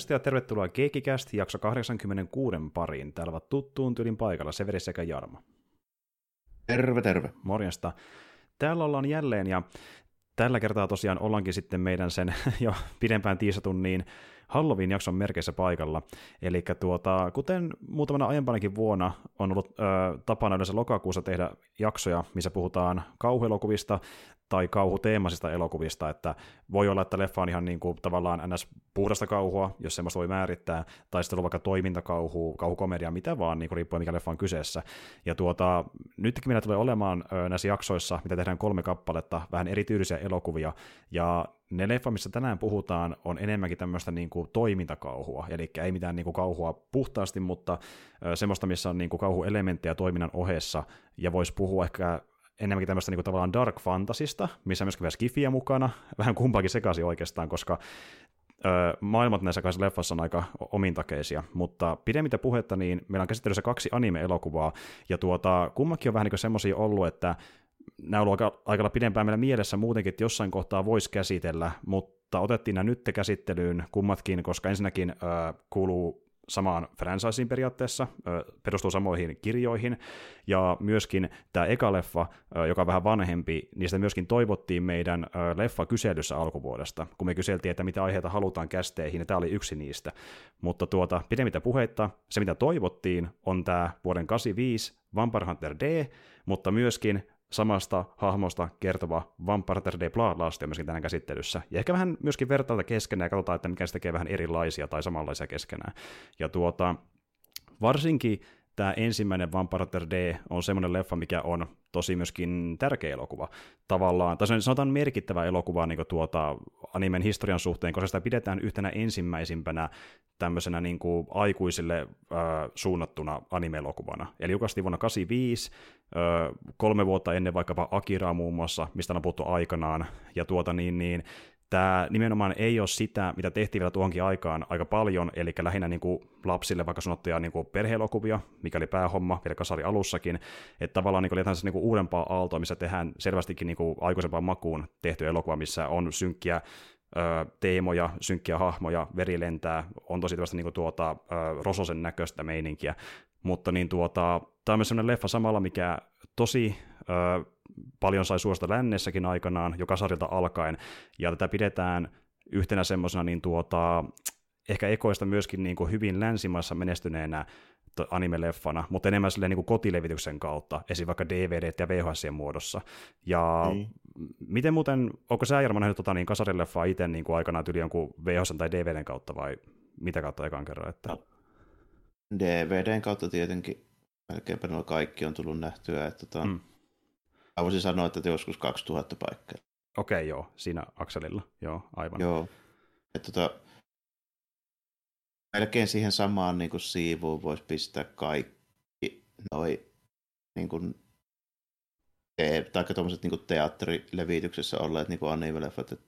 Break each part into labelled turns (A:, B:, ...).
A: Morjesta ja tervetuloa Keekikästi jakso 86 pariin. Täällä ovat tuttuun tyylin paikalla Severi sekä Jarmo.
B: Terve, terve.
A: Morjesta. Täällä ollaan jälleen ja tällä kertaa tosiaan ollaankin sitten meidän sen jo pidempään tiisatun niin Halloween-jakson merkeissä paikalla. Eli tuota, kuten muutamana aiempanakin vuonna on ollut ö, tapana yleensä lokakuussa tehdä jaksoja, missä puhutaan kauhuelokuvista tai kauhuteemaisista elokuvista, että voi olla, että leffa on ihan niin kuin tavallaan ns. puhdasta kauhua, jos semmoista voi määrittää, tai sitten on vaikka toimintakauhu, kauhukomedia, mitä vaan, niin kuin riippuen mikä leffa on kyseessä. Ja tuota, nytkin meillä tulee olemaan näissä jaksoissa, mitä tehdään kolme kappaletta, vähän erityylisiä elokuvia, ja ne leffa, missä tänään puhutaan, on enemmänkin tämmöistä niin kuin toimintakauhua, eli ei mitään niin kuin kauhua puhtaasti, mutta semmoista, missä on niin kuin kauhuelementtejä toiminnan ohessa, ja voisi puhua ehkä enemmänkin tämmöistä niin tavallaan dark fantasista, missä on myöskin vähän skifiä mukana, vähän kumpaakin sekaisin oikeastaan, koska ö, maailmat näissä kahdessa leffassa on aika omintakeisia, mutta pidemmittä puhetta, niin meillä on käsittelyssä kaksi anime-elokuvaa, ja tuota, kummakin on vähän niin semmoisia ollut, että nämä on ollut aika, aika pidempään meillä mielessä muutenkin, että jossain kohtaa voisi käsitellä, mutta otettiin nämä nyt käsittelyyn kummatkin, koska ensinnäkin ö, kuuluu samaan franchiseen periaatteessa, perustuu samoihin kirjoihin, ja myöskin tämä eka leffa, joka on vähän vanhempi, niistä myöskin toivottiin meidän leffa-kyselyssä alkuvuodesta, kun me kyseltiin, että mitä aiheita halutaan kästeihin, ja tämä oli yksi niistä. Mutta tuota, pidemmittä puheitta, se mitä toivottiin, on tämä vuoden 85 Vampire Hunter D, mutta myöskin samasta hahmosta kertova Vampire Day Bloodlust on myöskin tänään käsittelyssä. Ja ehkä vähän myöskin vertailta keskenään ja katsotaan, että mikä se tekee vähän erilaisia tai samanlaisia keskenään. Ja tuota, varsinkin tämä ensimmäinen Vampire D on semmoinen leffa, mikä on tosi myöskin tärkeä elokuva. Tavallaan, tai sanotaan merkittävä elokuva niin tuota, animen historian suhteen, koska sitä pidetään yhtenä ensimmäisimpänä tämmöisenä niin kuin aikuisille äh, suunnattuna anime-elokuvana. Eli julkaistiin vuonna 1985, äh, kolme vuotta ennen vaikkapa Akiraa muun muassa, mistä on puhuttu aikanaan, ja tuota niin, niin tämä nimenomaan ei ole sitä, mitä tehtiin vielä tuonkin aikaan aika paljon, eli lähinnä niin kuin lapsille vaikka sanottuja niin kuin perheelokuvia, mikä oli päähomma vielä kasari alussakin, että tavallaan niin kuin niin kuin uudempaa aaltoa, missä tehdään selvästikin niin kuin aikuisempaan makuun tehty elokuva, missä on synkkiä ö, teemoja, synkkiä hahmoja, veri lentää, on tosi niin kuin tuota, ö, rososen näköistä meininkiä, mutta niin tuota, tämä on myös sellainen leffa samalla, mikä tosi paljon sai suosta lännessäkin aikanaan, joka sarjalta alkaen, ja tätä pidetään yhtenä semmoisena niin tuota, ehkä ekoista myöskin niin kuin hyvin länsimaissa menestyneenä anime-leffana, mutta enemmän silleen niin kuin kotilevityksen kautta, esim. vaikka DVD ja VHS muodossa. Ja niin. miten muuten, onko sä Jarmo nähnyt tota, niin kasarileffaa itse niin kuin aikanaan yli jonkun VHS tai DVDn kautta vai mitä kautta ekan kerran? Että...
B: DVDn kautta tietenkin melkeinpä nuo kaikki on tullut nähtyä. Että tota, mm. Mä voisin sanoa, että joskus 2000 paikkaa.
A: Okei, okay, joo, siinä akselilla, joo, aivan.
B: Joo, että tota, melkein siihen samaan niin kuin siivuun voisi pistää kaikki noi niin kuin, te- tai tuommoiset niin teatterilevityksessä olleet niin kuin anime-leffat,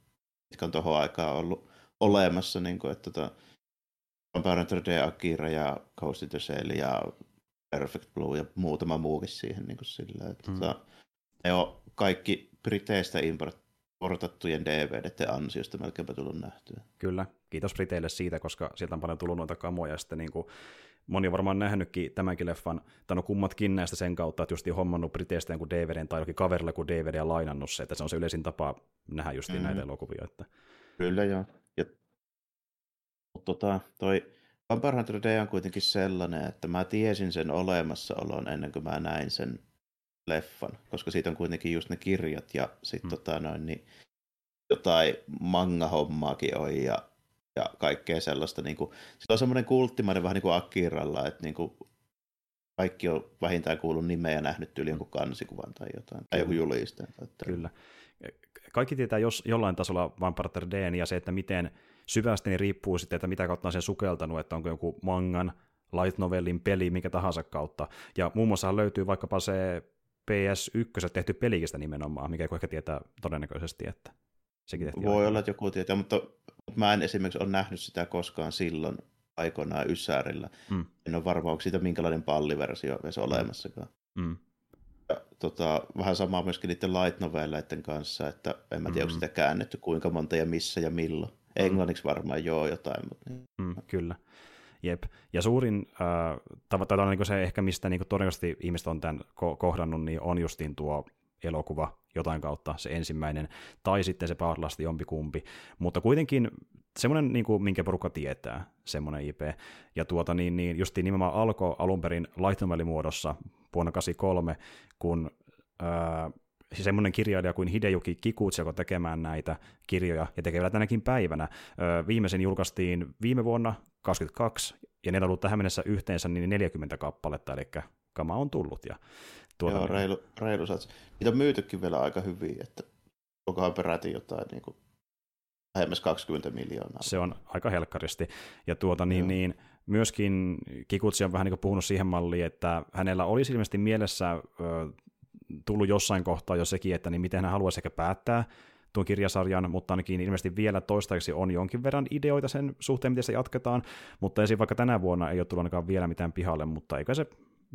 B: mitkä on tuohon aikaan ollut olemassa, niin kuin, että tota, Vampire D, Akira ja Ghost in the Shell ja Perfect Blue ja muutama muukin siihen niin kuin sillä, että mm. tota, ne on kaikki Briteistä importattujen DVDt ansiosta melkeinpä tullut nähtyä.
A: Kyllä, kiitos Briteille siitä, koska sieltä on paljon tullut noita kamoja. Sitten niin kuin moni on varmaan nähnytkin tämänkin leffan, tai no kummatkin näistä sen kautta, että justiin hommannut Briteistä jonkun DVDn tai jokin kaverille kuin DVD ja lainannut se, että se on se yleisin tapa nähdä justiin mm. näitä elokuvia. Että...
B: Kyllä joo. Ja, mutta tota, toi Vampire Hunter D on kuitenkin sellainen, että mä tiesin sen olemassaolon ennen kuin mä näin sen leffan, koska siitä on kuitenkin just ne kirjat ja sitten hmm. tota noin, niin jotain manga-hommaakin on ja, ja kaikkea sellaista. Niin kuin, se on semmoinen kulttimainen vähän niin kuin Akiralla, että niin kuin kaikki on vähintään kuullut nimeä ja nähnyt yli jonkun kansikuvan tai jotain, tai joku julisteen.
A: Kyllä. kaikki tietää jos, jollain tasolla Vampire Dn ja se, että miten syvästi niin riippuu sitten, että mitä kautta on sen sukeltanut, että onko joku mangan, light novelin peli, mikä tahansa kautta. Ja muun muassa löytyy vaikkapa se PS1 tehty pelikistä nimenomaan, mikä ehkä tietää todennäköisesti, että sekin tehtiin.
B: Voi olla, että joku tietää, mutta mä en esimerkiksi ole nähnyt sitä koskaan silloin aikoinaan Ysärillä. Mm. En ole varma, onko siitä minkälainen palliversio edes mm. olemassakaan. Mm. Ja, tota, vähän samaa myöskin niiden light novelleiden kanssa, että en mä tiedä, mm. onko sitä käännetty kuinka monta ja missä ja milloin. Mm. Englanniksi varmaan joo jotain. Mutta... Niin.
A: Mm, kyllä. Jep. Ja suurin, äh, tai niin se ehkä mistä niin todennäköisesti ihmiset on tämän ko- kohdannut, niin on justiin tuo elokuva jotain kautta, se ensimmäinen, tai sitten se Outlast jompikumpi, mutta kuitenkin semmoinen, niin kuin, minkä porukka tietää, semmoinen IP. Ja tuota, niin, niin justiin nimenomaan alkoi alun perin light muodossa vuonna 83, kun ää, siis semmoinen kirjailija kuin Hideyuki Kikuchi alkoi tekemään näitä kirjoja, ja tekee vielä tänäkin päivänä. Viimeisen julkaistiin viime vuonna 22, ja ne on ollut tähän mennessä yhteensä niin 40 kappaletta, eli kama on tullut. Ja
B: tuota, Joo, reilu, reilu sats. Niitä on myytykin vielä aika hyvin, että onkohan peräti jotain niin kuin lähemmäs 20 miljoonaa.
A: Se on aika helkkaristi. Ja tuota, niin, niin, myöskin Kikutsi on vähän niin puhunut siihen malliin, että hänellä olisi ilmeisesti mielessä ö, tullut jossain kohtaa jo sekin, että niin miten hän haluaisi ehkä päättää tuon kirjasarjan, mutta ainakin ilmeisesti vielä toistaiseksi on jonkin verran ideoita sen suhteen, miten se jatketaan, mutta esim. vaikka tänä vuonna ei ole tullut ainakaan vielä mitään pihalle, mutta eikä se,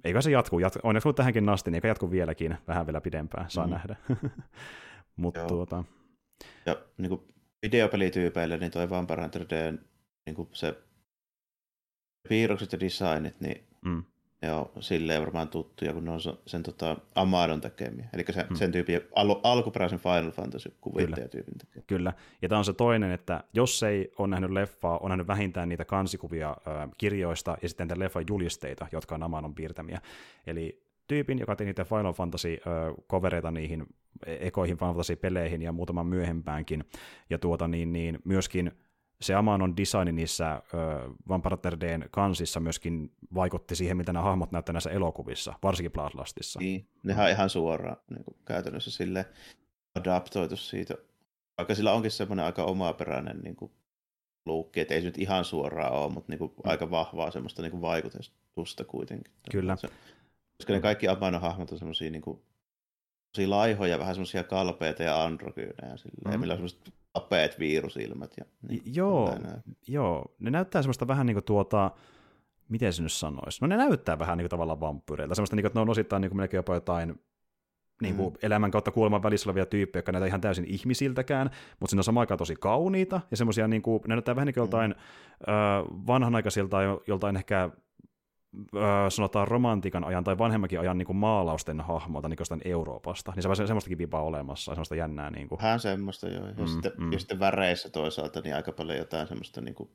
A: eikä se jatku, jat, on jatkunut tähänkin asti, niin eikä jatku vieläkin, vähän vielä pidempään, saa mm. nähdä. mutta tuota...
B: Ja niin kuin videopelityypeille, niin toi Vampire Hunter D, niin kuin se piirrokset ja designit, niin mm. Ne on silleen varmaan tuttuja, kun ne on sen, tota, Amadon tekemiä. Eli sen, mm. sen tyypin al, alkuperäisen Final Fantasy kuvittajatyypin tekemiä.
A: Kyllä, ja tämä on se toinen, että jos ei ole nähnyt leffaa, on nähnyt vähintään niitä kansikuvia äh, kirjoista ja sitten leffan julisteita, jotka on Amadon piirtämiä. Eli tyypin, joka teki niitä Final Fantasy-kovereita niihin ekoihin Final Fantasy-peleihin ja muutaman myöhempäänkin. Ja tuota niin, niin myöskin se Amanon design niissä äh, Vampire Dn kansissa myöskin vaikutti siihen, mitä nämä hahmot näyttävät näissä elokuvissa, varsinkin Bloodlustissa.
B: Niin, nehän on ihan suoraan niin kuin käytännössä sille adaptoitu siitä, vaikka sillä onkin semmoinen aika omaperäinen niin kuin luukki, että ei se nyt ihan suoraan ole, mutta niin kuin mm. aika vahvaa semmoista niin kuin vaikutusta kuitenkin.
A: Kyllä.
B: Se, koska ne kaikki Amano-hahmot on semmoisia niin kuin, laihoja, vähän semmoisia kalpeita ja androgyynejä, silleen, mm. millä on semmoiset apeet viirusilmät. Ja,
A: niin, joo, joo, ne näyttää semmoista vähän niin kuin tuota, miten se nyt sanoisi, no ne näyttää vähän niin kuin tavallaan vampyyreiltä, semmoista niin kuin, että ne on osittain niin kuin melkein jopa jotain niin kuin mm. elämän kautta kuoleman välissä olevia tyyppejä, jotka näyttää ihan täysin ihmisiltäkään, mutta siinä on samaan aikaan tosi kauniita, ja semmoisia, niin kuin, ne näyttää vähän niin kuin joltain mm. ö, vanhanaikaisilta, joltain ehkä sanotaan romantiikan ajan tai vanhemmakin ajan niin kuin maalausten hahmolta niin jostain Euroopasta, niin se on semmoistakin vipaa olemassa, semmoista jännää. Niin kuin.
B: Vähän semmoista joo, ja, mm, sitten, mm. ja sitten väreissä toisaalta niin aika paljon jotain semmoista niin kuin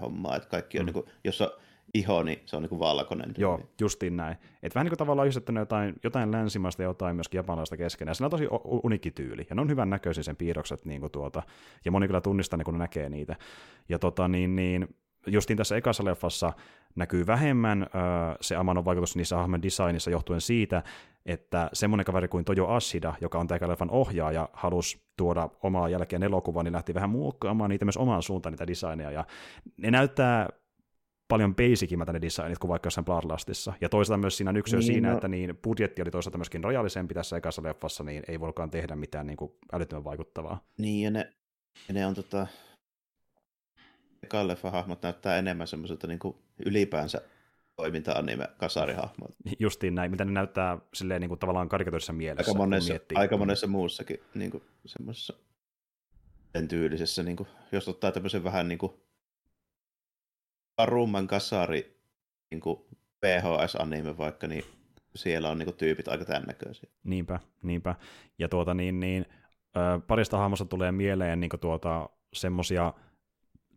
B: hommaa, että kaikki on mm. niin kuin, jos on iho, niin se on niin kuin valkoinen.
A: Joo, justiin näin. Että vähän niin kuin tavallaan yhdistetty jotain, jotain länsimaista ja jotain myöskin japanilaista keskenään. Se on tosi unikki tyyli, ja ne on hyvän näköisiä sen piirrokset, niin kuin tuota, ja moni kyllä tunnistaa ne, kun ne näkee niitä. Ja tota, niin, niin, justiin tässä ekassa leffassa näkyy vähemmän ö, se Amanon vaikutus niissä hahmon designissa johtuen siitä, että semmoinen kaveri kuin Tojo Ashida, joka on tämän leffan ohjaaja, halusi tuoda omaa jälkeen elokuvaa, niin lähti vähän muokkaamaan niitä myös omaan suuntaan niitä designeja, ja ne näyttää paljon basicimmältä ne designit kuin vaikka jossain Bloodlustissa. Ja toisaalta myös siinä on yksi niin, siinä, no. että niin budjetti oli toisaalta myöskin rajallisempi tässä ekassa leffassa, niin ei voikaan tehdä mitään niin kuin älyttömän vaikuttavaa.
B: Niin, ja ne, ja ne on tota, hahmot näyttää enemmän semmoiselta niin ylipäänsä toiminta-anime kasarihahmoilta.
A: Justiin näin, mitä ne näyttää silleen niin kuin tavallaan karikatuurissa mielessä.
B: Aika monessa, aika monessa muussakin niin kuin, semmoisessa sen tyylisessä, niin kuin, jos ottaa tämmöisen vähän niin kuin rumman kasari niin kuin VHS-anime vaikka, niin siellä on niin kuin, tyypit aika tämän näköisiä.
A: Niinpä, niinpä. Ja tuota niin, niin parista hahmosta tulee mieleen niin tuota, semmosia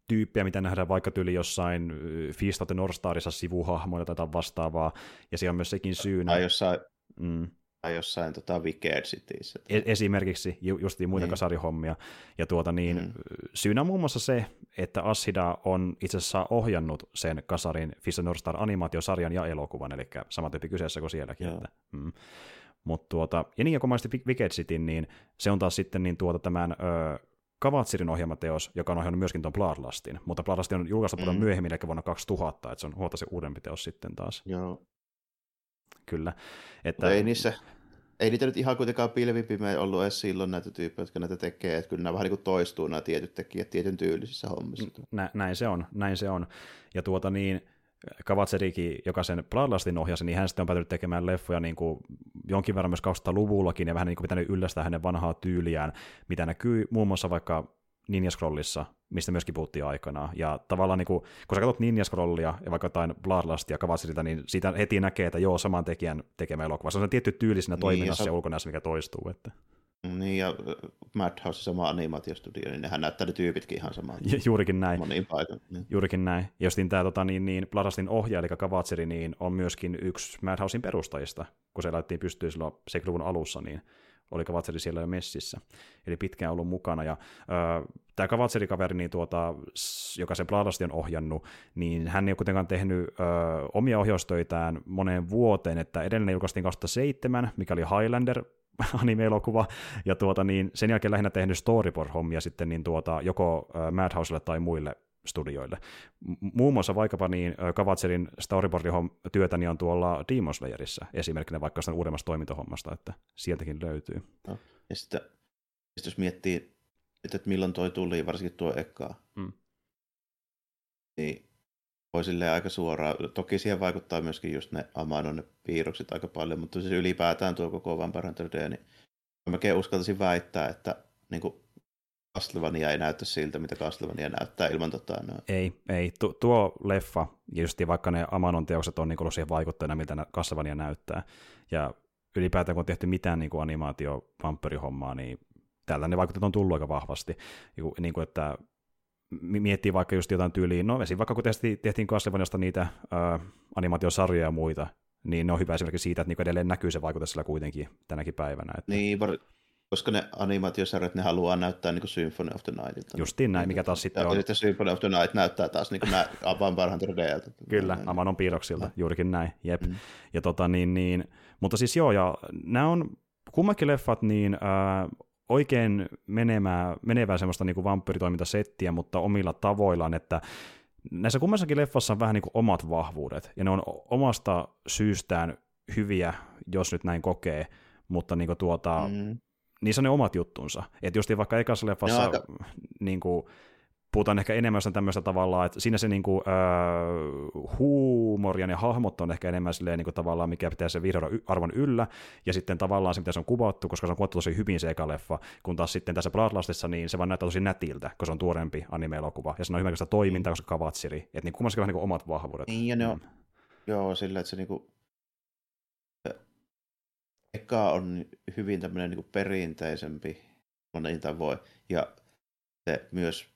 A: tyyppejä, mitä nähdään vaikka tyyli jossain Feast of the North Starissa sivuhahmoina tai vastaavaa, ja siellä on myös sekin syynä.
B: Tai jossain, mm. tai jossain tota Wicked Cities.
A: Esimerkiksi, justiin muita niin. kasarihommia. Ja tuota niin, mm. syynä on muun muassa se, että Ashida on itse asiassa ohjannut sen kasarin Feast of the North Star animaatiosarjan ja elokuvan, eli sama tyyppi kyseessä kuin sielläkin. Että, mm. Mutta tuota, ja niin, ja kun mä Wicked Cityn, niin se on taas sitten niin tuota tämän ö, Kavatsirin ohjelmateos, joka on ohjannut myöskin tuon Bloodlustin, mutta Bloodlust on julkaistu paljon mm. myöhemmin, eli vuonna 2000, että se on huomattavasti uudempi teos sitten taas.
B: Joo.
A: Kyllä. Että...
B: Ei niissä, ei niitä nyt ihan kuitenkaan pilvipimeä ollut edes silloin näitä tyyppejä, jotka näitä tekee, että kyllä nämä vähän niin kuin toistuu nämä tietyt tekijät tietyn tyylisissä hommissa.
A: Nä, näin se on, näin se on. Ja tuota niin, Kavatserikin, joka sen Bloodlustin ohjasi, niin hän sitten on päätynyt tekemään leffoja niin kuin jonkin verran myös 200-luvullakin ja vähän niin kuin pitänyt yllästää hänen vanhaa tyyliään, mitä näkyy muun muassa vaikka Ninja Scrollissa, mistä myöskin puhuttiin aikana. Ja tavallaan, niin kuin, kun sä katsot Ninja Scrollia ja vaikka jotain Bloodlustia ja Kavatsirilta, niin siitä heti näkee, että joo, saman tekijän tekemä elokuva. Se on se tietty tyyli siinä niin, toiminnassa ja, ja ulkonäössä, mikä toistuu. Että.
B: Niin, ja Madhouse sama animaatiostudio, niin nehän näyttää ne tyypitkin ihan samaa.
A: Juurikin näin.
B: Moniin paikan. Niin.
A: Juurikin näin. Ja justin tämä tota, niin, niin, Bladastin ohjaaja, eli Kavatseri, niin on myöskin yksi Madhousein perustajista, kun se laitettiin pystyyn silloin 70-luvun alussa, niin oli Kavatseri siellä jo messissä, eli pitkään ollut mukana. Ja äh, tämä Kavatseri-kaveri, niin tuota, joka se Bladasti on ohjannut, niin hän ei ole kuitenkaan tehnyt äh, omia ohjaustöitään moneen vuoteen, että edellinen julkaistiin 2007, mikä oli Highlander, anime-elokuva, ja tuota, niin sen jälkeen lähinnä tehnyt storyboard-hommia sitten niin tuota, joko Madhouselle tai muille studioille. Muun muassa vaikkapa niin Kavatserin storyboard-työtä niin on tuolla Demon Slayerissa esimerkkinä vaikka sitä uudemmasta toimintohommasta, että sieltäkin löytyy.
B: No, ja sitten, sitten jos miettii, että milloin toi tuli, varsinkin tuo ekaa, mm. niin voi silleen aika suoraan. Toki siihen vaikuttaa myöskin just ne Amanon piirrokset aika paljon, mutta siis ylipäätään tuo koko Vampire Hunter D, niin mä uskaltaisin väittää, että niin kuin Castlevania ei näytä siltä, mitä Castlevania näyttää ilman tota, no.
A: Ei, ei. Tu- tuo leffa, just vaikka ne Amanon teokset on niin ollut siihen vaikuttajana, miltä Castlevania näyttää, ja ylipäätään kun on tehty mitään niin kuin animaatio hommaa niin täältä ne vaikutteet on tullut aika vahvasti. Niin kuin, että miettii vaikka just jotain tyyliin, no esim. vaikka kun tehtiin, tehtiin Castlevaniasta niitä äh, animaatiosarjoja ja muita, niin ne on hyvä esimerkiksi siitä, että niin edelleen näkyy se vaikutus sillä kuitenkin tänäkin päivänä. Että...
B: Niin, var- koska ne animaatiosarjat, ne haluaa näyttää niin kuin Symphony of the Nightilta.
A: Justiin näin, mikä taas sitten on.
B: Ja sitten Symphony of the Night näyttää taas niin kuin nämä Vampire Hunter D-ltä.
A: Kyllä, Amanon piirroksilta, juurikin näin, jep. Mm. Ja tota, niin, niin, mutta siis joo, ja nämä on kummakin leffat, niin äh, oikein menemää, menevää semmoista niin kuin vampyritoimintasettiä, mutta omilla tavoillaan, että näissä kummassakin leffassa on vähän niin kuin omat vahvuudet, ja ne on omasta syystään hyviä, jos nyt näin kokee, mutta niin kuin tuota, mm. niissä on ne omat juttunsa. Että just vaikka ekassa leffassa no, aika... niin kuin, puhutaan ehkä enemmän tämmöistä tavallaan, että siinä se niinku, äh, huumori ja ne hahmot on ehkä enemmän silleen niinku, tavallaan, mikä pitää se vihreän arvon yllä, ja sitten tavallaan se, mitä se on kuvattu, koska se on kuvattu tosi hyvin se eka leffa, kun taas sitten tässä Bloodlustissa, niin se vaan näyttää tosi nätiltä, koska se on tuorempi anime-elokuva, ja se on hyvä toimintaa, koska kavatsiri, että niin kummassakin vähän niin omat vahvuudet.
B: Niin, ja ne on, mm. joo, sillä, että se niinku, eka on hyvin tämmöinen niinku perinteisempi monin tavoin, ja se myös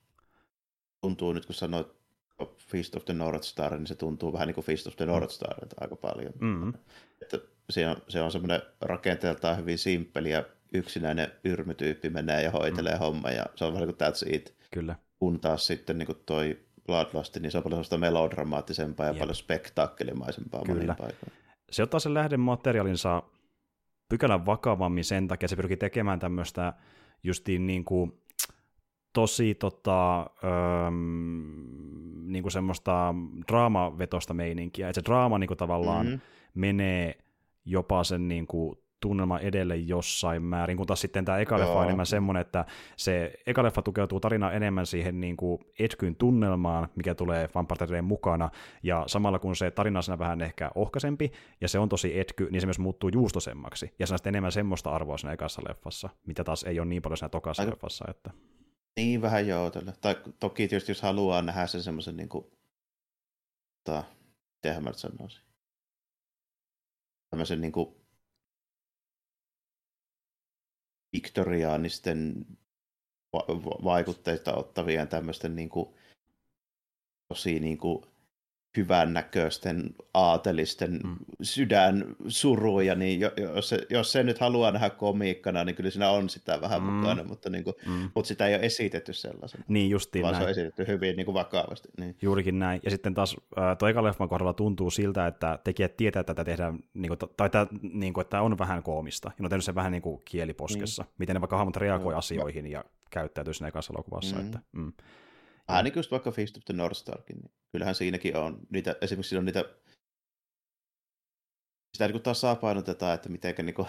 B: tuntuu nyt, kun sanoit Feast of the North Star, niin se tuntuu vähän niin kuin Feast of the North Star aika paljon. Mm-hmm. Että se on, se on semmoinen rakenteeltaan hyvin simppeli ja yksinäinen yrmytyyppi menee ja hoitelee mm. homma ja se on vähän niin kuin that's it.
A: Kyllä.
B: Kun taas sitten niin kuin toi Bloodlust, niin se on paljon sellaista melodramaattisempaa ja Jep. paljon spektaakkelimaisempaa Kyllä.
A: Se ottaa sen lähdemateriaalinsa pykälän vakavammin sen takia, se pyrkii tekemään tämmöistä justiin niin kuin tosi tota, öö, niin kuin semmoista draamavetosta meininkiä, että se draama niin kuin tavallaan mm-hmm. menee jopa sen niin kuin tunnelma edelle jossain määrin, kun taas sitten tämä eka leffa on enemmän semmoinen, että se eka leffa tukeutuu tarina enemmän siihen niin kuin etkyn tunnelmaan, mikä tulee Vampire mukana, ja samalla kun se tarina on vähän ehkä ohkaisempi, ja se on tosi etky, niin se myös muuttuu juustosemmaksi, ja se on sitten enemmän semmoista arvoa siinä ekassa leffassa, mitä taas ei ole niin paljon siinä tokassa Aika... leffassa. Että...
B: Niin, vähän joo. Tällä. Tai toki tietysti jos haluaa nähdä sen semmoisen niin kuin, tota, mitenhän mä sanoisin, tämmöisen niin kuin, viktoriaanisten va- vaikutteita ottavien tämmöisten niin kuin, tosi niin kuin, hyvän näköisten aatelisten mm. sydän suruja, niin jos se, jos se nyt haluaa nähdä komiikkana, niin kyllä siinä on sitä vähän mm. mukana, mutta, niin kuin, mm. mutta sitä ei ole esitetty sellaisena.
A: Niin justiin
B: vaan
A: näin.
B: se on esitetty hyvin niin kuin vakavasti. Niin.
A: Juurikin näin. Ja sitten taas äh, toi leffan kohdalla tuntuu siltä, että tekijät tietää, että tätä tehdään, niin kuin, tai tämä, niin kuin, että tämä on vähän koomista. Ja ne on tehnyt sen vähän niin kuin kieliposkessa. Niin. Miten ne vaikka hahmot reagoi no, asioihin ja käyttäytyy siinä ekassa elokuvassa. Mm. Että, mm.
B: Vähän niin kuin just vaikka Feast of the North Starkin, niin kyllähän siinäkin on niitä, esimerkiksi on niitä, sitä niin taas saa painotetaan, että miten niin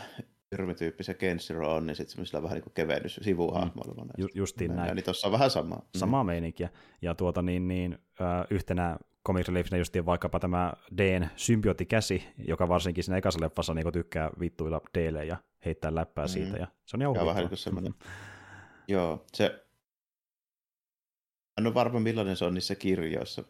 B: yrmityyppisiä Kenshiro on, niin sitten semmoisilla vähän niin kuin kevennys sivuhahmoilla. Mm.
A: Ju, justiin näin.
B: Niin tuossa on vähän sama. Mm.
A: Samaa mm. meininkiä. Ja tuota niin, niin äh, yhtenä comic reliefinä justiin vaikkapa tämä Dn symbioottikäsi, joka varsinkin siinä ekassa leffassa niin tykkää vittuilla Dlle ja heittää läppää mm. siitä. Ja se on ihan
B: vähän niin semmoinen. Joo, se en ole varma millainen se on niissä kirjoissa,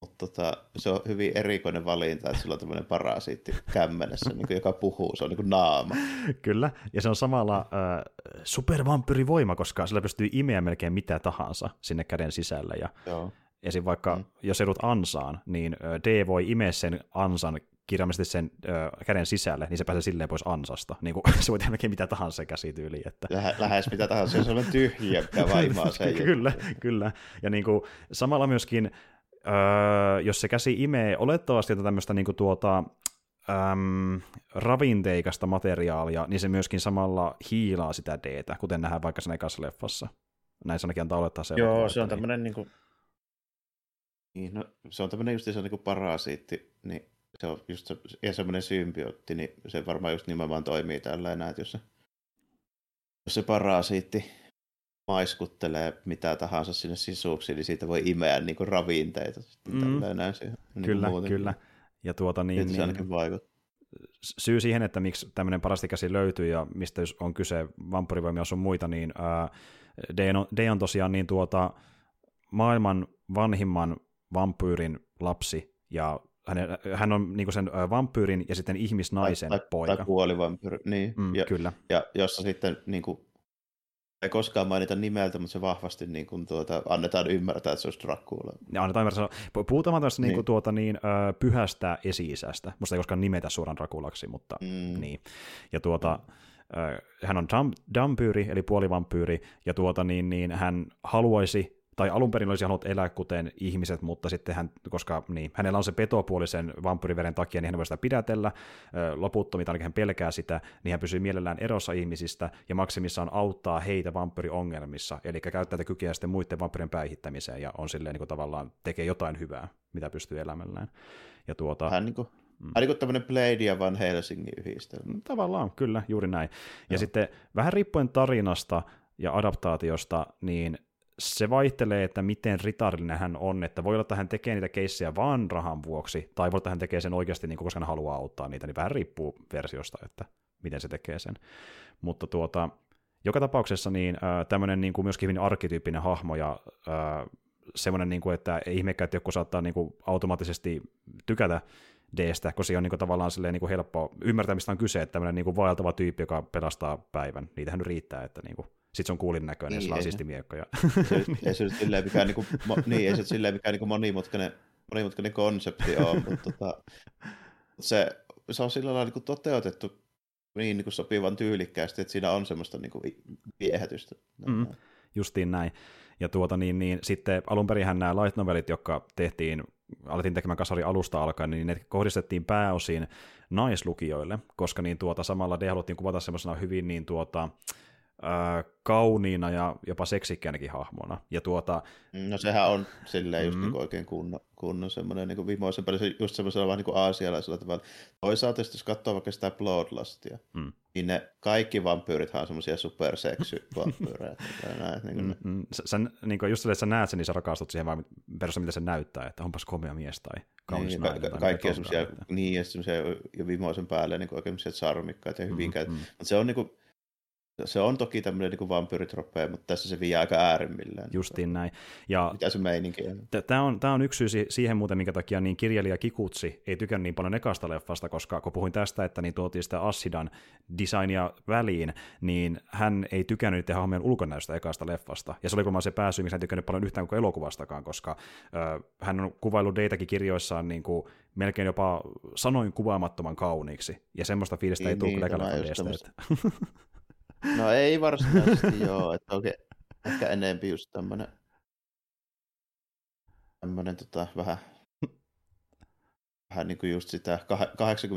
B: mutta tota, se on hyvin erikoinen valinta, että sillä on tämmöinen parasiitti kämmenessä, niin kuin, joka puhuu, se on niin kuin naama.
A: Kyllä, ja se on samalla äh, supervampyrivoima, koska sillä pystyy imeä melkein mitä tahansa sinne käden sisälle. Ja Joo. Esim. vaikka mm. jos edut ansaan, niin D voi imeä sen ansan kirjaimellisesti sen ö, käden sisälle, niin se pääsee silleen pois ansasta. Niin kuin, se voi tehdä melkein mitä tahansa se käsityyli. Että...
B: Lähe, lähes mitä tahansa, se on tyhjiä, mikä vaimaa sen.
A: kyllä, kyllä. Ja niin kuin, samalla myöskin, ö, jos se käsi imee olettavasti tämmöistä niin kuin tuota, äm, ravinteikasta materiaalia, niin se myöskin samalla hiilaa sitä d kuten nähdään vaikka sen ekassa leffassa. Näin se ainakin antaa olettaa se.
B: Joo, se on tämmöinen niin kuin... Niin, no, se on tämmöinen just se on niin kuin parasiitti, niin se on just se, ja semmoinen symbiootti, niin se varmaan just nimenomaan toimii tällä enää, että jos se, jos se parasiitti maiskuttelee mitä tahansa sinne sisuksi, niin siitä voi imeä niin kuin ravinteita. Mm. Näin siihen,
A: niin kyllä, kyllä. Ja tuota niin,
B: niin, se ainakin vaikuttaa.
A: Syy siihen, että miksi tämmöinen parastikäsi löytyy ja mistä on kyse vampyrivoimia on muita, niin ää, D, on, D on tosiaan niin tuota, maailman vanhimman vampyyrin lapsi ja hän, hän on niin sen vampyyrin ja sitten ihmisnaisen
B: tai,
A: poika.
B: Tai kuolivampyyri, niin.
A: Mm,
B: ja,
A: kyllä.
B: Ja jossa sitten niin kuin, ei koskaan mainita nimeltä, mutta se vahvasti niin kuin, tuota, annetaan ymmärtää, että se olisi Dracula.
A: Ja annetaan ymmärtää. Puhutaan tästä niin. Niin tuota, niin, pyhästä esi-isästä. Musta ei koskaan nimetä suoraan Draculaksi, mutta mm. niin. Ja tuota, hän on dampyyri, eli puolivampyyri, ja tuota, niin, niin, hän haluaisi tai alun perin olisi halunnut elää kuten ihmiset, mutta sitten hän, koska niin, hänellä on se petopuolisen vampyriveren takia, niin hän voi sitä pidätellä loputtomia, ainakin hän pelkää sitä, niin hän pysyy mielellään erossa ihmisistä ja maksimissaan auttaa heitä vampyriongelmissa, eli käyttää tätä kykyä sitten muiden vampyrien päihittämiseen ja on silleen niin kuin tavallaan tekee jotain hyvää, mitä pystyy elämällään. Ja tuota,
B: hän niin kuin Mm. Hän niin tämmöinen Blade ja Van Helsingin yhdistelmä.
A: Tavallaan, kyllä, juuri näin. Ja Joo. sitten vähän riippuen tarinasta ja adaptaatiosta, niin se vaihtelee, että miten ritarillinen hän on, että voi olla, että hän tekee niitä keissejä vaan rahan vuoksi, tai voi olla, että hän tekee sen oikeasti, niin koska hän haluaa auttaa niitä, niin vähän riippuu versiosta, että miten se tekee sen. Mutta tuota, joka tapauksessa niin äh, tämmöinen niin kuin myöskin hyvin arkkityyppinen hahmo ja äh, semmoinen, niin kuin, että ei ihmekään, että joku saattaa niin kuin automaattisesti tykätä D-stä, kun se on niin kuin, tavallaan silleen, niin kuin helppo ymmärtää, mistä on kyse, että tämmöinen niin kuin vaeltava tyyppi, joka pelastaa päivän. Niitähän nyt riittää, että niin kuin, sitten se on kuulin näköinen, niin, ja sillä on miekko. Ja...
B: Se, ei se silleen mikään, niin kuin, mo, niin, ei se silleen mikään niin kuin monimutkainen, monimutkainen konsepti ole, mutta tota, se, se on sillä lailla niin toteutettu niin, niin kuin sopivan tyylikkäästi, että siinä on semmoista niin kuin viehätystä.
A: Mm, justiin näin. Ja tuota, niin, niin, sitten alun perin nämä light novelit, jotka tehtiin, alettiin tekemään kasari alusta alkaen, niin ne kohdistettiin pääosin naislukijoille, koska niin tuota, samalla ne haluttiin kuvata semmoisena hyvin niin tuota, äh, kauniina ja jopa seksikkäänäkin hahmona. Ja tuota,
B: no sehän on silleen just mm. niin oikein kunnon, kunnon semmoinen niin vimoisen paljon, just semmoisella vähän niin kuin aasialaisella tavalla. Toisaalta jos katsoo vaikka sitä Bloodlustia, mm. niin ne kaikki vampyyrithan on semmoisia superseksy-vampyyrejä. niin mm,
A: mm. Sä, niin kuin just että sä näet sen, niin sä rakastut siihen vaan perusteella, mitä se näyttää, että onpas komea mies tai kaunis niin, nainen.
B: Ka- kaikki on semmoisia, niin, ja semmoisia jo vimoisen päälle niin oikein sarmikkaita ja hyvin mm, mm. Mutta se on niin kuin, se on toki tämmöinen niin vampyyritroppeja, mutta tässä se vie aika äärimmillään.
A: Justiin näin. Ja
B: Mitä se meininki on?
A: Tämä on, tämä on yksi syy siihen muuten, minkä takia niin kirjailija Kikutsi ei tykännyt niin paljon ekasta leffasta, koska kun puhuin tästä, että niin tuotiin sitä Assidan designia väliin, niin hän ei tykännyt niiden hahmojen ulkonäöstä ekasta leffasta. Ja se oli kun se pääsy, missä hän tykännyt paljon yhtään kuin elokuvastakaan, koska ö, hän on kuvaillut Datakin kirjoissaan niin kuin melkein jopa sanoin kuvaamattoman kauniiksi. Ja semmoista fiilistä
B: Niin,
A: ei tule
B: niin,
A: kyllä
B: No ei varsinaisesti joo, että oikein ehkä enempi just tämmönen, tämmönen tota, vähän, vähän niin kuin just sitä kah-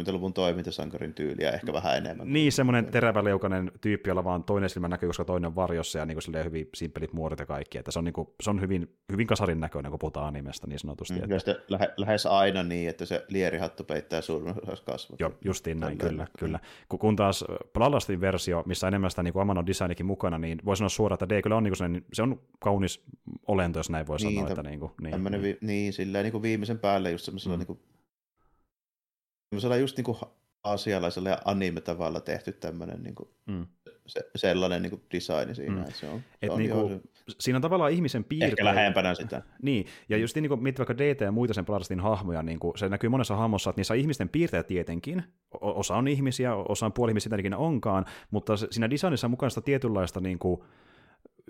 B: 80-luvun toimintasankarin tyyliä, ehkä vähän enemmän.
A: Niin, semmoinen teräväleukainen tyyppi, jolla vaan toinen silmä näkyy, koska toinen on varjossa ja niin kuin hyvin simppelit muodot ja kaikki. Että se on, niin kuin, se on hyvin, hyvin kasarin näköinen, kun puhutaan animesta niin sanotusti.
B: Mm,
A: että,
B: ja lähe, lähes aina niin, että se lierihattu peittää suurin kasvot.
A: Joo, justiin näin, kyllä, kyllä. Kun, kun taas Plalastin versio, missä enemmän sitä niin kuin Amano designikin mukana, niin voi sanoa suoraan, että D kyllä on, niin kuin se on kaunis olento, jos näin voi
B: Niin,
A: sanoa.
B: täm-
A: Että niin kuin, niin,
B: vi, niin, silleen niin kuin viimeisen päälle just semmoisella
A: Mm.
B: mm. niin kuin, semmoisella just niin kuin aasialaisella ja anime-tavalla tehty tämmöinen niin kuin,
A: mm.
B: se, sellainen niin kuin design siinä.
A: Mm.
B: Se on, se
A: Et
B: on
A: niinku
B: joo, se,
A: Siinä on tavallaan ihmisen piirteitä.
B: ehkä lähempänä sitä.
A: Niin, ja just niin kuin miettii vaikka DT ja muita sen Plalastin hahmoja, niin kuin se näkyy monessa hahmossa, että niissä on ihmisten piirteet tietenkin, O- osa on ihmisiä, osa on puolihmisiä, mitä ikinä onkaan, mutta se- siinä designissa on mukana sitä tietynlaista niin kuin,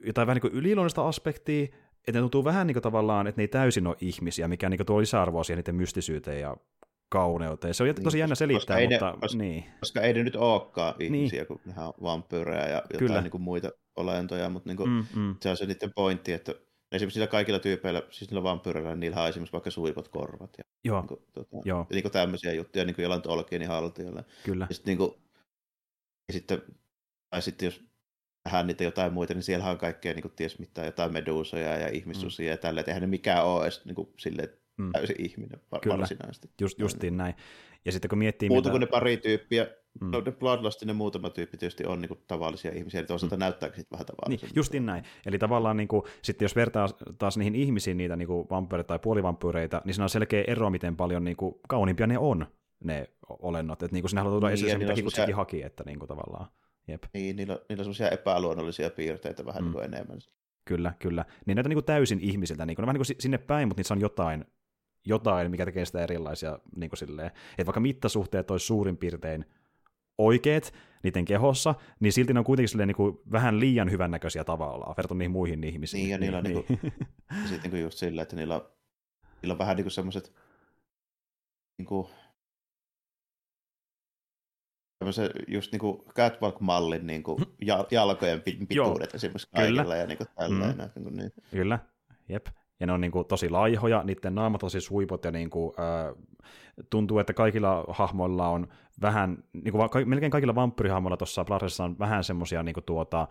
A: jotain vähän niin kuin yliluonnollista aspektia, että ne tuntuu vähän niin kuin tavallaan, että ne ei täysin ole ihmisiä, mikä niin kuin tuo lisäarvoa siihen niiden mystisyyteen ja kauneuteen. Se on
B: Niin,
A: tosi jännä
B: koska
A: selittää,
B: ei ne-
A: mutta
B: koska-
A: niin,
B: Koska ei ne nyt olekaan ihmisiä,
A: Niin.
B: kun nehän on vampyyrejä ja jotain
A: Kyllä.
B: niin kuin muita olentoja, mutta niin kuin, mm.
A: mm, mm,
B: se on se niiden pointti, että esimerkiksi niillä kaikilla tyypeillä, siis niillä vampyyreillä, niillä on esimerkiksi vaikka suipot korvat ja
A: joo,
B: niin kuin, tota,
A: joo,
B: niin kuin tämmöisiä juttuja, niin kuin jollain Tolkienin haltijoilla.
A: kyllä,
B: Ja sitten, niin kuin, ja sitten, tai sitten jos nähdään niitä jotain muita, niin siellä on kaikkea niin kuin, ties mitään, jotain meduusoja ja ihmissusia mm. ja tällä, että eihän ne mikään ole edes niin kuin, silleen,
A: mm,
B: täysin ihminen var-
A: Kyllä.
B: varsinaisesti.
A: just, justiin näin. Ja sitten kun miettii,
B: Muuta
A: mitä...
B: kuin ne pari tyyppiä,
A: Mm.
B: no ne Bloodlustin ne muutama tyyppi tietysti on niin kuin, tavallisia ihmisiä, eli toisaalta mm. näyttääkin sitten vähän
A: Niin,
B: tavalliselta.
A: justiin näin. Eli tavallaan niin kuin, sitten jos vertaa taas niihin ihmisiin niitä niin vampyyreitä tai puolivampyyreitä, niin siinä on selkeä ero, miten paljon niin kuin, kauniimpia ne on, ne olennot. Että niin kuin sinä haluat tuoda
B: Niin,
A: esille mitä Kikutsikin
B: semmosia-
A: haki, että niin kuin, tavallaan. Jep,
B: Niin, niillä, niillä on semmoisia epäluonnollisia piirteitä vähän
A: Mm.
B: niin kuin enemmän.
A: kyllä, kyllä. Niin näitä niin kuin täysin ihmisiltä, niin kuin, ne vähän niin kuin si- sinne päin, mutta niissä on jotain, jotain, mikä tekee sitä erilaisia, niin kuin silleen, että vaikka mittasuhteet olisi suurin piirtein oikeet niiden kehossa, niin silti ne on kuitenkin silleen, niin kuin, vähän liian hyvännäköisiä tavallaan verrattuna niihin muihin ihmisiin.
B: Niin, ja niillä on niinku- Ja sitten niin just sillä, että niillä on, niillä on vähän niin kuin semmoiset niin kuin, tämmöisen just niin kuin catwalk-mallin niin kuin ja- jalkojen pi- pituudet esimerkiksi
A: Kyllä.
B: kaikilla ja niin kuin tälleen. Mm. Niin kuin, niin.
A: Kyllä, jep. Ja ne on niinku tosi laihoja, niiden naamat tosi suipot ja niinku, äh, tuntuu, että kaikilla hahmoilla on vähän, niinku, va- ka- melkein kaikilla vampyrihahmoilla tuossa Blarissa on vähän semmoisia niinku, tuota,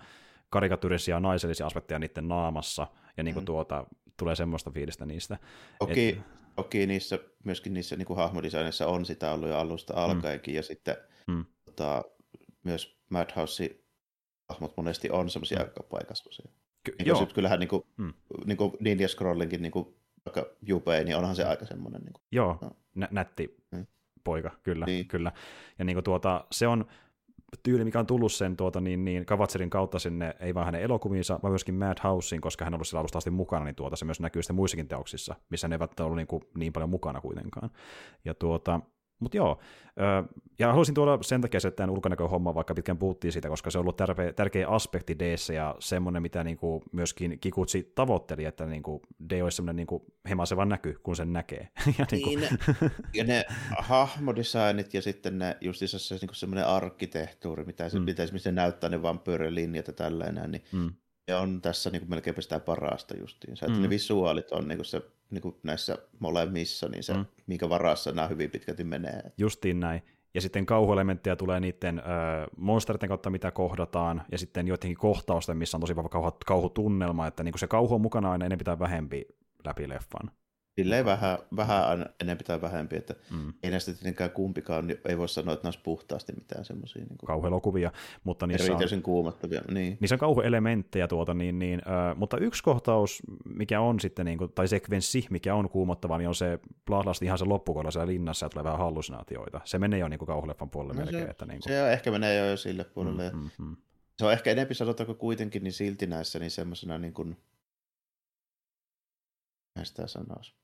A: karikatyyrisiä naisellisia aspekteja niiden naamassa, ja niinku,
B: Mm.
A: tuota, tulee semmoista fiilistä niistä.
B: Toki,
A: Et-
B: toki niissä, myöskin niissä niin kuin hahmodesignissa on sitä ollut jo alusta alkaenkin, ja sitten
A: Mm.
B: tota, myös Madhouse hahmot monesti on semmoisia
A: Mm.
B: aika paikasvuisia.
A: Ky-
B: Niin
A: joo,
B: kyllähän niin kuin,
A: Mm.
B: niin kuin Ninja Scrollinkin niin kuin, vaikka Jupei, niin onhan se aika semmoinen. Niin kuin,
A: joo,
B: No.
A: nä- nätti
B: Mm.
A: poika, kyllä,
B: Niin.
A: kyllä. Ja niinku, tuota, se on tyyli, mikä on tullut sen tuota, niin, niin Kavatserin kautta sinne, ei vain hänen elokuviinsa, vaan myöskin Madhouseen, koska hän on ollut sillä alusta asti mukana, niin tuota, se myös näkyy sitten muissakin teoksissa, missä ne eivät ole ollut niin, kuin, niin paljon mukana kuitenkaan. Ja tuota, mutta joo, ja haluaisin tuoda sen takia se tämän ulkonäköhomma, vaikka pitkään puhuttiin siitä, koska se on ollut tärkeä, tärkeä aspekti d ja semmoinen, mitä niin kuin myöskin Kikutsi tavoitteli, että niin kuin D olisi semmoinen niin kuin hemaseva näky, kun sen näkee. ja niin kuin,
B: Niin, ne, ja ne hahmodesignit ja sitten ne justissa se niin semmoinen arkkitehtuuri, mitä se,
A: Mm.
B: mitä esimerkiksi se näyttää ne vampyyrien linjat ja tällainen, niin
A: mm,
B: ne on tässä niin kuin melkein sitä parasta justiin. Se, että
A: Mm.
B: ne visuaalit on niin kuin se, niin kuin näissä molemmissa, niin se,
A: Mm.
B: mm. minkä varassa nämä hyvin pitkälti menee.
A: Justiin näin. Ja sitten kauhuelementtejä tulee niiden ö, monsterten kautta, mitä kohdataan, ja sitten joidenkin kohtausten, missä on tosi vahva kauhu, kauhutunnelma, että niin se kauhu on mukana aina ennen pitää vähempi läpi leffan.
B: Silleen vähän, vähän enemmän tai vähempi, että
A: Mm.
B: ei näistä tietenkään kumpikaan, niin ei voi sanoa, että ne olisi puhtaasti mitään semmoisia niin kuin
A: Kauhuelokuvia, mutta niissä on,
B: erityisen kuumottavia. Niin.
A: niissä on kauhuelementtejä, tuota, niin, niin, ö, mutta yksi kohtaus, mikä on sitten, niin kuin, tai sekvenssi, mikä on kuumottava, niin on se Bloodlust ihan se loppukolla siellä linnassa, ja tulee vähän hallusinaatioita. Se menee jo niin kuin kauhuleffan puolelle
B: No se-
A: melkein. Että, niin kuin,
B: Se ehkä menee jo sille puolelle.
A: mm, mm, mm.
B: se on ehkä enempi sanotaanko kuitenkin niin silti näissä niin semmoisena niin kuin, sitä sanoisi.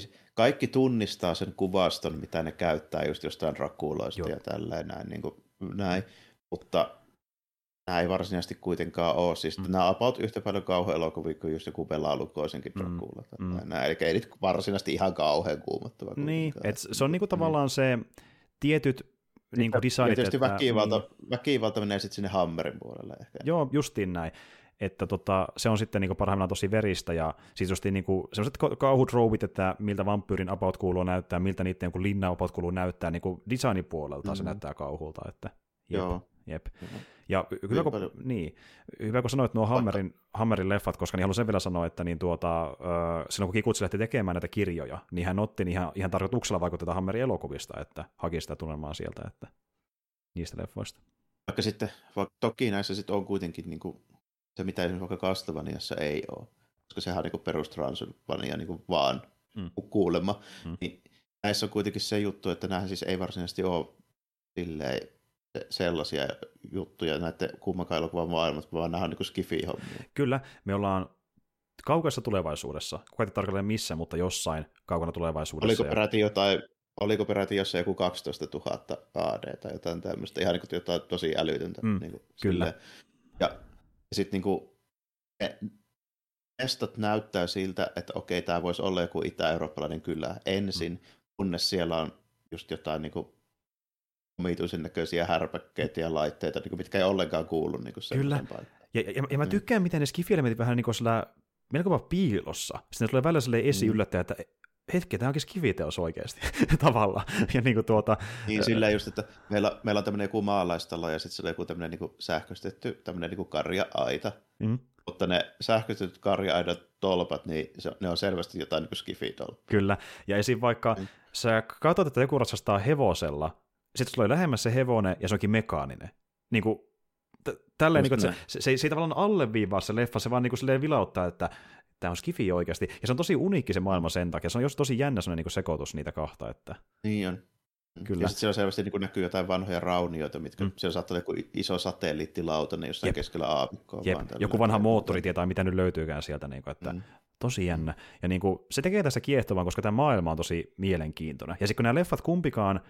B: Siis kaikki tunnistaa sen kuvaston, mitä ne käyttää just jostain rakuloista Joo. ja tälleen näin, niin kuin, näin. mutta nämä ei varsinaisesti kuitenkaan ole. Siis mm. nämä about yhtä paljon kauhean elokuvia kuin just joku Bela Lukosienkin mm. Dracula. Mm. Nämä, eli ei nyt varsinaisesti ihan kauhean kuumottava.
A: Niin, et se on niinku tavallaan mm. se tietyt niin kuin designit. Ja
B: tietysti että, väkivalta, niin, väkivalta menee sitten sinne Hammerin puolelle ehkä.
A: Joo, justiin näin. Että tota, se on sitten niin parhaimmillaan tosi veristä, ja siis just niin kuin, sellaiset kauhutrouvit, että miltä vampyyrin about kuuluu näyttää, miltä niiden joku linna about kuuluu näyttää, niin kuin designin puolelta mm-hmm. se näyttää kauhulta, että jep, Joo. jep. Mm-hmm. Ja hyvä, kun, niin, hyvä, kun sanoit nuo Hammerin, Hammerin leffat, koska niin haluan sen vielä sanoa, että niin tuota, äh, silloin kun Kikutsi lähti tekemään näitä kirjoja, niin hän otti niin ihan, ihan tarkoituksella vaikuttaa Hammerin elokuvista, että haki sitä tunnelmaa sieltä, että niistä leffoista.
B: Vaikka sitten, vaikka toki näissä sitten on kuitenkin niin kuin, se, mitä esimerkiksi vaikka Castlevaniassa ei ole, koska sehän on niin perus Transylvania niin vaan mm. kuulemma, mm. niin näissä on kuitenkin se juttu, että nämä siis ei varsinaisesti ole silleen sellaisia juttuja näiden kummankaan elokuvan maailmasta, vaan nämä on niin skifi-hommia.
A: Kyllä, me ollaan kaukaisessa tulevaisuudessa, kuka ei tarkalleen missä, mutta jossain kaukana tulevaisuudessa.
B: Oliko peräti jotain oliko peräti jossain joku 12 000 AD tai jotain tämmöistä, ihan niin kuin jotain tosi älytöntä. Mm, niin kuin,
A: kyllä.
B: Silleen. Ja sitten niin mestat näyttää siltä, että okei, tämä voisi olla joku itä-eurooppalainen kylä ensin, mm. kunnes siellä on just jotain niin kuin omituisen näköisiä härpäkkeitä ja laitteita, niin kuin, mitkä ei ollenkaan kuulu niin kuin
A: Kyllä. Ja, ja, ja, mä mm. tykkään, mm. miten ne skifielementit vähän niin kuin sillä melko piilossa. Sitten tulee välillä sellainen esi mm. yllättäjä, että hetki, tämä onkin skiviteos oikeasti tavallaan. Ja niin, kuin tuota,
B: niin sillä just, että meillä, meillä on tämmöinen joku maalaistalo ja sitten se on joku tämmöinen niin sähköistetty tämmöinen niin karja-aita. Mm. Mutta ne sähköistetyt karja-aidat tolpat, niin se, ne on selvästi jotain niin skifitolppa.
A: Kyllä, ja esim. vaikka mm. sä katsot, että joku ratsastaa hevosella, sitten sulla on lähemmäs se hevonen ja se onkin mekaaninen. Niin kuin, t- tälleen, niin kuin, se, se, se, ei, se ei tavallaan alleviivaa se leffa, se vaan niin kuin, vilauttaa, että tämä on skifi oikeasti. Ja se on tosi uniikki se maailma sen takia. Se on just tosi jännä sellainen niin sekoitus niitä kahta. Että...
B: Niin on. Kyllä. Ja sitten siellä selvästi niin näkyy jotain vanhoja raunioita, mitkä mm. siellä saattaa olla iso satelliittilautanen jossain Jep. keskellä aamikkoa.
A: Jep. Joku vanha moottori tietää, mitä nyt löytyykään sieltä. Niin kuin, että mm. Tosi jännä. Ja niin kuin, se tekee tässä kiehtovan, koska tämä maailma on tosi mielenkiintoinen. Ja sitten kun nämä leffat kumpikaan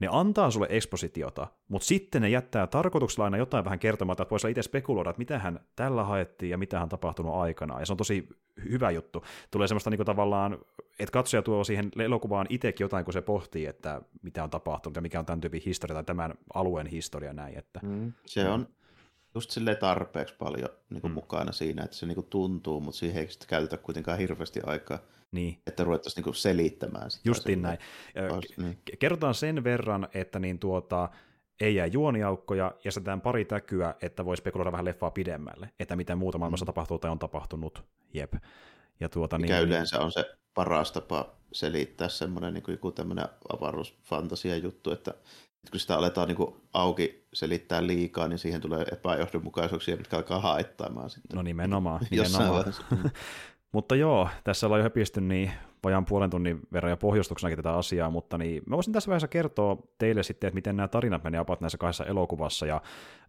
A: ne antaa sulle ekspositiota, mutta sitten ne jättää tarkoituksella aina jotain vähän kertomatta, että voisi itse spekuloida, että mitä hän tällä haettiin ja mitä hän tapahtunut aikana. Ja se on tosi hyvä juttu. Tulee semmoista niin tavallaan, että katsoja tuo siihen elokuvaan itsekin jotain, kun se pohtii, että mitä on tapahtunut ja mikä on tämän tyypin historia tai tämän alueen historia näin. Että...
B: Mm, se on just sille tarpeeksi paljon niin kuin mm. mukana siinä, että se niin kuin tuntuu, mutta siihen ei käytetä kuitenkaan hirveästi aikaa. Niin. Että ruvettaisiin niinku selittämään sitä.
A: Justin näin. Niin. Kerrotaan sen verran, että niin tuota, ei jää juoniaukkoja, ja sitten pari täkyä, että voi spekuloida vähän leffaa pidemmälle, että mitä muuta maailmassa mm. tapahtuu tai on tapahtunut. Jep.
B: Ja tuota, Mikä niin, yleensä on se paras tapa selittää semmoinen niin kuin joku tämmöinen avaruusfantasia juttu, että kun sitä aletaan niin kuin auki selittää liikaa, niin siihen tulee epäjohdonmukaisuuksia, mitkä alkaa haittaamaan sitten.
A: No nimenomaan. nimenomaan. Mutta joo, tässä ollaan jo höpisty niin vajaan puolen tunnin verran ja pohjustuksenakin tätä asiaa, mutta niin mä voisin tässä vaiheessa kertoa teille sitten, että miten nämä tarinat menee apat näissä kahdessa elokuvassa, ja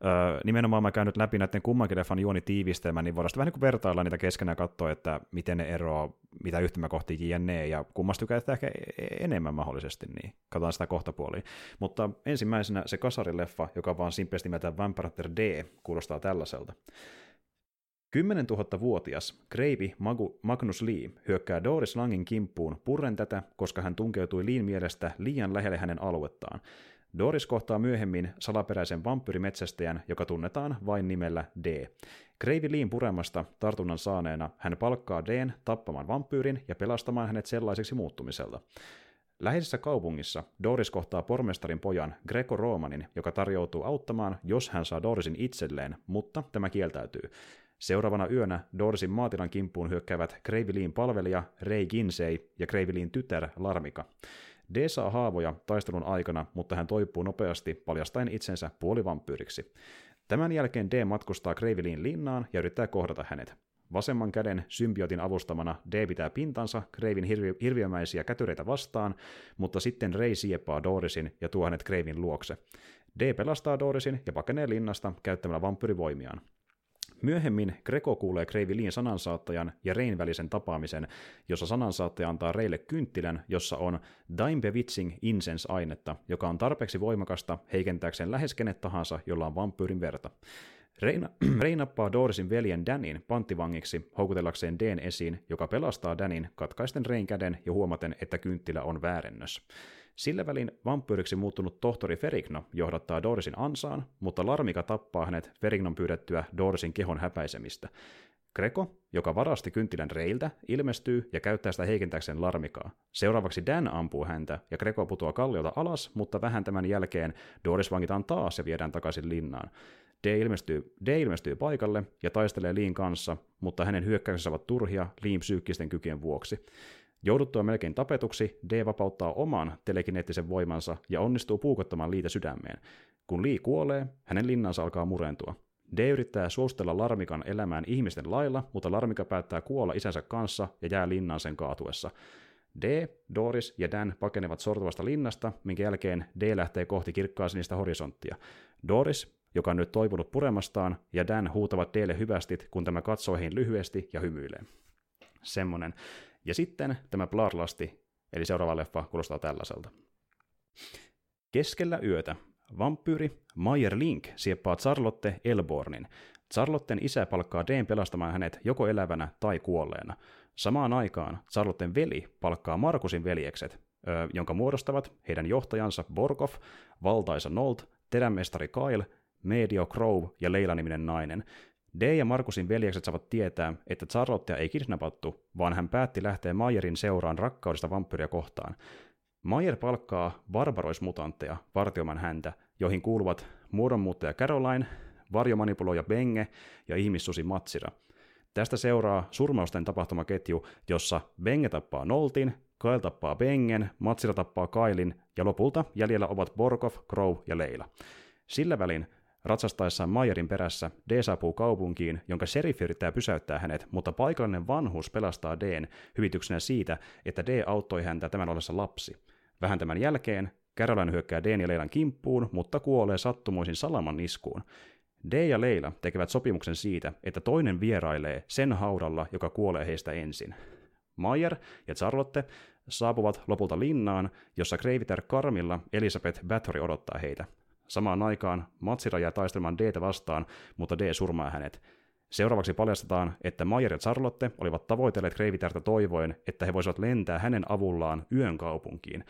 A: öö, nimenomaan mä käyn nyt läpi näiden kummankin leffan juonitiivistelmän, niin voidaan sitten vähän niin kuin vertailla niitä keskenään katsoa, että miten ne eroaa, mitä yhtymäkohtia jne, ja kummasta tykkää ehkä e-, enemmän mahdollisesti, niin katsotaan sitä kohtapuoliin. Mutta ensimmäisenä se kasarileffa, joka vaan simpeästi nimeltään Vampire D, kuulostaa tällaiselta. 10 000-vuotias Kreivi Magnus Lee hyökkää Doris Langin kimppuun purren tätä, koska hän tunkeutui Leen mielestä liian lähelle hänen aluettaan. Doris kohtaa myöhemmin salaperäisen vampyyrimetsästäjän, joka tunnetaan vain nimellä D. Kreivi Liin puremasta tartunnan saaneena hän palkkaa Dn tappamaan vampyyrin ja pelastamaan hänet sellaiseksi muuttumiselta. Läheisessä kaupungissa Doris kohtaa pormestarin pojan Greco Romanin, joka tarjoutuu auttamaan, jos hän saa Dorisin itselleen, mutta tämä kieltäytyy. Seuraavana yönä Dorsin maatilan kimppuun hyökkäävät Kreivilin palvelija Ray Kinsey ja Kreivilin tytär Larmika. D saa haavoja taistelun aikana, mutta hän toipuu nopeasti paljastaen itsensä puolivampyyriksi. Tämän jälkeen D matkustaa Kreivilin linnaan ja yrittää kohdata hänet. Vasemman käden symbiootin avustamana D pitää pintansa Kreivin hirvi- hirviömäisiä kätyreitä vastaan, mutta sitten Ray siepaa Dorisin ja tuo hänet Kreivin luokse. D pelastaa Dorisin ja pakenee linnasta käyttämällä vampyrivoimiaan. Myöhemmin Greco kuulee Kreivi Liin sanansaattajan ja Rein välisen tapaamisen, jossa sanansaattaja antaa Reille kynttilän, jossa on Daimbewitzing Incense-ainetta, joka on tarpeeksi voimakasta heikentääkseen lähes kenet tahansa, jolla on vampyyrin verta. Reina, Rein nappaa Dorisin veljen Danin panttivangiksi houkutellakseen Den esiin, joka pelastaa Danin katkaisten Rein käden ja huomaten, että kynttilä on väärennös. Sillä välin vampyyriksi muuttunut tohtori Ferigno johdattaa Dorisin ansaan, mutta Larmika tappaa hänet Ferignon pyydettyä Dorisin kehon häpäisemistä. Greco, joka varasti kynttilän reiltä, ilmestyy ja käyttää sitä heikentääkseen Larmikaa. Seuraavaksi Dan ampuu häntä ja Greco putoaa kalliolta alas, mutta vähän tämän jälkeen Doris vangitaan taas ja viedään takaisin linnaan. D ilmestyy, D ilmestyy paikalle ja taistelee Liin kanssa, mutta hänen hyökkäyksensä ovat turhia Liin psyykkisten kykien vuoksi. Jouduttua melkein tapetuksi, D vapauttaa oman telekineettisen voimansa ja onnistuu puukottamaan Liitä sydämeen. Kun Lee kuolee, hänen linnansa alkaa murentua. D yrittää suostella Larmikan elämään ihmisten lailla, mutta Larmika päättää kuolla isänsä kanssa ja jää linnaan sen kaatuessa. D, Doris ja Dan pakenevat sortuvasta linnasta, minkä jälkeen D lähtee kohti kirkkaasinista horisonttia. Doris, joka on nyt toipunut puremastaan, ja Dan huutavat Dlle hyvästit, kun tämä katsoo heihin lyhyesti ja hymyilee. Semmonen. Ja sitten tämä Bloodlusti, eli seuraava leffa, kuulostaa tällaiselta. Keskellä yötä vampyyri Meyer Link sieppaa Charlotte Elbornin. Charlotten isä palkkaa Deen pelastamaan hänet joko elävänä tai kuolleena. Samaan aikaan Charlotten veli palkkaa Markusin veljekset, jonka muodostavat heidän johtajansa Borkov, valtaisa Nolt, terämestari Kyle, Medio Crow ja Leila-niminen nainen, D ja Markusin veljekset saavat tietää, että Charlottea ei kidnappattu, vaan hän päätti lähteä Mayerin seuraan rakkaudesta vampyyriä kohtaan. Mayer palkkaa barbaroismutantteja vartioimaan häntä, joihin kuuluvat muodonmuuttaja Caroline, varjomanipuloija Benge ja ihmissusi Matsira. Tästä seuraa surmausten tapahtumaketju, jossa Benge tappaa Noltin, Kyle tappaa Bengen, Matsira tappaa Kailin ja lopulta jäljellä ovat Borkov, Crow ja Leila. Sillä välin Ratsastaessaan Mayerin perässä, D saapuu kaupunkiin, jonka sheriffi yrittää pysäyttää hänet, mutta paikallinen vanhus pelastaa Dn hyvityksenä siitä, että D auttoi häntä tämän ollessa lapsi. Vähän tämän jälkeen Caroline hyökkää Dn ja Leilan kimppuun, mutta kuolee sattumoisin salaman iskuun. D ja Leila tekevät sopimuksen siitä, että toinen vierailee sen haudalla, joka kuolee heistä ensin. Mayer ja Charlotte saapuvat lopulta linnaan, jossa Kreiviter Karmilla Elisabeth Bathory odottaa heitä. Samaan aikaan Matsira jää taistelemaan d vastaan, mutta D surmaa hänet. Seuraavaksi paljastetaan, että Mayer ja Charlotte olivat tavoitelleet Kreivitärtä toivoen, että he voisivat lentää hänen avullaan yön kaupunkiin.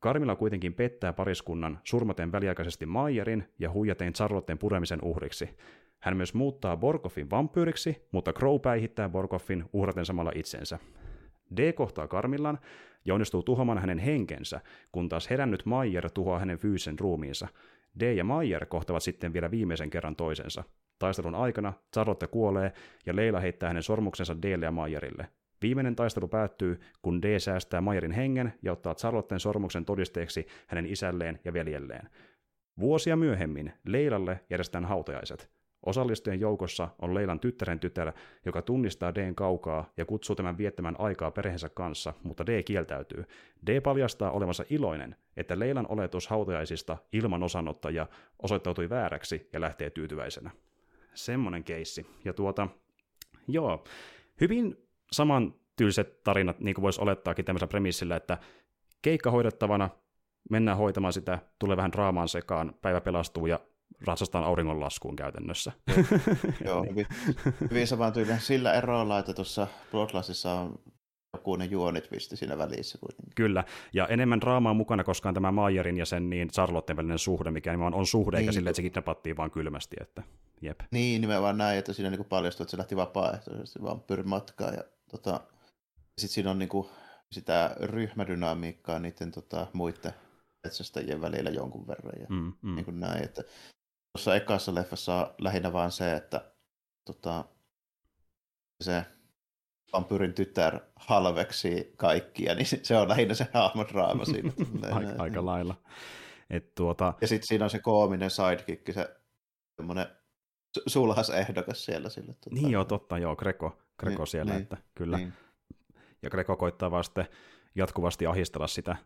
A: Karmilla kuitenkin pettää pariskunnan surmaten väliaikaisesti Mayerin ja huijaten Charlotten puremisen uhriksi. Hän myös muuttaa Borkoffin vampyyriksi, mutta Crow päihittää Borkoffin uhraten samalla itsensä. D kohtaa Karmillan ja onnistuu tuhoamaan hänen henkensä, kun taas herännyt Mayer tuhoaa hänen fyysisen ruumiinsa. D ja Mayer kohtavat sitten vielä viimeisen kerran toisensa. Taistelun aikana Charlotte kuolee ja Leila heittää hänen sormuksensa Dlle ja Mayerille. Viimeinen taistelu päättyy, kun D säästää Mayerin hengen ja ottaa Charlotten sormuksen todisteeksi hänen isälleen ja veljelleen. Vuosia myöhemmin Leilalle järjestetään hautajaiset. Osallistujien joukossa on Leilan tyttären tytär, joka tunnistaa Dn kaukaa ja kutsuu tämän viettämään aikaa perheensä kanssa, mutta D kieltäytyy. D paljastaa olevansa iloinen, että Leilan oletus hautajaisista ilman osanottajia osoittautui vääräksi ja lähtee tyytyväisenä. Semmonen keissi. Ja tuota, joo, hyvin samantyyliset tarinat, niin kuin voisi olettaakin tämmöisellä premissillä, että keikka hoidettavana, mennään hoitamaan sitä, tulee vähän draamaan sekaan, päivä pelastuu ja ratsastaan auringonlaskuun käytännössä.
B: Joo, hyvin, hyvin saman tyylinen sillä erolla, että tuossa Bloodlustissa on ne juonit pisti siinä välissä. Kuitenkin.
A: Kyllä, ja enemmän draamaa mukana koskaan tämä Mayerin ja sen niin Charlotten välinen suhde, mikä nimenomaan on suhde, niin, eikä sille, että se kidnappattiin vaan kylmästi. Että, jep.
B: Niin, nimenomaan näin, että siinä niin paljastui, että se lähti vapaaehtoisesti vaan pyrin matkaa. Ja tota, sitten siinä on niin kuin, sitä ryhmädynamiikkaa niiden tota, muiden metsästäjien välillä jonkun verran. Ja mm, mm. Niin kuin näin, että tuossa ekassa leffassa on lähinnä vaan se, että tota, se vampyyrin tytär halveksi kaikkia, niin se on lähinnä se hahmodraama siinä.
A: aika, aika lailla. Et tuota...
B: Ja sitten siinä on se koominen sidekick, se semmoinen sulhas ehdokas siellä. Sille,
A: tuota... Niin joo, totta, joo, Greco, Greco niin, siellä, niin, että kyllä. Niin. Ja Greco koittaa vaan sitten jatkuvasti ahistella sitä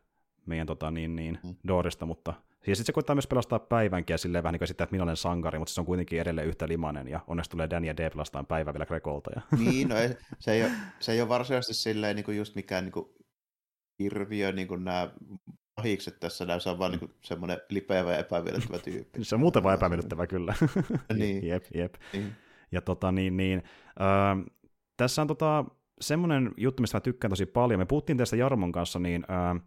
A: meidän tota, niin, niin, mm. Doorista, mutta Ja sitten se koittaa myös pelastaa päivänkin ja silleen vähän niin kuin sitä, että minä olen sankari, mutta se on kuitenkin edelleen yhtä limainen ja onneksi tulee Dan ja D pelastaa päivä vielä Grekolta. Ja...
B: Niin, no ei, se, ei ole, se ei ole varsinaisesti silleen niin kuin just mikään niin kuin hirviö, niin kuin nämä pahikset tässä, nämä on vaan niin semmoinen lipeävä ja epämiellyttävä tyyppi.
A: se on muuten vaan epämiellyttävä kyllä.
B: niin.
A: jep, jep.
B: Niin.
A: Ja tota niin, niin äh, tässä on tota, semmoinen juttu, mistä mä tykkään tosi paljon. Me puhuttiin tästä Jarmon kanssa niin äh,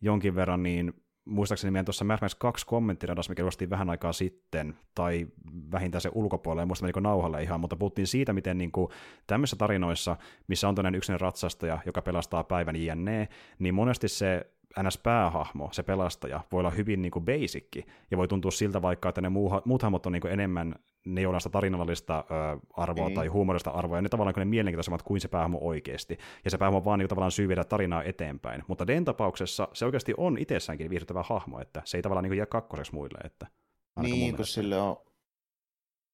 A: jonkin verran, niin muistaakseni meidän tuossa Mad Max 2 kommenttiradassa, mikä julkaistiin vähän aikaa sitten, tai vähintään se ulkopuolelle, en muista niin nauhalle ihan, mutta puhuttiin siitä, miten niin kuin, tämmöisissä tarinoissa, missä on tämmöinen yksinäinen ratsastaja, joka pelastaa päivän jne, niin monesti se NS-päähahmo, se pelastaja, voi olla hyvin niin kuin basicki, ja voi tuntua siltä vaikka, että ne muut hahmot on niin kuin enemmän ne joilla sitä tarinallista ö, arvoa mm. tai huumorista arvoa, ja ne tavallaan ne mielenkiintoisemmat kuin se päähahmo oikeasti. Ja se päähahmo vaan niin, tavallaan syy viedä tarinaa eteenpäin. Mutta Den tapauksessa se oikeasti on itsessäänkin viihdyttävä hahmo, että se ei tavallaan niin jää kakkoseksi muille. Että,
B: niin, kun sille on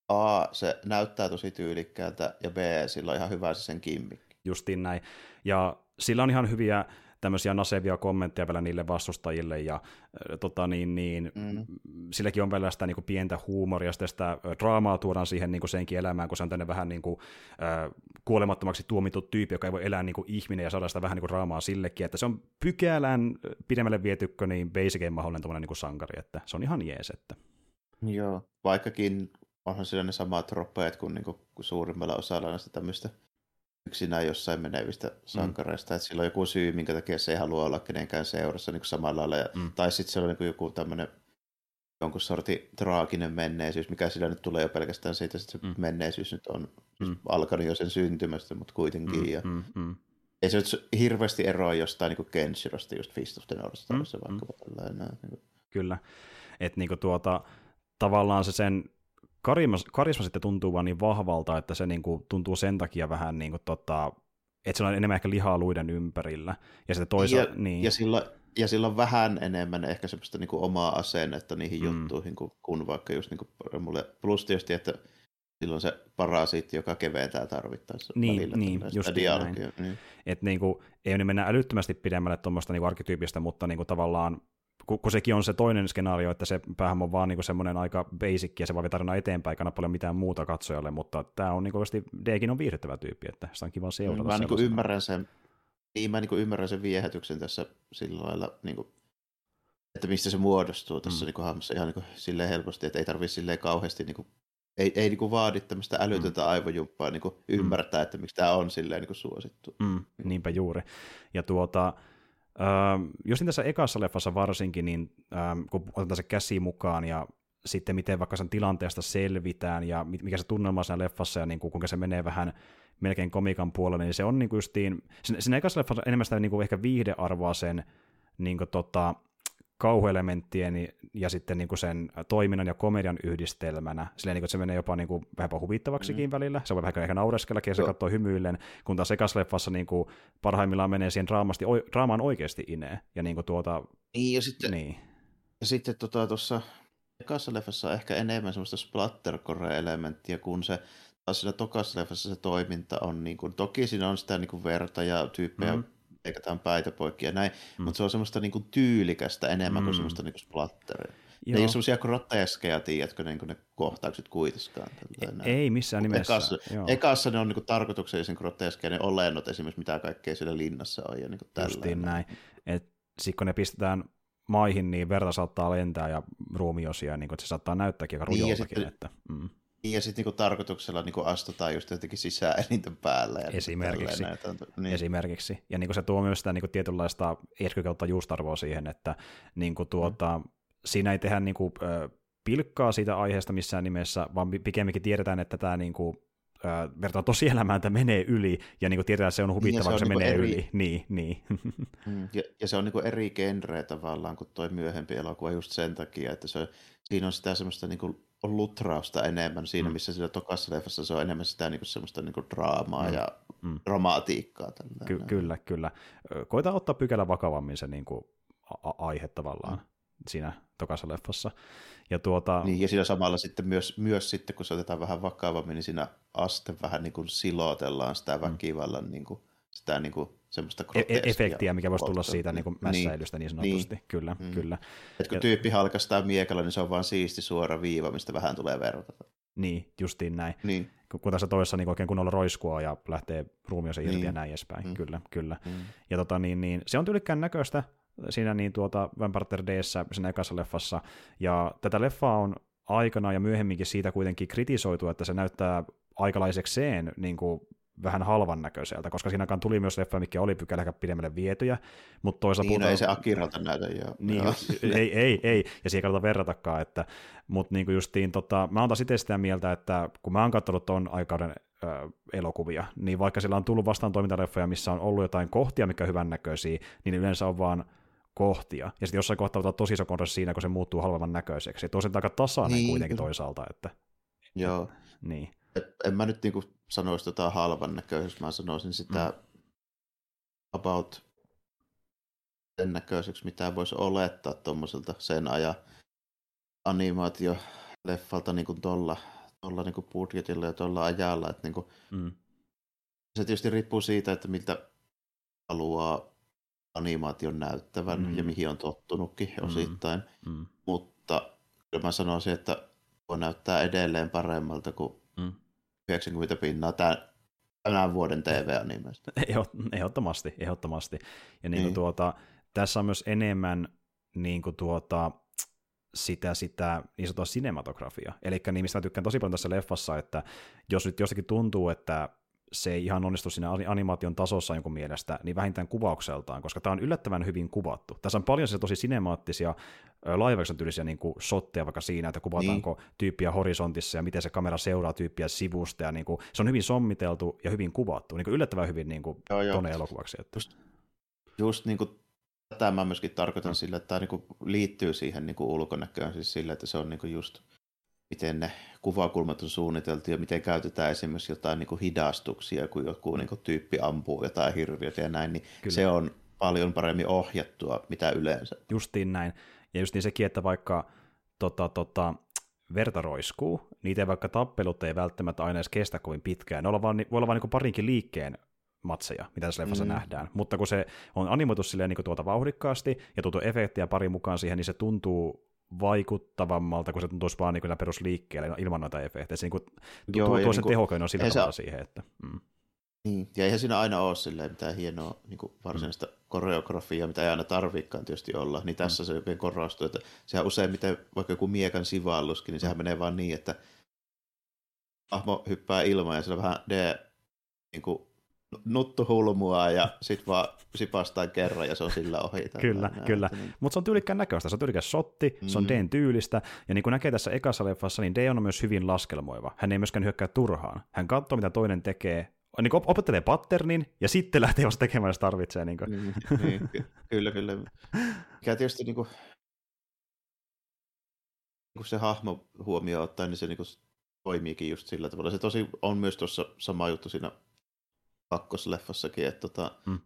B: A, se näyttää tosi tyylikkäältä, ja B, sillä on ihan hyvä se sen kimmikki.
A: Justiin näin. Ja sillä on ihan hyviä tämmöisiä nasevia kommentteja vielä niille vastustajille, ja äh, tota, niin, niin, mm. silläkin on vielä sitä niin kuin pientä huumoria, sitä, sitä draamaa tuodaan siihen niin kuin senkin elämään, kun se on tänne vähän niin kuin, äh, kuolemattomaksi tuomittu tyyppi, joka ei voi elää niin kuin ihminen, ja saada sitä vähän niin kuin draamaa sillekin, että se on pykälän pidemmälle vietykkö, niin basicin mahdollinen niin kuin sankari, että se on ihan jees, että.
B: Joo, vaikkakin onhan siellä ne samat troppeet kuin, niin kuin suurimmalla osalla näistä tämmöistä yksinään jossain menevistä mm. sankareista, mm. että sillä on joku syy, minkä takia se ei halua olla kenenkään seurassa niin samalla lailla. Mm. Tai sitten se on niin joku tämmöinen jonkun sorti traaginen menneisyys, mikä sillä nyt tulee jo pelkästään siitä, että se mm. menneisyys nyt on siis mm. alkanut jo sen syntymästä, mutta kuitenkin. Mm. Ja... Mm. Mm. Ei se nyt hirveästi eroa jostain niin Kenshirosta, just Fist of the North Starissa mm. vaikka. Mm. Niin
A: Kyllä, että niin tuota, tavallaan se sen karisma, karisma sitten tuntuu vaan niin vahvalta, että se niin kuin, tuntuu sen takia vähän niin kuin, tota, että se on enemmän ehkä lihaa luiden ympärillä. Ja sitten toisaalta,
B: ja,
A: niin.
B: ja, sillä, ja sillä on vähän enemmän ehkä semmoista niin kuin omaa asennetta niihin mm. juttuihin, kuin, kuin vaikka just niin kuin mulle, plus tietysti, että silloin se parasiitti, joka keventää tarvittaessa
A: niin, välillä niin, just dialogia. Niin. Että niinku, ei ne mennä älyttömästi pidemmälle tuommoista niinku arkkityypistä, mutta niinku tavallaan kun, kun sekin on se toinen skenaario, että se päähän on vaan niinku semmoinen aika basic ja se voi tarina eteenpäin, eikä paljon mitään muuta katsojalle, mutta tämä on niinku Dkin on viihdyttävä tyyppi, että sitä on kiva seurata.
B: Mä niinku ymmärrän sen, niin mä niinku ymmärrän sen viehätyksen tässä sillä lailla, niinku, että mistä se muodostuu tässä mm. niinku hahmossa ihan niinku silleen helposti, että ei tarvitse silleen kauheasti niinku ei, ei niinku vaadi tämmöistä älytöntä mm. aivojumppaa mm. ymmärtää, että miksi tämä on silleen niinku suosittu.
A: Mm, niinpä juuri. Ja tuota, Ähm, jos tässä ekassa leffassa varsinkin, niin ähm, kun otetaan se käsi mukaan ja sitten miten vaikka sen tilanteesta selvitään ja mikä se tunnelma on siinä leffassa ja niin kuin, kuinka se menee vähän melkein komikan puolelle, niin se on niin kuin justiin, siinä ekassa leffassa enemmän sitä niin kuin ehkä viihdearvoa sen niin kuin tota, kauhuelementtien ja sitten niin kuin sen toiminnan ja komedian yhdistelmänä, silleen, niin kuin, että se menee jopa niin kuin, vähän huvittavaksikin mm. välillä, se voi vähän ehkä naureskella ja se katsoo hymyillen, kun taas ekasleffassa niin kuin, parhaimmillaan menee siihen draamasti, o, draamaan oikeasti ineen, ja niin kuin tuota...
B: Niin, ja sitten, niin. Ja sitten tota, tuossa ekassa leffassa on ehkä enemmän semmoista splattercore-elementtiä, kun se taas siinä tokassa leffassa se toiminta on, niin kuin, toki siinä on sitä niin kuin verta ja tyyppejä mm leikataan päitä poikki ja näin, mm. mutta se on semmoista niinku tyylikästä enemmän mm. kuin semmoista niinku splatteria. Joo. Ei ole semmoisia groteskeja, tiedätkö, niin ne kohtaukset kuitenkaan.
A: Ei missään nimessä.
B: Ekassa, ekassa ne on niin tarkoituksellisen groteskeja, ne olennot esimerkiksi, mitä kaikkea siellä linnassa on. Ja niin
A: Justiin näin. Sitten kun ne pistetään maihin, niin verta saattaa lentää ja ruumiosia, niin kuin, että se saattaa näyttääkin aika rujoltakin. Niin, sitten, että, mm.
B: Niin, ja sitten niinku tarkoituksella niinku astutaan just jotenkin sisään elinten päälle. Ja
A: niinku Esimerkiksi. Niin. Esimerkiksi. Ja niinku se tuo myös sitä niinku tietynlaista kautta juustarvoa siihen, että niinku tuota, mm. siinä ei tehdä niinku, pilkkaa siitä aiheesta missään nimessä, vaan pikemminkin tiedetään, että tämä niinku, vertaan tosielämään, että menee yli, ja niinku tiedetään, että se on huvittavaa, niin, se, on se niinku menee eri... yli. Niin, niin.
B: mm, ja, ja, se on niinku eri genreä tavallaan kuin tuo myöhempi elokuva just sen takia, että se, siinä on sitä semmoista niinku on lutrausta enemmän siinä, mm. missä sillä tokassa leffassa se on enemmän sitä niinku semmoista niinku draamaa mm. ja mm. dramatiikkaa.
A: Ky- kyllä, kyllä. Koita ottaa pykälä vakavammin se niinku a- aihe tavallaan mm. siinä tokassa leffassa. Ja, tuota...
B: niin, ja siinä samalla sitten myös, myös sitten, kun se otetaan vähän vakavammin, niin siinä aste vähän niin kuin silotellaan sitä mm. väkivallan, mm. niin kuin, sitä niin kuin semmoista
A: e- e- efektiä, mikä voisi tulla siitä niin kuin
B: Niin.
A: mässäilystä niin sanotusti.
B: Niin.
A: Kyllä,
B: Mm.
A: kyllä.
B: Et kun
A: Ja-
B: tyyppi halkastaa miekalla, niin se on vaan siisti suora viiva, mistä vähän tulee verta.
A: Niin, justiin näin.
B: Niin.
A: Kun kun tässä toisessa niin oikein kunnolla roiskua ja lähtee ruumiossa irti
B: Niin.
A: ja näin edespäin.
B: Mm.
A: Kyllä, kyllä.
B: Mm.
A: Ja tota, niin, niin, se on tyylikkään näköistä siinä niin tuota Vampire Dayssä, siinä ekassa leffassa. Ja tätä leffaa on aikana ja myöhemminkin siitä kuitenkin kritisoitu, että se näyttää aikalaisekseen niin kuin vähän halvan näköiseltä, koska siinä tuli myös leffa, mikä oli pykälä pidemmälle vietyjä, mutta toisaalta
B: Niin, no,
A: puhutaan-
B: ei se Akiralta näytä joo.
A: niin,
B: joo.
A: ei, ei, ei, ja siihen kannata verratakaan, että, mutta niin justiin, tota, mä oon taas itse sitä mieltä, että kun mä oon katsonut ton aikauden elokuvia, niin vaikka sillä on tullut vastaan toimintaleffoja, missä on ollut jotain kohtia, mikä on hyvännäköisiä, niin yleensä on vaan kohtia. Ja sitten jossain kohtaa ottaa tosi iso kontrasti siinä, kun se muuttuu halvemman näköiseksi. Että on aika tasainen
B: Niin,
A: kuitenkin
B: kyllä.
A: toisaalta, että
B: joo.
A: niin.
B: Et en mä nyt niinku sanoisi tota halvan näköiseksi, mä sanoisin sitä mm. about sen näköiseksi, mitä voisi olettaa tuommoiselta sen ajan animaatioleffalta niinku tolla, tolla niinku budjetilla ja tuolla ajalla. Et niinku,
A: Mm.
B: se tietysti riippuu siitä, että miltä haluaa animaation näyttävän
A: Mm.
B: ja mihin on tottunutkin
A: Mm.
B: osittain.
A: Mm.
B: Mutta kyllä mä sanoisin, että tuo näyttää edelleen paremmalta kuin. 90 pinnaa tämän, tämän vuoden TV-animeista.
A: Ehdot- Ehdottomasti, ehdottomasti. Ja niin kuin
B: Niin.
A: tuota, tässä on myös enemmän niin kuin tuota, sitä, sitä niin sanotua cinematografia. Eli niin, mistä mä tykkään tosi paljon tässä leffassa, että jos nyt jostakin tuntuu, että se ei ihan onnistu siinä ani- animaation tasossa jonkun mielestä, niin vähintään kuvaukseltaan, koska tämä on yllättävän hyvin kuvattu. Tässä on paljon siis tosi sinemaattisia live tyylisiä niin kuin shotteja vaikka siinä, että kuvataanko niin. tyyppiä horisontissa ja miten se kamera seuraa tyyppiä sivusta. Ja niin kuin, se on hyvin sommiteltu ja hyvin kuvattu, niin kuin yllättävän hyvin niin kuin
B: Joo, joo.
A: tuonne elokuvaksi. Että.
B: Just niin kuin tätä mä myöskin tarkoitan sillä, että tämä niin kuin liittyy siihen niin kuin ulkonäköön, siis sillä, että se on niin kuin just miten ne kuvakulmat on suunniteltu ja miten käytetään esimerkiksi jotain niin kuin hidastuksia, kun joku niin kuin tyyppi ampuu jotain hirviötä ja näin, niin
A: Kyllä.
B: se on paljon paremmin ohjattua mitä yleensä.
A: Justiin näin. Ja just niin sekin, että vaikka tota, tota, verta roiskuu, niitä vaikka tappelut ei välttämättä aina edes kestä kovin pitkään. Ne olla vaan, voi olla vain niin parinkin liikkeen matseja, mitä tässä leffassa mm. Nähdään. Mutta kun se on animoitu silleen niin tuota vauhdikkaasti ja tuotu efektiä pari mukaan siihen, niin se tuntuu vaikuttavammalta, kun se tuntuisi vaan niin perusliikkeelle ilman noita efektejä. Se niin kuin,
B: Joo,
A: tuo, tuo
B: niin
A: sen
B: kuin-
A: tehoköin on sillä
B: eihän se-
A: tavalla siihen, että... Mm.
B: Niin, ja eihän siinä aina ole silleen mitään hienoa niin kuin varsinaista mm. koreografiaa, mitä ei aina tarvikaan tietysti olla, niin tässä mm. se oikein korostuu, että sehän useimmiten vaikka joku miekan sivalluskin, niin sehän menee vaan niin, että hahmo hyppää ilmaan ja sillä vähän D niin kuin nuttu hulmua ja sitten vaan sipastaa kerran ja se on sillä ohi.
A: Kyllä,
B: näin,
A: kyllä.
B: Niin.
A: Mutta se on tyylikkään näköistä, se on tyylikäs shotti, se on
B: Mm.
A: Dn tyylistä, ja niin kuin näkee tässä ekassa leffassa, niin D on myös hyvin laskelmoiva. Hän ei myöskään hyökkää turhaan. Hän katsoo, mitä toinen tekee, niin kuin op- opettelee patternin, ja sitten lähtee vasta tekemään, jos tarvitsee. Niin kuin.
B: niin, niin, ky- kyllä, kyllä. Mikä tietysti niin kuin, kun se hahmo huomioon ottaa, niin se niin kuin, toimiikin just sillä tavalla. Se tosi on myös tuossa sama juttu siinä kakkosleffassakin, että tota,
A: Mm.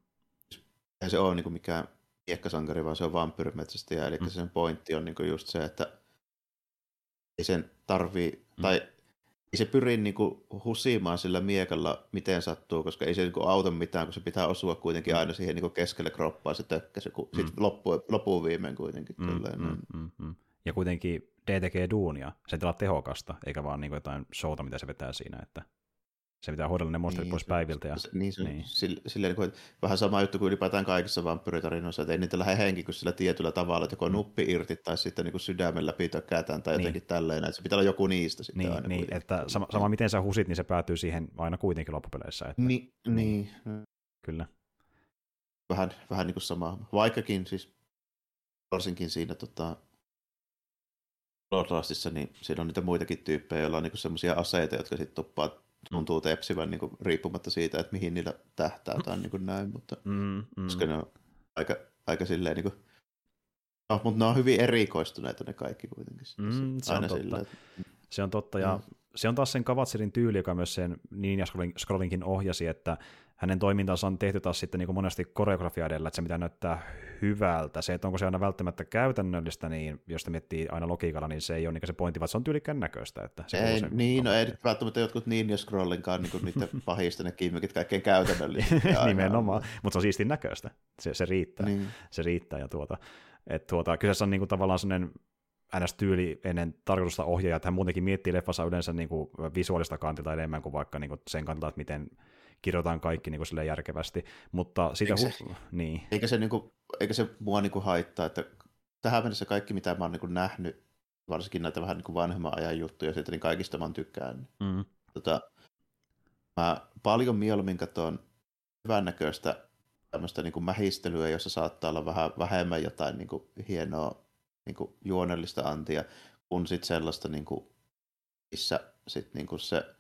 B: ei se ole niin kuin mikään miekkasankari, vaan se on vampyyrimetsästäjä. Eli
A: Mm.
B: mm. sen pointti on niin kuin just se, että ei sen tarvii,
A: Mm.
B: mm. tai ei se pyri niin kuin husimaan sillä miekalla miten sattuu, koska ei se niin kuin auta mitään, kun se pitää osua kuitenkin aina siihen niin kuin keskelle kroppaa se tökkä, se, kun
A: Mm.
B: sitten loppuu, loppuun viimein kuitenkin.
A: Mm,
B: Tälleen,
A: mm, mm, mm. Ja kuitenkin D tekee duunia, se olla tehokasta, eikä vaan niin kuin jotain showta, mitä se vetää siinä, että se pitää hoidella ne monsterit pois
B: se-
A: päiviltä. Ja...
B: se- Niin, se,
A: niin.
B: niin. Sille, sille niin kuin, vähän sama juttu kuin ylipäätään kaikissa vampyyritarinoissa, että ei niitä lähde henki kuin sillä tietyllä tavalla, että joko
A: Mm.
B: nuppi irti tai sitten niin kuin sydämen läpi tökätään tai
A: Niin.
B: jotenkin tälleen, että se pitää olla joku niistä sitten
A: Niin,
B: aina.
A: niin
B: kuitenkin.
A: että sama, sama miten sä husit, niin se päätyy siihen aina kuitenkin loppupeleissä. Että,
B: Niin, niin.
A: Kyllä.
B: Vähän, vähän niin kuin sama. Vaikkakin siis varsinkin siinä tota, Bloodlustissa, niin siinä on niitä muitakin tyyppejä, joilla on niin semmoisia aseita, jotka sitten tuppaa tuntuu tepsivän niin kuin, riippumatta siitä, että mihin niillä tähtää tai niin kuin näin, mutta
A: Mm, mm.
B: koska ne on aika, aika silleen niin kuin, no, mutta ne on hyvin erikoistuneita ne kaikki kuitenkin.
A: Mm, se on totta.
B: silleen, että,
A: Se on totta, ja
B: Mm.
A: se on taas sen Kavatserin tyyli, joka myös sen Ninja Scrollinkin ohjasi, että hänen toimintansa on tehty taas sitten niin kuin monesti koreografia edellä, että se mitä näyttää hyvältä. Se, että onko se aina välttämättä käytännöllistä, niin jos sitä miettii aina logiikalla, niin se ei ole niin se pointti, vaan se on tyylikkään näköistä. Että se
B: ei, niin, no ei välttämättä jotkut Ninja Scrollinkaan niin niiden pahista ne kimmikit kaikkein käytännöllistä.
A: Nimenomaan, mutta se on siistin näköistä. Se, se riittää. Niin. Se riittää ja tuota, että tuota, kyseessä on niin kuin tavallaan sellainen NS-tyyli ennen tarkoitusta ohjaaja, että hän muutenkin miettii leffassa yleensä niin kuin visuaalista kantilta enemmän kuin vaikka niin kuin sen kantilta, että miten kirjoitetaan kaikki niin kuin järkevästi, mutta siitä
B: eikä se, hu- niin. eikä se, niin kuin, eikä se mua niin kuin haittaa, että tähän mennessä kaikki, mitä mä oon niin kuin nähnyt, varsinkin näitä vähän niin kuin vanhemman ajan juttuja siitä, niin kaikista mä oon tykkään. Mm. Tota, mä paljon mieluummin katson hyvännäköistä tämmöistä niin kuin mähistelyä, jossa saattaa olla vähän vähemmän jotain niin kuin hienoa niin kuin juonellista antia, kun sitten sellaista, niin kuin, missä sit, niin kuin se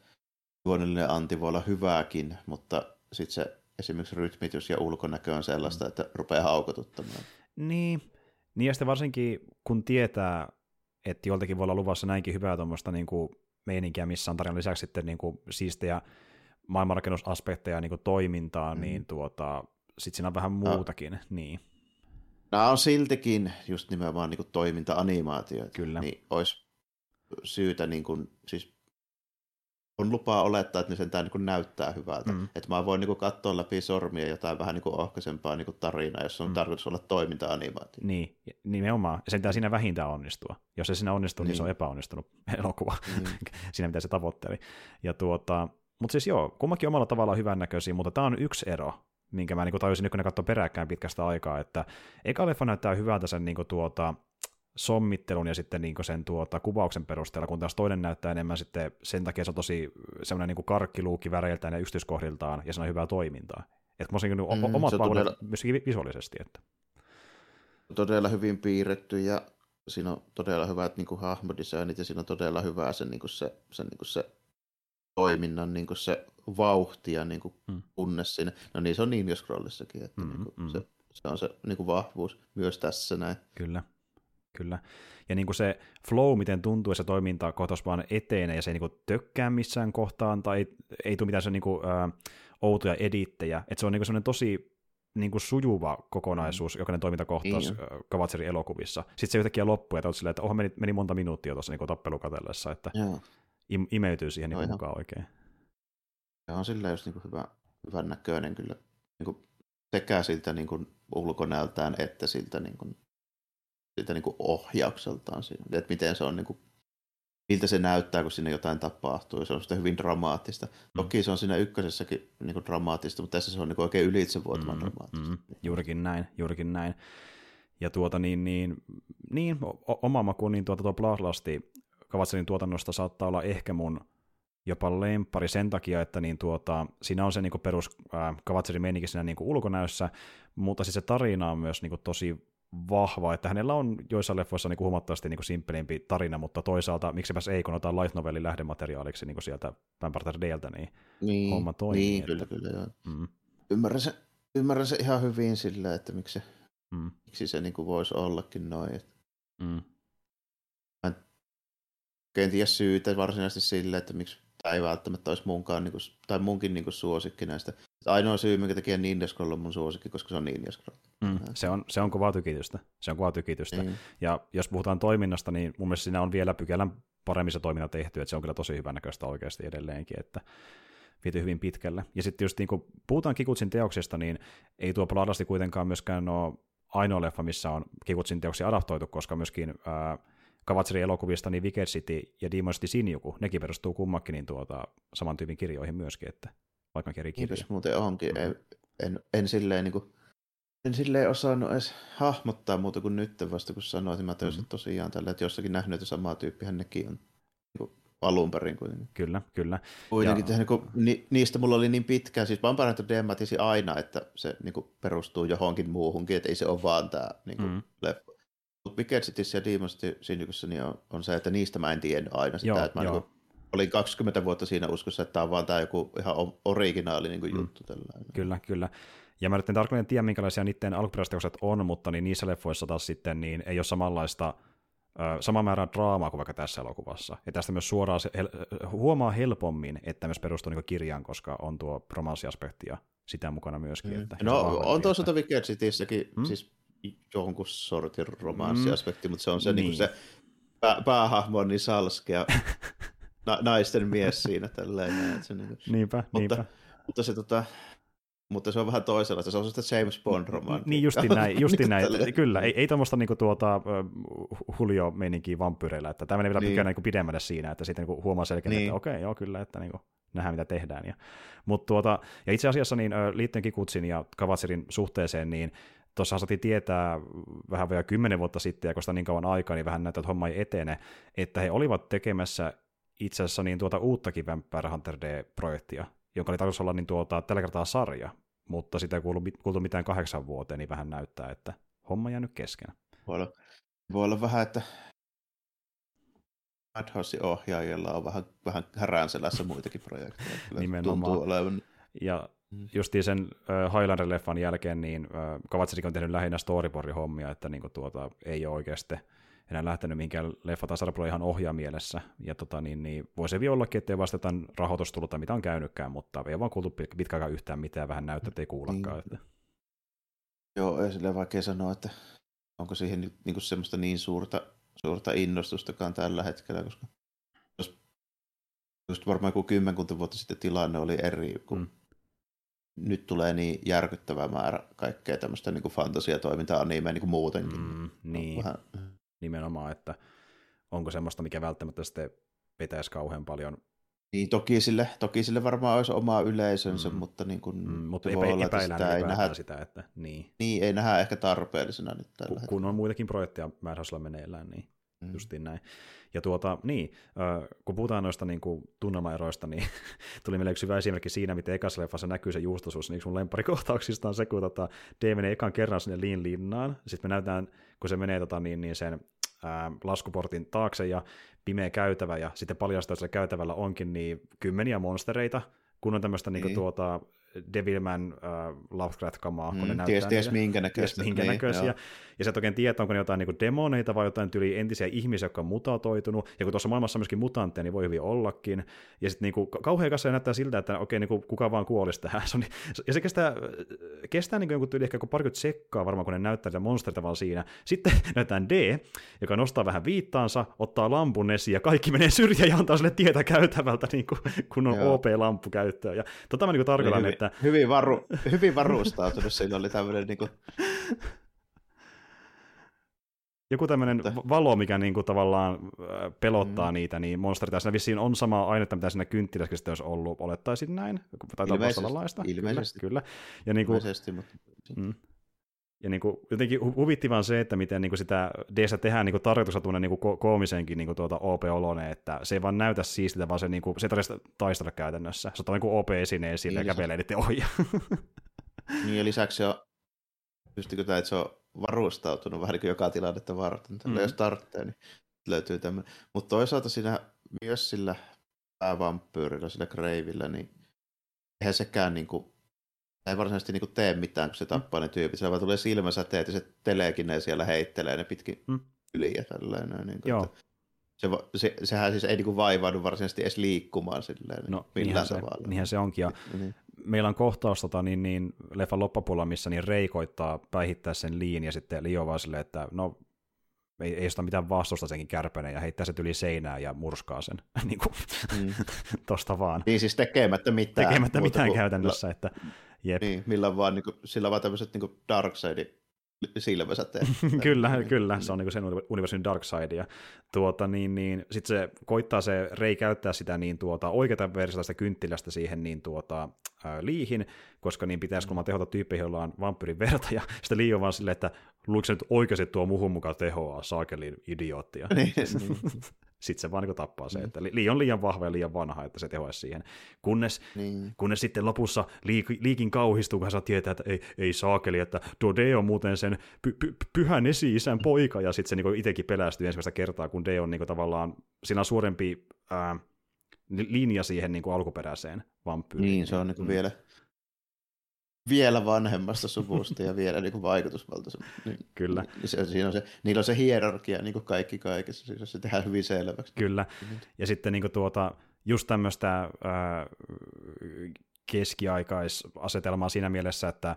B: juonellinen anti voi olla hyvääkin, mutta sitten se esimerkiksi rytmitys ja ulkonäkö on sellaista, mm. että rupeaa haukotuttamaan.
A: Niin, niin ja sitten varsinkin kun tietää, että joltakin voi olla luvassa näinkin hyvää tuommoista niin kuin meininkiä, missä on tarjolla lisäksi sitten niin kuin siistejä maailmanrakennusaspekteja niin kuin toimintaa, mm. niin tuota, sitten siinä on vähän muutakin. No. Niin.
B: Nämä on siltikin just nimenomaan niin kuin toiminta-animaatioita.
A: Kyllä.
B: Niin olisi syytä, niin kuin, siis on lupaa olettaa, että ne sentään niin näyttää hyvältä. Mm. Että mä voin niin katsoa läpi sormia jotain vähän niin ohkaisempaa niin tarinaa, jos on mm. tarkoitus olla toiminta-animaatio.
A: Niin, nimenomaan. Sentään siinä vähintään onnistua. Jos se siinä onnistuu, niin, niin se on niin. epäonnistunut elokuva. Mm. siinä mitä se tavoitteli. Ja tuota, mutta siis joo, kummakin omalla tavallaan hyvännäköisiä, mutta tämä on yksi ero minkä mä niin tajusin nyt, kun ne katsoi peräkkäin pitkästä aikaa, että eka leffa näyttää hyvältä sen niin kuin, tuota, sommittelun ja sitten niin sen tuota, kuvauksen perusteella, kun taas toinen näyttää enemmän sitten sen takia se on tosi semmoinen niin karkkiluukki väreiltään ja yksityiskohdiltaan ja se on hyvää toimintaa. Että mä niin mm, omat palvelut todella, myöskin visuaalisesti. Että.
B: Todella hyvin piirretty ja siinä on todella hyvät niin kuin, hahmodesignit ja siinä on todella hyvää se, niin kuin se, se, niin kuin se toiminnan niin kuin se vauhti ja niin kuin mm. kunnes siinä. No niin se on niin jo scrollissakin, että mm, niin kuin mm. se, se on se niin kuin vahvuus myös tässä näin.
A: Kyllä, kyllä. Ja niin kuin se flow, miten tuntuu, että se toiminta kohtaus vaan etenee ja se ei niin kuin tökkää missään kohtaan tai ei, ei tule mitään se niin kuin, ä, outoja edittejä. Että se on niin kuin sellainen tosi niin kuin sujuva kokonaisuus, mm. jokainen toimintakohtaus niin. Kavatserin elokuvissa. Sitten se yhtäkkiä loppuu, ja olet silleen, että oho, meni, meni monta minuuttia tuossa niin tappelukatellessa, että Joo im- imeytyy siihen niin mukaan oikein.
B: Se on sillä just niin kuin hyvä, hyvän näköinen kyllä niin kuin sekä siltä niin kuin ulkonäöltään että siltä, niin kuin, siltä niin kuin ohjaukseltaan. Että miten se on niin kuin, miltä se näyttää, kun siinä jotain tapahtuu. Se on sitä hyvin dramaattista. Mm. Toki se on siinä ykkösessäkin niin kuin dramaattista, mutta tässä se on niin kuin oikein ylitsevuotavan mm, dramaattista. Mm,
A: juurikin näin, juurikin näin. Ja tuota niin, niin, niin oma maku, niin tuota tuo Bloodlusti Kavatselin tuotannosta saattaa olla ehkä mun jopa lemppari sen takia, että niin tuota, siinä on se niin perus Kavatselin meininki siinä niin ulkonäössä, mutta siis se tarina on myös niin tosi vahva, että hänellä on joissain leffoissa niin huomattavasti niin simpelimpi tarina, mutta toisaalta miksepäs ei, kun otetaan light novelin lähdemateriaaliksi niin sieltä Vampire Dayltä, niin, niin homma toimii.
B: Niin, että... kyllä, kyllä, joo. Mm. Ymmärrän, se, ymmärrän se ihan hyvin sillä, että miksi se, mm. miksi se niin kuin voisi ollakin noin. Mm en tiedä syytä varsinaisesti sille, että miksi ei välttämättä olisi munkaan, niin kuin, tai munkin niin kuin, suosikki näistä. Ainoa syy, minkä takia Ninja Scroll on mun suosikki, koska se on Ninja Scroll.
A: Mm, se, on, se on kovaa tykitystä. Se on kovaa tykitystä. Mm. Ja jos puhutaan toiminnasta, niin mun mielestä siinä on vielä pykälän paremmin se toiminta tehty, että se on kyllä tosi hyvän näköistä oikeasti edelleenkin, että viety hyvin pitkälle. Ja sitten just niin kun puhutaan Kikutsin teoksista, niin ei tuo Pladasti kuitenkaan myöskään ole ainoa leffa, missä on Kikutsin teoksia adaptoitu, koska myöskin ää, Kavatserin elokuvista, niin Wicked City ja Demon City Shinjuku, nekin perustuu kummakin niin tuota, saman tyypin kirjoihin myöskin, että vaikka eri kirjoja.
B: muuten onkin. Mm-hmm. En, en, en, silleen, niin kuin, en silleen osannut edes hahmottaa muuta kuin nyt vasta, kun sanoit, että mä täysin mm-hmm. tosiaan tällä, että jossakin nähnyt, että samaa tyyppihän nekin on niin kuin, alun perin kuitenkin.
A: Kyllä, kyllä.
B: Kuitenkin, ja... niin kuin, ni, niistä mulla oli niin pitkään, siis Vampire Hunter aina, että se niin kuin, perustuu johonkin muuhunkin, että ei se ole vaan tämä niin kuin, mm. leffa. Mutta Wicked Cityssä ja Demon City niin on, on, se, että niistä mä en tiennyt aina sitä, joo, että mä joo. Niin olin 20 vuotta siinä uskossa, että tämä on vaan tämä joku ihan originaali niin mm. juttu. Tällainen.
A: Kyllä, kyllä. Ja mä nyt en tarkalleen tiedä, minkälaisia niiden alkuperäisteokset on, mutta niin niissä leffoissa taas sitten niin ei ole samanlaista sama määrä draamaa kuin vaikka tässä elokuvassa. Ja tästä myös suoraan se, hel, huomaa helpommin, että myös perustuu niin kirjaan, koska on tuo romanssiaspekti ja sitä mukana myöskin. Mm. Että
B: no on tuossa Wicked Cityssäkin mm? siis jonkun sortin romanssiaspekti, mm. mutta se on se, niin. Niin se pää, päähahmo on niin salskea na, naisten mies siinä tälleen. Että se, niin kuin,
A: niinpä,
B: mutta,
A: niinpä.
B: Mutta se tota, mutta se on vähän toisella, se on sitä James bond romaan
A: Niin justi näin, justi niin näin. Tälle. kyllä, ei, ei tuommoista niinku tuota, Julio-meininkiä vampyreillä, että tämä menee vielä niin. niinku pidemmälle siinä, että sitten niinku huomaa selkeästi, niin. että okei, okay, joo kyllä, että niinku, nähdään mitä tehdään. Ja, mutta tuota, ja itse asiassa niin, liittyen Kikutsin ja Kavatserin suhteeseen, niin tuossa saatiin tietää vähän vielä kymmenen vuotta sitten, ja koska niin kauan aikaa, niin vähän näyttää, että homma ei etene, että he olivat tekemässä itse asiassa niin tuota uuttakin Vampire Hunter D-projektia, jonka oli tarkoitus olla niin tuota, tällä kertaa sarja, mutta sitä ei kuulu, kuultu mitään kahdeksan vuoteen, niin vähän näyttää, että homma jäänyt kesken.
B: Voi olla, voi olla vähän, että Madhousein ohjaajilla on vähän, vähän häränselässä muitakin projekteja.
A: Nimenomaan. Olevan. Ja. Justiin sen Highlander-leffan jälkeen, niin Kovatsikin on tehnyt lähinnä storyboard-hommia, että niin tuota, ei ole oikeasti enää lähtenyt mihinkään leffa tai ihan ohjaamielessä. Ja tota, niin, niin voi se ollakin, ettei vasta jotain rahoitustulta, mitä on käynytkään, mutta ei vaan kuultu pitkä aikaa yhtään mitään, vähän näyttää, että ei kuullakaan. Niin. Että...
B: Joo, ei sille vaikea sanoa, että onko siihen nyt niin kuin semmoista niin suurta, suurta innostustakaan tällä hetkellä, koska jos just varmaan joku kymmenkunta vuotta sitten tilanne oli eri, kun mm. Nyt tulee niin järkyttävä määrä kaikkea tämmöistä niin fantasiatoimintaa animea niin kuin muutenkin. Mm,
A: niin. Vähän nimenomaan, että onko semmoista, mikä välttämättä sitten pitäisi kauhean paljon
B: niin, toki sille, toki sille varmaan olisi oma yleisönsä, mm. mutta, niin kuin, mm,
A: mutta epä, olla, epäillään sitä ei nähdä, sitä, että niin.
B: niin. ei nähdä ehkä tarpeellisena nyt tällä
A: Kun, kun on muitakin projekteja määräosalla meneillään, niin mm. justiin näin. Ja tuota, niin, kun puhutaan noista niin kuin, tunnelmaeroista, niin tuli meille yksi hyvä esimerkki siinä, miten ekassa leffassa näkyy se juustosuus, niin mun lempparikohtauksista on se, kun tota, Dave menee ekan kerran sinne Liin linnaan, sitten me näytetään, kun se menee tota, niin, niin sen ää, laskuportin taakse ja pimeä käytävä, ja sitten paljastaa, että käytävällä onkin niin kymmeniä monstereita, kun on tämmöistä niin. Niin tuota, Devilman uh, Lovecraft-kamaa, kun mm, ne näyttää
B: ties, ties minkä näköisiä.
A: Ties minkä niin, näköisiä. Joo. Ja sä et oikein tiedä, onko ne jotain niin demoneita vai jotain tyli entisiä ihmisiä, jotka on mutatoitunut. Ja kun tuossa maailmassa on myöskin mutantteja, niin voi hyvin ollakin. Ja sitten niin kauhean kanssa näyttää siltä, että okei, niin kuin, kuka vaan kuolisi tähän. Se on, ja se kestää, kestää niin kuin jonkun tyyli ehkä parikymmentä sekkaa varmaan, kun ne näyttää sitä monsterita vaan siinä. Sitten näytetään D, joka nostaa vähän viittaansa, ottaa lampun esiin ja kaikki menee syrjään ja antaa sille tietä käytävältä, niin kuin, kun on OP-lamppu käyttöön. Ja tota mä niin tarkoitan,
B: niin,
A: että...
B: Hyvin, varu, hyvin varustautunut, siinä oli tämmöinen niin kuin
A: joku tämmöinen valo, mikä niinku tavallaan pelottaa mm. niitä, niin monsteri tässä vissiin on sama ainetta, mitä siinä kynttilässä sitten olisi ollut, olettaisin näin.
B: Taitaa ilmeisesti,
A: ilmeisesti. Kyllä, kyllä. Ja niinku, ilmeisesti, mutta... Mm. Ja niin kuin, jotenkin huvittavaa se, että miten niin kuin sitä d tehdään niin tarkoituksena niin ko- koomisenkin niin tuota OP-olone, että se ei vaan näytä siistiltä, vaan se, niin kuin, se ei tarvitse taistella käytännössä. Se on niin OP-esineen sille niin, ja kävelee niiden ohi.
B: niin ja lisäksi se on, pystykö tämä, että se on varustautunut vähän niin kuin joka tilannetta varten. Tällä mm. jos tarvitsee, niin löytyy tämmöinen. Mutta toisaalta siinä myös sillä päävampyyrillä, sillä kreivillä, niin eihän sekään niin kuin, ei varsinaisesti niin kuin tee mitään, kun se tappaa mm. ne tyypit. Se vaan tulee silmäsäteet ja se teleekin ne siellä heittelee ne pitkin mm. yli ja tällainen. Niin kuin, Joo. Se, se, sehän siis ei niin kuin vaivaudu varsinaisesti edes liikkumaan silleen, no, millään
A: se,
B: tavalla.
A: Niinhän se onkin. Ja niin meillä on kohtaus tota, niin, niin, leffan loppupuolella, missä niin Rei koittaa päihittää sen liin ja sitten Lio vaan silleen, että no ei, ei sitä mitään vastusta senkin kärpänen ja heittää se yli seinää ja murskaa sen niin kuin, mm. tosta vaan.
B: Niin siis tekemättä mitään.
A: Tekemättä mitään kuin, käytännössä. Että,
B: jep. Niin, millä vaan, niin kuin, sillä vaan tämmöiset niin Darkseidin silmäsäteet.
A: kyllä, niin, kyllä, se on niin sen universumin dark side. Ja tuota, niin, niin, sitten se koittaa se Rei käyttää sitä niin tuota, oikeata versiota sitä kynttilästä siihen niin tuota, ää, liihin, koska niin pitäisi kun tehota tyyppeihin, joilla on vampyrin verta, ja sitten on vaan silleen, että luuliko se nyt oikeasti tuo muhun mukaan tehoa, saakelin idioottia. Niin, niin. Sitten se vaan niin tappaa se, mm. että Lee on liian vahva ja liian vanha, että se tehoaisi siihen. Kunnes, niin. kunnes sitten lopussa liikin kauhistuu, kun hän saa tietää, että ei, ei saakeli, että tuo D on muuten sen py- py- pyhän esi-isän poika, ja sitten se niin itsekin pelästyy ensimmäistä kertaa, kun D on niin tavallaan, siinä on suurempi ää, linja siihen niin kuin alkuperäiseen vampyyriin.
B: Niin, se on niin kuin mm. vielä, vielä vanhemmasta suvusta ja vielä niin vaikutusvaltaisemmasta. Niin,
A: Kyllä.
B: Niin se, siinä on se, niillä on se hierarkia niin kuin kaikki kaikessa, siis se tehdään hyvin selväksi.
A: Kyllä, ja sitten niin kuin tuota, just tämmöistä äh, keskiaikaisasetelmaa siinä mielessä, että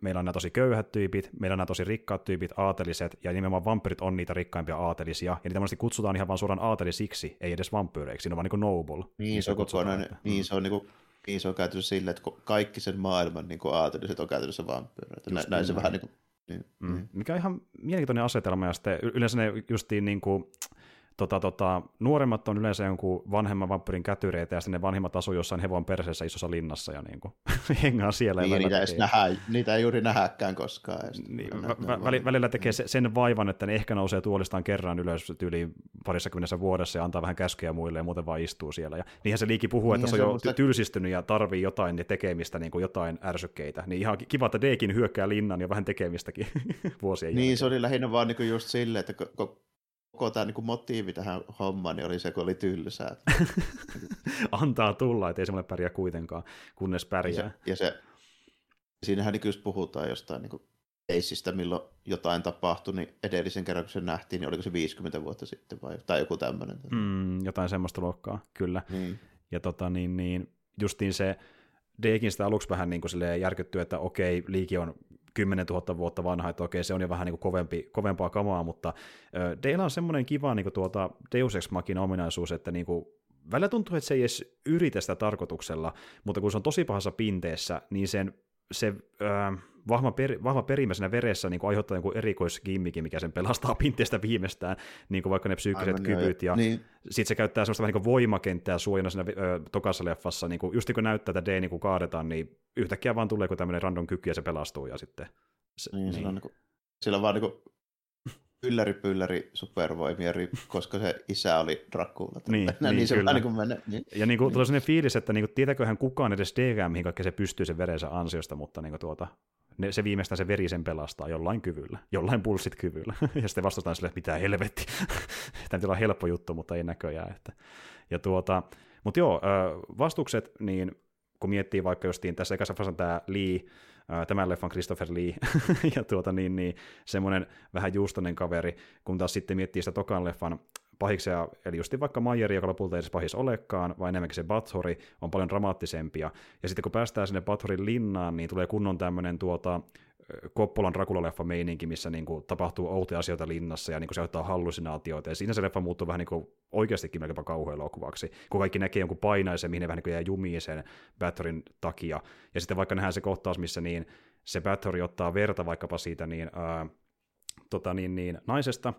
A: meillä on nämä tosi köyhät tyypit, meillä on nämä tosi rikkaat tyypit, aateliset, ja nimenomaan vampyrit on niitä rikkaimpia aatelisia, ja niitä monesti kutsutaan ihan vaan suoraan aatelisiksi, ei edes vampyyreiksi, ne on vaan niin noble.
B: Niin, se on kokonaan, niin se on niin kuin, niin se on käytännössä sillä, että kaikki sen maailman niin aateliset on käytännössä vampyyreitä. Nä, näin se vähän niin kuin, niin,
A: mm. niin. Mikä on ihan mielenkiintoinen asetelma, ja sitten yleensä ne justiin niin kuin, tota, tota, nuoremmat on yleensä jonkun vanhemman vampyrin kätyreitä, ja sitten ne vanhimmat asuu jossain hevon perseessä isossa linnassa, ja niin kuin, hengaa siellä.
B: Niin, niitä, ei nähdä, niitä ei juuri nähäkään koskaan.
A: Niin, vä- vä- välillä tekee sen vaivan, että ne ehkä nousee tuolistaan kerran ylös yli parissa kymmenessä vuodessa ja antaa vähän käskyjä muille ja muuten vaan istuu siellä. Ja niinhän se liiki puhuu, että niin, se on jo mutta... tylsistynyt ja tarvii jotain tekemistä, niin kuin jotain ärsykkeitä. Niin ihan kiva, että Deekin hyökkää linnan ja vähän tekemistäkin vuosien
B: Niin, jälkeen. se oli lähinnä vaan niin just silleen, että koko tämä niin motiivi tähän hommaan niin oli se, kun oli tylsää.
A: Antaa tulla, ettei semmoinen pärjää kuitenkaan, kunnes pärjää.
B: Ja se, ja se siinähän niin just puhutaan jostain niin keissistä, milloin jotain tapahtui, niin edellisen kerran, kun se nähtiin, niin oliko se 50 vuotta sitten vai tai joku tämmöinen.
A: Mm, jotain semmoista luokkaa, kyllä. Mm. Ja tota, niin, niin, justiin se Deekin sitä aluksi vähän niin kuin järkyttyy, että okei, liiki on 10 000 vuotta vanha, että okei, se on jo vähän niin kuin kovempi, kovempaa kamaa, mutta Deilla on semmoinen kiva niin kuin tuota Deus Ex Machina ominaisuus, että niin kuin välillä tuntuu, että se ei edes yritä sitä tarkoituksella, mutta kun se on tosi pahassa pinteessä, niin sen se äh, vahva, per, vahva perimä siinä veressä niin kuin aiheuttaa jonkun erikoisgimmikin, mikä sen pelastaa pinteestä viimeistään, niin kuin vaikka ne psyykkiset Aivan, kyvyt, ja niin. sitten se käyttää sellaista vähän niin voimakenttää suojana siinä ö, tokassa leffassa, niin kuin, just niin kuin näyttää, että D niin kuin kaadetaan, niin yhtäkkiä vaan tulee tämmöinen random kyky, ja se pelastuu, ja sitten...
B: Se, niin, niin. Sillä, on, niin kuin, sillä on vaan niin kuin ylläri pylläri supervoimia, koska se isä oli Dracula.
A: Niin, niin, niin, se kyllä. Niin kuin mene, niin. Ja niin kuin, tulee sellainen fiilis, että niin kuin, tietääköhän kukaan edes DG, mihin kaikki se pystyy sen verensä ansiosta, mutta niin kuin, tuota, ne, se viimeistään se veri sen pelastaa jollain kyvyllä, jollain pulssit kyvyllä. ja sitten vastataan sille, että mitä helvetti. Tämä on helppo juttu, mutta ei näköjään. Että. Ja tuota, mutta joo, vastukset, niin kun miettii vaikka justiin tässä ekassa fasan tämä Lee, tämän leffan Christopher Lee, ja tuota niin, niin semmoinen vähän juustonen kaveri, kun taas sitten miettii sitä tokan leffan pahiksia, eli just vaikka Majeri, joka lopulta ei edes pahis olekaan, vaan enemmänkin se Bathori on paljon dramaattisempia. Ja sitten kun päästään sinne Bathorin linnaan, niin tulee kunnon tämmöinen tuota, Koppolan Dracula-leffa meininki, missä niin kuin, tapahtuu outoja asioita linnassa ja niin kuin, se ottaa hallusinaatioita. Ja siinä se leffa muuttuu vähän niin kuin, oikeastikin melkeinpä kauhean elokuvaksi, kun kaikki näkee jonkun painaisen, mihin ne vähän niin kuin jää jumiin sen Bathorin takia. Ja sitten vaikka nähdään se kohtaus, missä niin se Bathory ottaa verta vaikkapa siitä niin, ää, tota, niin, niin, naisesta,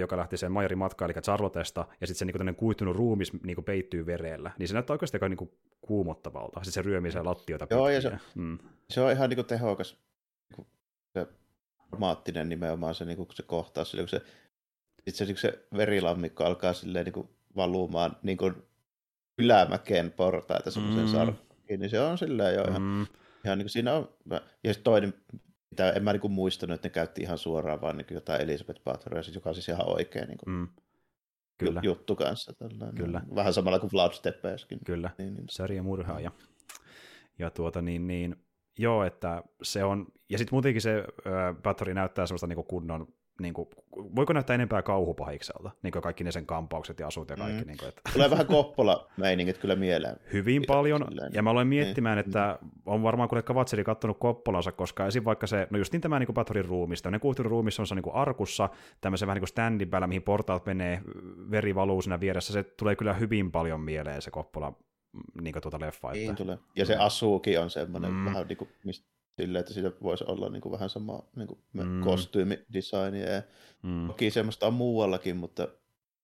A: joka lähti sen Majerin matkaan, eli Charlotesta, ja sitten se niin kuihtunut ruumis niin peittyy verellä, niin se näyttää oikeasti aika niin kuumottavalta. Sitten se ryömii sen lattioita
B: Joo, ja se, mm. se on ihan niin tehokas niinku se dramaattinen nimenomaan se, niin kuin se kohtaus, sille, kun se, sit se, niin se verilammikko alkaa silleen niin kuin valumaan niin kuin ylämäkeen portaita semmoisen mm. sarkkiin, niin se on silleen jo ihan, mm. ihan niin kuin siinä on, ja sitten toinen, mitä en mä niin muistanut, että ne käytti ihan suoraan vaan niin jotain Elisabeth Bathorya, joka on siis ihan oikein niin kuin, mm. Kyllä. juttu kanssa. Tällainen. Kyllä. Vähän samalla kuin Vlad Steppeskin.
A: Kyllä, niin, niin. sarja murhaaja. Ja tuota niin, niin joo, että se on, ja sitten muutenkin se äh, Bathory näyttää semmoista niin kunnon niin kuin, voiko näyttää enempää kauhupahikselta, niin kuin kaikki ne sen kampaukset ja asut ja kaikki. Mm. Niin kuin, että...
B: Tulee vähän Koppola-meiningit kyllä mieleen.
A: Hyvin paljon, silleen. ja mä olen miettimään, niin. että on varmaan kun Kavatseri kattonut Koppolansa, koska esim. vaikka se, no just niin tämä niin Bathorin ruumista, ne kuuhtunut ruumissa on se niin kuin arkussa, tämmöisen vähän niin kuin standin päällä, mihin portaat menee, veri valuu siinä vieressä, se tulee kyllä hyvin paljon mieleen se Koppola niin tuota leffa.
B: Niin että... tulee. Ja se asuukin on semmoinen mm. vähän niin kuin, mistä silleen, että siitä voisi olla niin kuin vähän sama niin kuin mm. kostyymidesign ja mm. toki semmoista on muuallakin, mutta,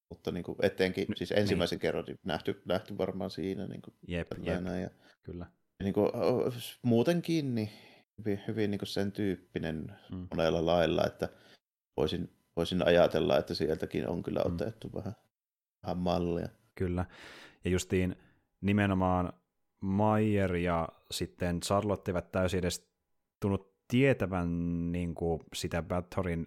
B: mutta niin kuin etenkin siis ensimmäisen niin. kerran niin nähty, nähty varmaan siinä. Niin kuin
A: jep, jep. Ja, kyllä.
B: Niin kuin, muutenkin niin hyvin, hyvin niin kuin sen tyyppinen mm. monella lailla, että voisin, voisin ajatella, että sieltäkin on kyllä mm. otettu mm. vähän, vähän mallia.
A: Kyllä. Ja justiin nimenomaan Mayer ja sitten Charlotte eivät täysin edes tunnu tietävän niin kuin sitä Bathorin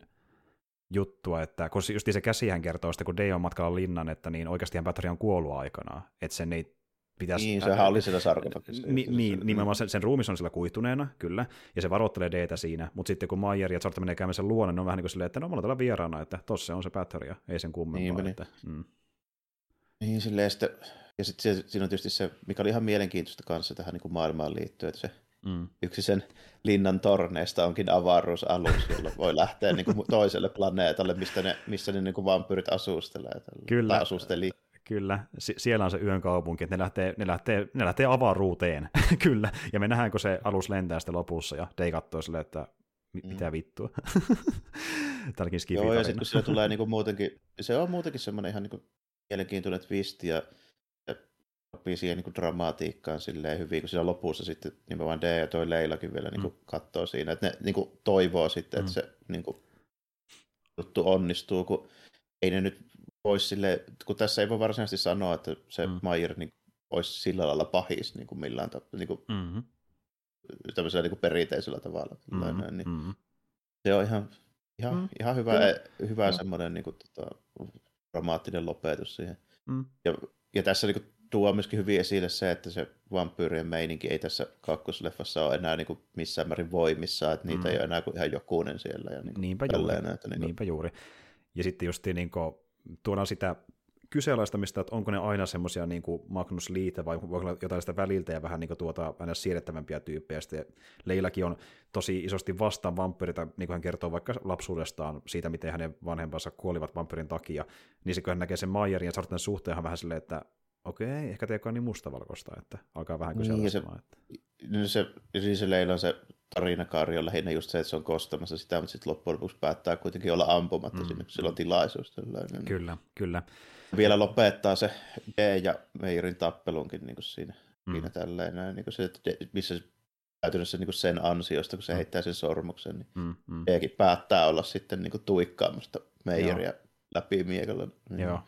A: juttua, että kun just se käsihän kertoo sitä, kun Day on matkalla linnan, että niin oikeastihan Bathory on kuollut aikanaan, että sen ei pitäisi...
B: Niin, sehän oli siellä sarkofagissa.
A: Ni, niin, nimenomaan sen, sen ruumis on sillä kuihtuneena, kyllä, ja se varoittelee Deetä siinä, mutta sitten kun Maier ja Zorta menee käymään sen luonne, ne on vähän niin kuin silleen, että no me ollaan täällä vieraana, että tossa on se Bathory, ei sen kummempaa.
B: Niin,
A: että, mm.
B: niin silleen sitten, ja sitten siinä on tietysti se, mikä oli ihan mielenkiintoista kanssa tähän niin kuin maailmaan liittyen, että se Mm. Yksi sen linnan torneista onkin avaruusalus, jolla voi lähteä niin kuin toiselle planeetalle, mistä ne, missä ne niin kuin vampyyrit asustelee.
A: Kyllä.
B: Asusteli.
A: Kyllä, Sie- siellä on se yön kaupunki, että ne lähtee, ne lähtee, ne lähtee avaruuteen, kyllä. Ja me nähdään, kun se alus lentää sitten lopussa, ja Dei katsoo silleen, että mm. mitä mm. vittua. Tälläkin
B: Joo, ja sitten kun sillä tulee niinku muutenkin, se on muutenkin semmoinen ihan niinku mielenkiintoinen twist, ja sopii siihen niin kuin dramatiikkaan silleen hyvin, kun siinä lopussa sitten nimenomaan D ja toi Leilakin vielä niin kuin mm. katsoo siinä, että ne niin kuin toivoo sitten, että mm. se niin kuin, juttu onnistuu, kun ei ne nyt voisi sille, kun tässä ei voi varsinaisesti sanoa, että se mm. Mayer niin olisi sillä lailla pahis niin kuin millään tavalla, niin kuin, mm-hmm. tämmöisellä niin kuin perinteisellä tavalla. Mm-hmm. Niin, mm-hmm. Se on ihan, ihan, mm. ihan hyvä, mm. hyvä mm. semmoinen niin kuin, tota, dramaattinen lopetus siihen. Mm. Ja, ja tässä niin kuin, tuo myöskin hyvin esille se, että se vampyyrien meininki ei tässä kakkosleffassa ole enää niin kuin missään määrin voimissa, että niitä mm. ei ole enää kuin ihan jokunen siellä. Ja niin kuin
A: Niinpä, juuri. Näin, että niin kuin... Niinpä juuri. Ja sitten just niin kuin, tuodaan sitä kyseenalaistamista, että onko ne aina semmoisia niin Magnus Liite vai voiko olla jotain sitä väliltä ja vähän niin kuin tuota, aina siedettävämpiä tyyppejä. Sitten Leilakin on tosi isosti vastaan vampyritä, niin kuin hän kertoo vaikka lapsuudestaan siitä, miten hänen vanhempansa kuolivat vampyrin takia. Niin se kun hän näkee sen Mayerin ja Sarten suhteen vähän silleen, että okei, ehkä te on niin mustavalkoista, että alkaa vähän kysyä. Niin, se, että...
B: niin se, siis se Leila se tarinakaari on lähinnä just se, että se on kostamassa sitä, mutta sitten loppujen lopuksi päättää kuitenkin olla ampumatta mm. sinne, kun sillä on tilaisuus. Tällainen.
A: Kyllä, kyllä.
B: Vielä lopettaa se D ja Meirin tappelunkin niin kuin siinä, mm. siinä tälleen, niin kuin se, että missä käytännössä niin sen ansiosta, kun se mm. heittää sen sormuksen, niin mm, mm. Päättää olla sitten niin kuin tuikkaamasta Meijeriä läpi miekalla.
A: Niin. Joo,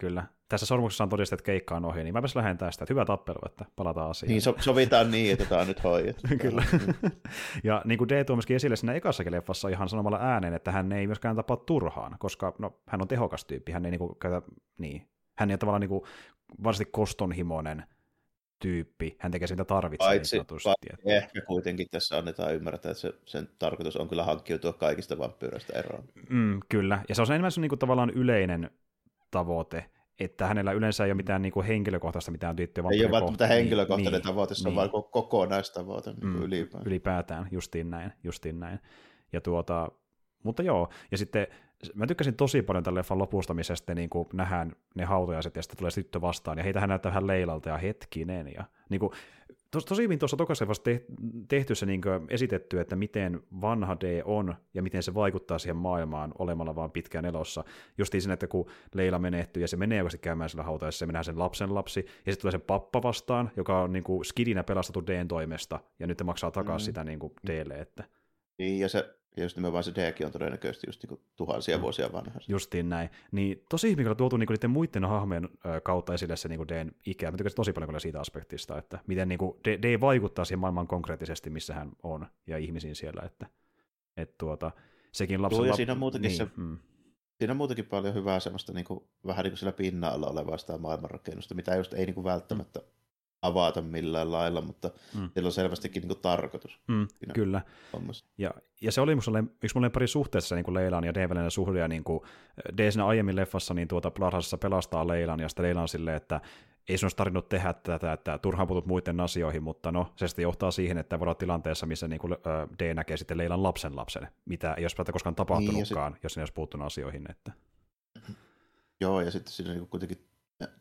A: kyllä tässä sormuksessa on todistettu, että keikka on ohi, niin mäpäs lähden tästä, että hyvä tappelu, että palataan asiaan.
B: Niin, so- sovitaan niin, että tämä on nyt hoidettu.
A: Kyllä. ja niin kuin D tuo myöskin esille siinä ekassakin leffassa ihan sanomalla ääneen, että hän ei myöskään tapa turhaan, koska no, hän on tehokas tyyppi, hän ei niin kuin, käytä, niin, hän ei ole tavallaan niin kuin, varsinkin kostonhimoinen tyyppi, hän tekee sitä tarvitsee.
B: Paitsi, niin paitsi ehkä kuitenkin tässä annetaan ymmärtää, että se, sen tarkoitus on kyllä hankkiutua kaikista vampyyreistä eroon.
A: Mm, kyllä, ja se on enemmän se niin kuin, tavallaan yleinen tavoite, että hänellä yleensä ei ole mitään niin kuin henkilökohtaista mitään tiettyä
B: Ei ole välttämättä henkilökohtainen niin, tavoite, se niin. on vain kokonaistavoite niin mm,
A: ylipäätään. Ylipäätään, justiin näin, justiin näin. Ja tuota, mutta joo, ja sitten mä tykkäsin tosi paljon tämän leffan lopusta, missä sitten niin kuin nähdään ne hautajaiset ja sitten tulee tyttö vastaan, ja heitä hän näyttää vähän leilalta ja hetkinen, ja niin kuin, tos, tosi hyvin tuossa tokasessa tehty se niin esitetty, että miten vanha D on ja miten se vaikuttaa siihen maailmaan olemalla vaan pitkään elossa. Justiin sen, että kun Leila menehtyy ja se menee oikeasti käymään sillä hautaessa, se menee sen lapsen lapsi, ja sitten tulee se pappa vastaan, joka on niin kuin skidinä pelastettu Dn toimesta, ja nyt maksaa takaisin mm. sitä niin kuin Dlle. Että...
B: Niin, ja se ja just nimenomaan se Deakin on todennäköisesti just niin tuhansia mm. vuosia vanha.
A: Justiin näin. Niin tosi hyvin kyllä tuotu niin niiden muiden hahmojen kautta esille se niin Dn ikä. Mä tykkäsin tosi paljon kyllä siitä aspektista, että miten niin kuin D, D vaikuttaa siihen maailmaan konkreettisesti, missä hän on, ja ihmisiin siellä. Että, että tuota, sekin lapsen... Tuo,
B: ja siinä on muutenkin niin, se, mm. Siinä on muutenkin paljon hyvää semmoista niin kuin, vähän niin kuin sillä pinnalla olevaa sitä maailmanrakennusta, mitä just ei niin kuin välttämättä mm avata millään lailla, mutta mm. sillä on selvästikin niin kuin, tarkoitus.
A: Mm, kyllä. Ja, ja se oli yksi mun pari suhteessa niin kuin Leilan ja Develin suhde, ja niin kuin D siinä aiemmin leffassa niin tuota Blarhassa pelastaa Leilan, ja sitten Leila on silleen, että ei sun olisi tarvinnut tehdä tätä, että turhaan putut muiden asioihin, mutta no, se sitten johtaa siihen, että voi olla tilanteessa, missä niin kuin, D näkee sitten Leilan lapsen lapsen, mitä ei olisi koskaan tapahtunutkaan, niin, sit... jos ne olisi puuttunut asioihin. Että...
B: Joo, ja sitten siinä niin kuitenkin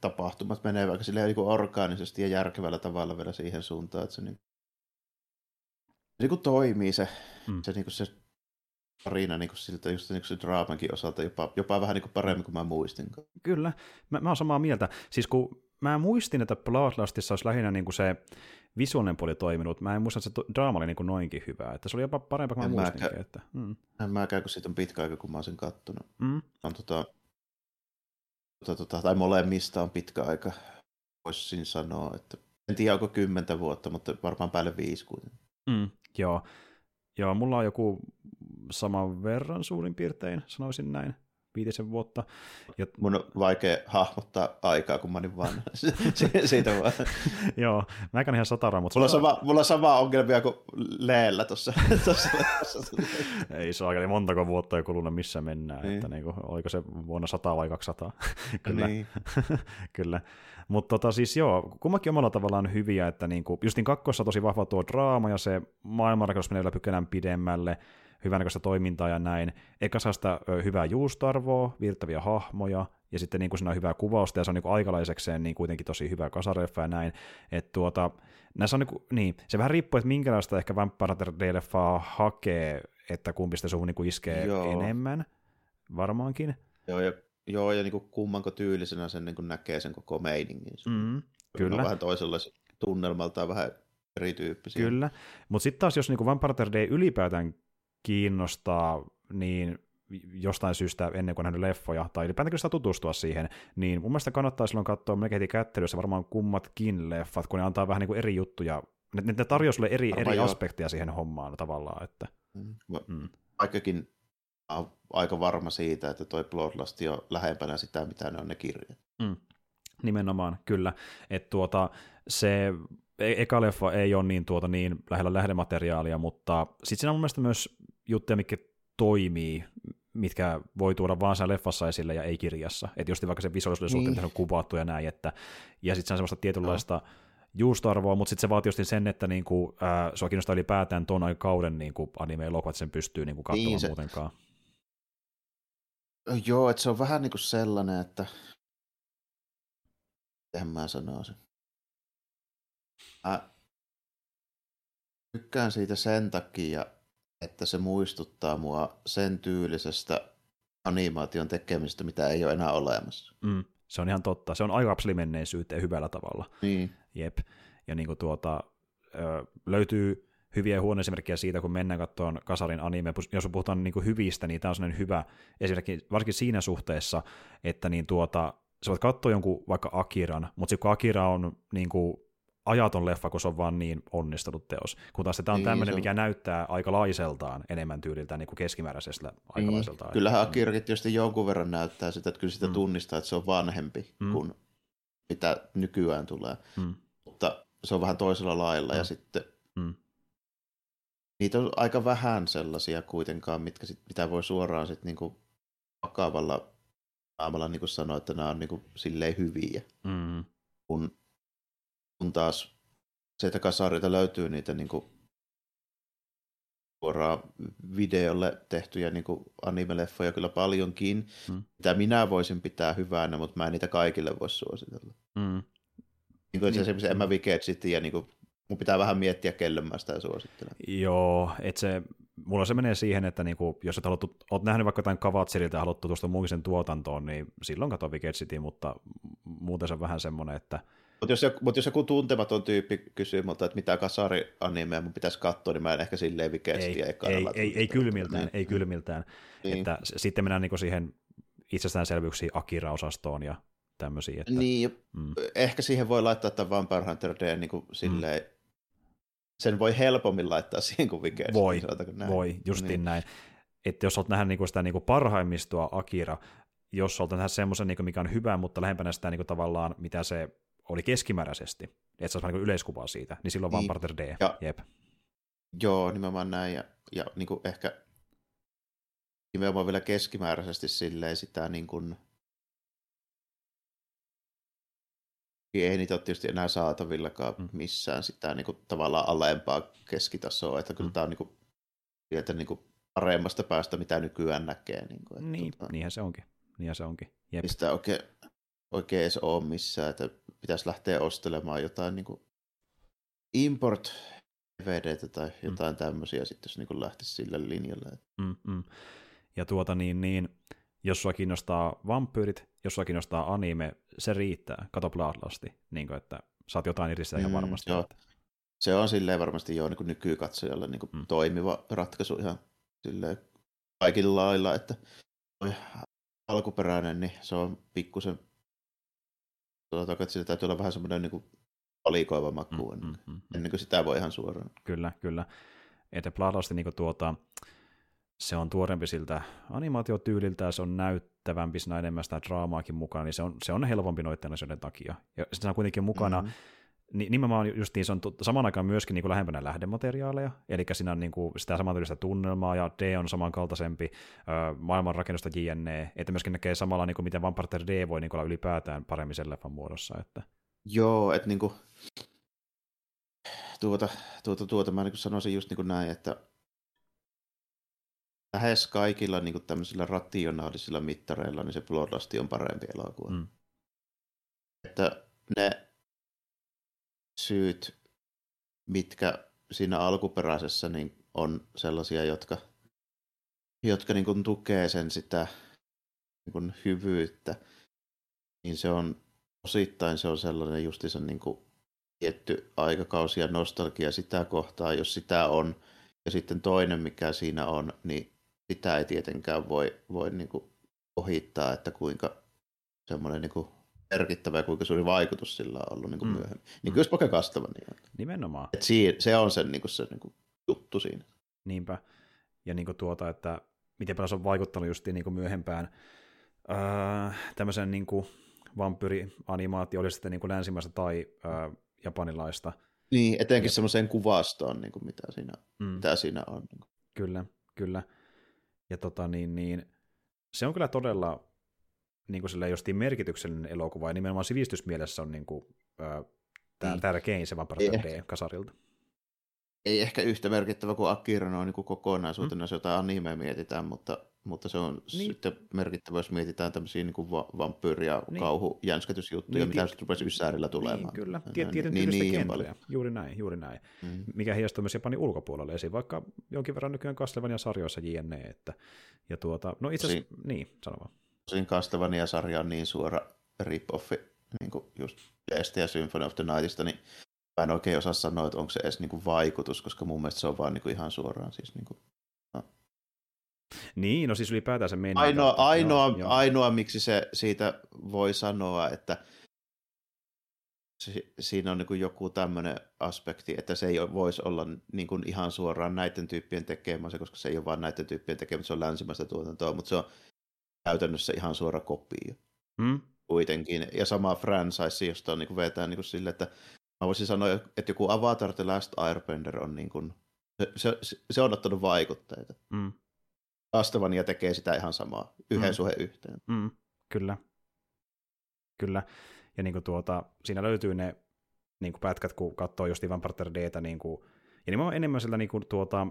B: tapahtumat menee vaikka sille niin orgaanisesti ja järkevällä tavalla vielä siihen suuntaan, että se, niin, se niin kuin toimii se, mm. se, niin kuin se tarina niin kuin siltä, just niin kuin se draamankin osalta jopa, jopa vähän niin kuin paremmin kuin mä muistin.
A: Kyllä, mä, mä oon samaa mieltä. Siis kun mä muistin, että Bloodlustissa olisi lähinnä niin kuin se visuaalinen puoli toiminut, mä en muista, että se draama oli niin kuin noinkin hyvä, että se oli jopa parempaa kuin mä muistinkin. Mäkään, että, mm.
B: En mäkään, kun siitä on pitkä aika, kun mä oon sen kattonut. Mm. On tota, tota, tota, tai molemmista on pitkä aika, voisin sanoa. Että en tiedä, onko kymmentä vuotta, mutta varmaan päälle viisi kuitenkin.
A: Mm, joo. joo, mulla on joku saman verran suurin piirtein, sanoisin näin. Viitisen vuotta.
B: Ja... Mun on vaikea hahmottaa aikaa, kun mä olin vanha. Siitä vaan.
A: Joo, mä ihan satara, mutta...
B: Mulla on sama, mulla on sama ongelmia kuin Leellä tuossa.
A: Ei se ole montako vuotta jo kulunut, missä mennään. Niin. Että niin kuin, oliko se vuonna 100 vai 200? Kyllä. Niin. Kyllä. Mutta tota, siis joo, kummakin omalla tavallaan hyviä, että niinku, justin kakkossa tosi vahva tuo draama ja se maailmanrakennus menee vielä pykälän pidemmälle, hyvänäköistä toimintaa ja näin. Eka saa sitä hyvää juustarvoa, virttäviä hahmoja, ja sitten niin kuin siinä on hyvää kuvausta, ja se on niin kuin aikalaisekseen niin kuitenkin tosi hyvä kasareffa ja näin. Että tuota, näissä on niin, kuin, niin, se vähän riippuu, että minkälaista ehkä Vampire Day-leffaa hakee, että kumpi sitä suhun niin kuin iskee Joo. enemmän, varmaankin.
B: Joo, ja, joo, ja niin kuin kummanko tyylisenä sen niin kuin näkee sen koko meiningin.
A: Mm, kyllä. On
B: vähän toisella tunnelmalta vähän erityyppisiä.
A: Kyllä, mutta sitten taas jos niin Vampire Day ylipäätään kiinnostaa, niin jostain syystä ennen kuin nähnyt leffoja, tai ylipäätään sitä tutustua siihen, niin mun mielestä kannattaa silloin katsoa melkein kättelyssä varmaan kummatkin leffat, kun ne antaa vähän niin kuin eri juttuja, ne, ne tarjoaa sulle eri, eri aspekteja siihen hommaan tavallaan. Että,
B: mm. mm. Vaikkakin aika varma siitä, että toi Bloodlust on lähempänä sitä, mitä ne on ne kirjat.
A: Mm. Nimenomaan, kyllä. Että tuota, se eka leffa ei ole niin, tuota, niin lähellä lähdemateriaalia, mutta sitten siinä on mun mielestä myös juttuja, mitkä toimii, mitkä voi tuoda vaan siinä leffassa esille ja ei kirjassa. Että just vaikka se visuaalisuuden suhteen, niin. on kuvattu ja näin, että, ja sitten se on semmoista tietynlaista no. juustoarvoa, mutta sitten se vaatii just sen, että niinku, ää, sua kiinnostaa ylipäätään tuon kauden niinku anime-elokuvat, sen pystyy niinku katsomaan niin se... muutenkaan.
B: Joo, että se on vähän niin kuin sellainen, että miten mä sanoisin. Mä tykkään siitä sen takia, että se muistuttaa mua sen tyylisestä animaation tekemistä, mitä ei ole enää olemassa.
A: Mm, se on ihan totta. Se on aika menneisyyteen hyvällä tavalla.
B: Niin.
A: Jep. Ja niin kuin tuota, löytyy hyviä huono esimerkkejä siitä, kun mennään katsomaan Kasarin anime, jos puhutaan niin kuin hyvistä, niin tämä on sellainen hyvä esimerkki, varsinkin siinä suhteessa, että niin tuota, sä voit katsoa jonkun vaikka Akiran, mutta sitten kun Akira on niin kuin ajaton leffa, kun se on vaan niin onnistunut teos. Kun taas tämä on niin, tämmöinen, mikä näyttää aikalaiseltaan enemmän tyyliltään niin kuin keskimääräisestä niin. aikalaiseltaan.
B: Kyllähän Akirakin tietysti jonkun verran näyttää sitä, että kyllä sitä mm. tunnistaa, että se on vanhempi mm. kuin mitä nykyään tulee. Mm. Mutta se on vähän toisella lailla mm. ja sitten mm. niitä on aika vähän sellaisia kuitenkaan, mitkä sit, mitä voi suoraan sitten niinku vakavalla aamalla niinku sanoa, että nämä on niinku silleen hyviä. Mm. Kun kun taas sieltä kasarilta löytyy niitä niin kuin suoraan videolle tehtyjä niin kuin anime-leffoja kyllä paljonkin, mm. mitä minä voisin pitää hyvänä, mutta mä en niitä kaikille voi suositella. Mm. Niin kuin niin. esimerkiksi Emma Wicked City, ja niin kuin, mun pitää vähän miettiä, kelle mä sitä suosittelen.
A: Joo, että se, mulla se menee siihen, että niinku, jos et haluttu, oot nähnyt vaikka jotain Kavatserilta ja haluat tutustua muisen tuotantoon, niin silloin kato Wicked City, mutta muuten se on vähän semmoinen, että
B: mutta jos, mut jos joku tuntematon tyyppi kysyy multa, että mitä kasari-animea mun pitäisi katsoa, niin mä en ehkä silleen vikeästi
A: ei, ei, ei, ei, ei kylmiltään, niin. ei kylmiltään. Niin. Että sitten mennään niinku siihen itsestäänselvyyksiin Akira-osastoon ja tämmöisiä. Että,
B: niin, mm. ehkä siihen voi laittaa tämän Vampire Hunter D niin kuin silleen, mm. sen voi helpommin laittaa siihen kuin vikeästi.
A: Voi, näin. voi, justiin niin. näin. Että jos olet nähdä niinku sitä niinku parhaimmistoa Akira, jos olet nähdä semmoisen, niinku, mikä on hyvä, mutta lähempänä sitä niinku, tavallaan, mitä se oli keskimääräisesti, että saisi niin yleiskuvaa siitä, niin silloin niin. Vampire D. Ja, Jep.
B: Joo, nimenomaan näin, ja, ja niin kuin ehkä nimenomaan vielä keskimääräisesti silleen sitä niin kuin, ei niitä ole tietysti enää saatavillakaan mm. missään sitä niin kuin, tavallaan alempaa keskitasoa, että kyllä mm. tämä on niin kuin, sieltä niin kuin, paremmasta päästä, mitä nykyään näkee. Niin, kuin,
A: että, niin tuota, niinhän se onkin. Niinhän se onkin.
B: Jep. Mistä oikein, oikein edes ole missään, että pitäisi lähteä ostelemaan jotain niin kuin import DVDtä tai mm. jotain mm. tämmöisiä sitten, jos niin lähtisi sille linjalle.
A: Mm, mm. Ja tuota niin, niin, jos sua kiinnostaa vampyyrit, jos sua kiinnostaa anime, se riittää. Kato Bloodlusti, niin kuin, että saat jotain irti ihan mm, varmasti. Joo.
B: Se on silleen varmasti jo niin nykykatsojalle niin kuin mm. toimiva ratkaisu ihan silleen kaikilla lailla, että alkuperäinen, niin se on pikkusen sanotaanko, että siitä täytyy olla vähän semmoinen niin valikoiva maku mm, mm, mm, mm, ennen kuin sitä voi ihan suoraan.
A: Kyllä, kyllä. Että Bloodlust niin tuota, se on tuorempi siltä animaatiotyyliltä ja se on näyttävämpi, siinä on enemmän sitä draamaakin mukana, niin se on, se on helpompi noiden asioiden takia. Ja se on kuitenkin mukana mm-hmm niin nimenomaan justiin se on samaan aikaan myöskin niin kuin lähempänä lähdemateriaaleja, eli siinä on niin kuin sitä samantyylistä tunnelmaa, ja D on samankaltaisempi ö, maailmanrakennusta JNE, että myöskin näkee samalla, niin kuin miten Vampire D voi niin kuin olla ylipäätään paremmin sen leffan muodossa. Että...
B: Joo, että niin kuin, tuota, tuota, tuota, mä niin sanoisin just niin kuin näin, että lähes kaikilla niin kuin tämmöisillä rationaalisilla mittareilla niin se Bloodlust on parempi elokuva. Mm. Että ne syyt, mitkä siinä alkuperäisessä niin on sellaisia, jotka, jotka niin kuin tukee sen sitä niin kuin hyvyyttä, niin se on osittain se on sellainen justiinsa niin kuin tietty aikakausi ja nostalgia sitä kohtaa, jos sitä on. Ja sitten toinen, mikä siinä on, niin sitä ei tietenkään voi, voi niin kuin ohittaa, että kuinka semmoinen niin kuin merkittävä ja kuinka suuri vaikutus sillä on ollut niin kuin mm. myöhemmin. Niin kuin mm. Spoke Kastava. Niin
A: Nimenomaan.
B: Et siinä, se on sen, niin kuin se niin kuin juttu siinä.
A: Niinpä. Ja niin kuin tuota, että miten paljon se on vaikuttanut just niin kuin myöhempään öö, tämmöisen niin kuin vampyrianimaatio, oli sitten niin kuin länsimaista tai öö, japanilaista.
B: Niin, etenkin ja... semmoiseen kuvastoon, niin kuin mitä, siinä, mm. mitä siinä on.
A: Kyllä, kyllä. Ja tota niin, niin se on kyllä todella niin kuin justiin merkityksellinen elokuva, ja nimenomaan sivistysmielessä on niin kuin, ää, niin. tärkein se Vampire D-kasarilta.
B: Ei ehkä yhtä merkittävä kuin Akira noin niin kokonaisuutena, mm. jos jotain animea mietitään, mutta, mutta se on niin. sitten merkittävä, jos mietitään tämmöisiä niin kuin vampyyri- ja niin. kauhu jänskätysjuttuja, niin, mitä sitten rupesi Ysärillä niin, tulemaan.
A: Niin, kyllä, Tiet, tietyn niin, niin, niin juuri näin, juuri näin. Mm. Mikä heijastuu myös Japanin ulkopuolelle esiin, vaikka jonkin verran nykyään ja sarjoissa JNE, että, ja tuota, no itse asiassa, niin, sano vaan.
B: Tosin Castlevania-sarja on niin suora rip-offi niin kuin just Jeste ja Symphony of the Nightista, niin mä en oikein osaa sanoa, että onko se edes niin kuin vaikutus, koska mun mielestä se on vaan niin kuin ihan suoraan siis niin kuin,
A: no. Niin, no siis ylipäätään se meni.
B: Ainoa, ainoa, joo, joo. ainoa, miksi se siitä voi sanoa, että se, siinä on niin kuin joku tämmöinen aspekti, että se ei voisi olla niin kuin ihan suoraan näiden tyyppien tekemässä, koska se ei ole vain näiden tyyppien tekemässä, se on länsimäistä tuotantoa, mutta se on käytännössä ihan suora kopio.
A: Mm.
B: Kuitenkin. Ja sama franchise, josta on niin vetää niin sille, että mä voisin sanoa, että joku Avatar The Last Airbender on niin kuin, se, se, se on ottanut vaikutteita.
A: Mm.
B: Castlevania tekee sitä ihan samaa, yhden mm. suhe yhteen.
A: Mm. Kyllä. Kyllä. Ja niin kuin tuota, siinä löytyy ne niin kuin pätkät, kun katsoo just Ivan Parter Dtä, niin kuin, ja nimenomaan enemmän sillä niin kuin, tuota,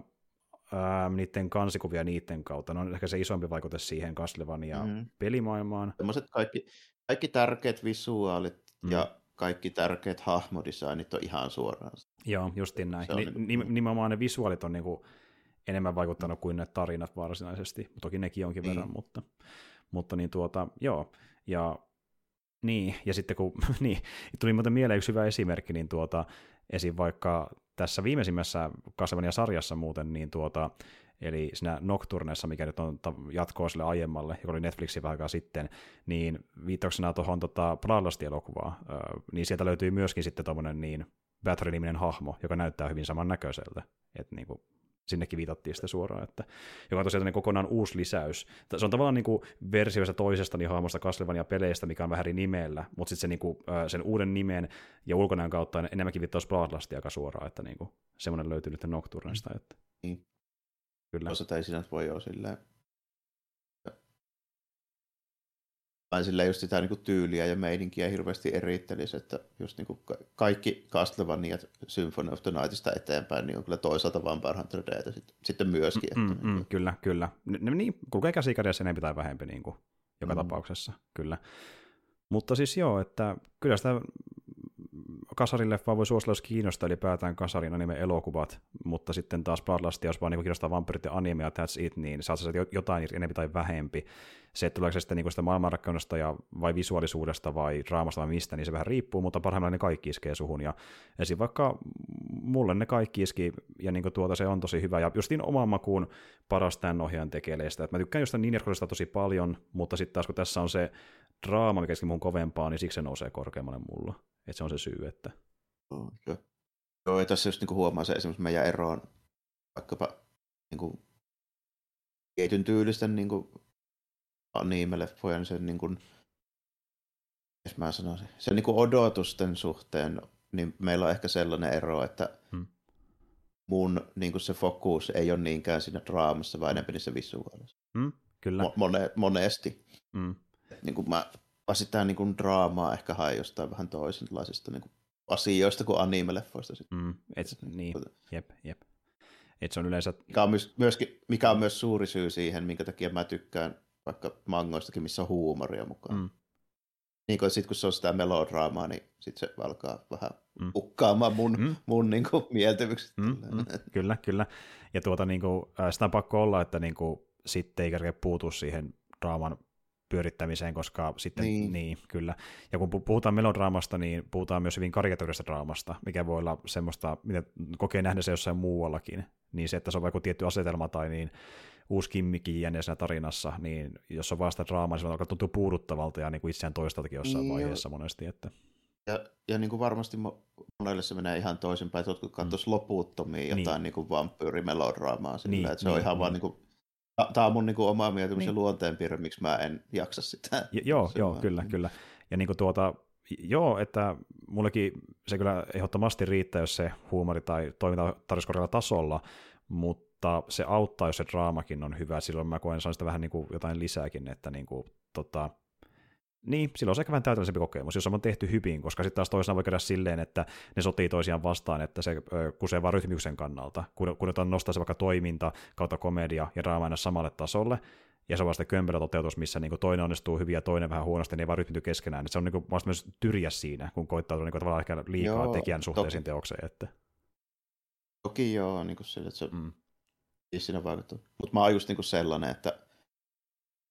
A: ää, niiden kansikuvia niiden kautta. Ne on ehkä se isompi vaikute siihen Castlevania mm. pelimaailmaan.
B: Sellaiset kaikki, kaikki tärkeät visuaalit mm. ja kaikki tärkeät hahmodesignit on ihan suoraan.
A: Joo, justin näin. Ni, niin kuin... Nimenomaan ne visuaalit on niinku enemmän vaikuttanut kuin ne tarinat varsinaisesti. Toki nekin onkin niin. verran, mutta, mutta niin tuota, joo. Ja niin, ja sitten kun, niin, tuli muuten mieleen yksi hyvä esimerkki, niin tuota, esim. vaikka tässä viimeisimmässä Castlevania-sarjassa muuten, niin tuota, eli siinä Nocturneessa, mikä nyt on jatkoa sille aiemmalle, joka oli Netflixin vähän aikaa sitten, niin viittauksena tuohon tota, Bloodlust-elokuvaan, niin sieltä löytyy myöskin sitten tuommoinen niin Battery-niminen hahmo, joka näyttää hyvin samannäköiseltä. Että niin kuin, sinnekin viitattiin sitä suoraan, että, joka on tosiaan niin kokonaan uusi lisäys. Se on tavallaan niin kuin versio toisesta niin hahmosta Castlevania peleistä, mikä on vähän eri nimellä, mutta sitten se, niin kuin, sen uuden nimen ja ulkonäön kautta enemmänkin viittaus Bloodlustia aika suoraan, että niin kuin, semmoinen löytyy nyt Nocturnesta. Että...
B: Niin. Kyllä. Osa ei sinä voi olla silleen vain sillä just sitä niin kuin tyyliä ja meininkiä hirveästi erittelisi, että just niin kuin kaikki Castlevania Symphony of the Nightista eteenpäin, niin on kyllä toisaalta vaan Hunter Data sitten myöskin.
A: Mm, että, mm, niin, kyllä, kyllä. Ne, niin, kulkee käsi kädessä enempi tai vähempi niin kuin, joka mm. tapauksessa, kyllä. Mutta siis joo, että kyllä sitä kasarileffaa voi suositella, jos kiinnostaa ylipäätään kasarin anime elokuvat, mutta sitten taas Bloodlust, jos vaan niin kiinnostaa vampyrit ja anime ja that's it, niin saat sä jotain enemmän tai vähempi. Se, että tuleeko se sitten niin sitä maailmanrakkaudesta ja vai visuaalisuudesta vai draamasta vai mistä, niin se vähän riippuu, mutta parhaimmillaan ne kaikki iskee suhun. Ja esim. vaikka mulle ne kaikki iski, ja niin tuota, se on tosi hyvä. Ja justiin oman makuun paras tämän ohjaajan tekeleistä. Mä tykkään jostain niin tosi paljon, mutta sitten taas kun tässä on se draama, mikä mun kovempaa, niin siksi se nousee korkeammalle mulla. Että se on se syy, että...
B: Oh, joo. joo, ja tässä just niin huomaa se esimerkiksi meidän eroon vaikkapa niin kuin tietyn tyylisten niin kuin, anime-leffojen sen niin kuin, mä sanoisin, sen niin kuin odotusten suhteen, niin meillä on ehkä sellainen ero, että hmm. mun niin kuin se fokus ei ole niinkään siinä draamassa, vaan enemmän niissä visuaalissa.
A: Hmm, kyllä. Mo-
B: mone, monesti. Hmm. Niin kuin mä sitä niin kuin draamaa ehkä haen jostain vähän toisenlaisista niin kuin asioista kuin anime-leffoista.
A: Mm, et, niin, jep, jep. Et se on yleensä...
B: Mikä on, myös, myöskin, mikä on myös suuri syy siihen, minkä takia mä tykkään vaikka mangoistakin, missä on huumoria mukaan. Mm. Niin kun, sit, kun se on sitä melodraamaa, niin sitten se alkaa vähän mm. ukkaamaan mun, mm. mun niin kuin, mieltymykset. Mm, mm,
A: kyllä, kyllä. Ja tuota, niin kuin, sitä on pakko olla, että niin kuin, sitten ei kerkeä puutu siihen draaman pyörittämiseen, koska sitten, niin. niin, kyllä. Ja kun puhutaan melodraamasta, niin puhutaan myös hyvin karikatyyristä draamasta, mikä voi olla semmoista, mitä kokee nähdä se jossain muuallakin. Niin se, että se on vaikka tietty asetelma tai niin uusi kimmiki siinä tarinassa, niin jos on vasta draamaa, niin se alkaa tuntua puuduttavalta ja niin kuin itseään toistaltakin jossain niin, vaiheessa jo. monesti. Että...
B: Ja, ja niin kuin varmasti monelle se menee ihan toisinpäin, että jotkut katsoisi mm. loputtomia jotain niin. niin vampyyrimelodraamaa, sillä, niin, että se niin, on ihan niin. vaan niin kuin Tämä on mun niin kuin, oma mieltymys niin. ja luonteenpiirre, miksi mä en jaksa sitä.
A: Ja, joo, joo kyllä, kyllä. Ja niin kuin tuota, joo, että mullekin se kyllä ehdottomasti riittää, jos se huumori tai toiminta tarjouskorkealla tasolla, mutta se auttaa, jos se draamakin on hyvä. Silloin mä koen, saan sitä vähän niin kuin jotain lisääkin, että niin kuin, tota, niin, silloin on se ehkä vähän täytällisempi kokemus, jos on tehty hyvin, koska sitten taas toisena voi käydä silleen, että ne sotii toisiaan vastaan, että se kusee vaan rytmiksen kannalta, kun, kun nostaa se vaikka toiminta kautta komedia ja draama aina samalle tasolle, ja se on vasta kömpelä toteutus, missä niin toinen onnistuu hyvin ja toinen vähän huonosti, niin ei vaan rytmity keskenään. Että se on niin vasta myös tyrjä siinä, kun koittaa niin kuin, tavallaan ehkä liikaa joo, tekijän suhteisiin toki. teokseen. Että...
B: Toki joo, niin kuin sille, että se mm. siinä vaikuttaa. Mutta mä oon just niin kuin sellainen, että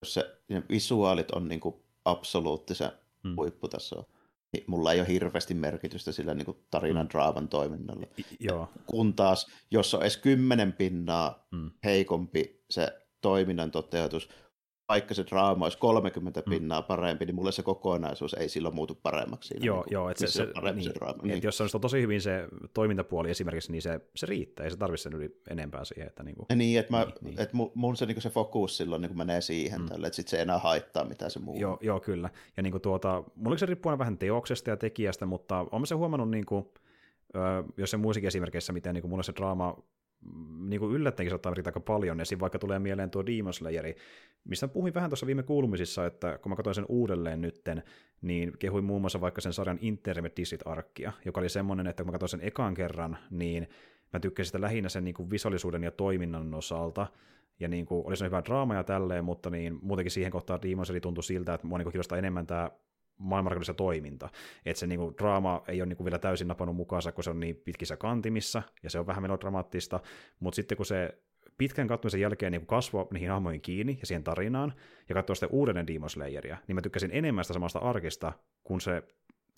B: jos se, visuaalit on niin kuin absoluuttisen mm. huipputasoa. Niin mulla ei ole hirveästi merkitystä sillä niin kuin tarinan mm. draaman toiminnalla.
A: Joo.
B: Kun taas, jos on edes kymmenen pinnaa mm. heikompi se toiminnan toteutus, vaikka se draama olisi 30 mm. pinnaa parempi, niin mulle se kokonaisuus ei silloin muutu paremmaksi. Siinä,
A: joo, niin joo että se, se, niin, se draama. Niin. jos se on tosi hyvin se toimintapuoli esimerkiksi, niin se, se riittää, ei se tarvitse sen yli enempää siihen. Että
B: niin
A: kuin,
B: ja niin, että, mä, niin, niin. että mun se, niin se fokus silloin niin menee siihen, mm. tälle, että sit se ei enää haittaa mitä se muu.
A: Joo, joo kyllä. Ja niin kuin tuota, mulla se riippuu aina vähän teoksesta ja tekijästä, mutta olen se huomannut, niin kuin, jos se musiikin esimerkeissä, miten niin kuin mulla se draama niin kuin yllättäenkin saattaa merkitä aika paljon, ja vaikka tulee mieleen tuo Demon Slayeri, mistä puhuin vähän tuossa viime kuulumisissa, että kun mä katsoin sen uudelleen nytten, niin kehuin muun muassa vaikka sen sarjan Intermediate-arkkia, joka oli semmoinen, että kun mä katsoin sen ekan kerran, niin mä tykkäsin sitä lähinnä sen niin kuin visuaalisuuden ja toiminnan osalta, ja niin kuin, oli se hyvä draama ja tälleen, mutta niin muutenkin siihen kohtaan Demon Slayer tuntui siltä, että mua niin kiinnostaa enemmän tämä maailmanrakennuksessa toiminta. Että se niinku, draama ei ole niinku vielä täysin napannut mukaansa, kun se on niin pitkissä kantimissa, ja se on vähän melodramaattista, mutta sitten kun se pitkän katsomisen jälkeen niin kasvoi niihin hahmoihin kiinni ja siihen tarinaan, ja katsoi sitten uudelleen Demon Slayeria, niin mä tykkäsin enemmän sitä samasta arkista, kun se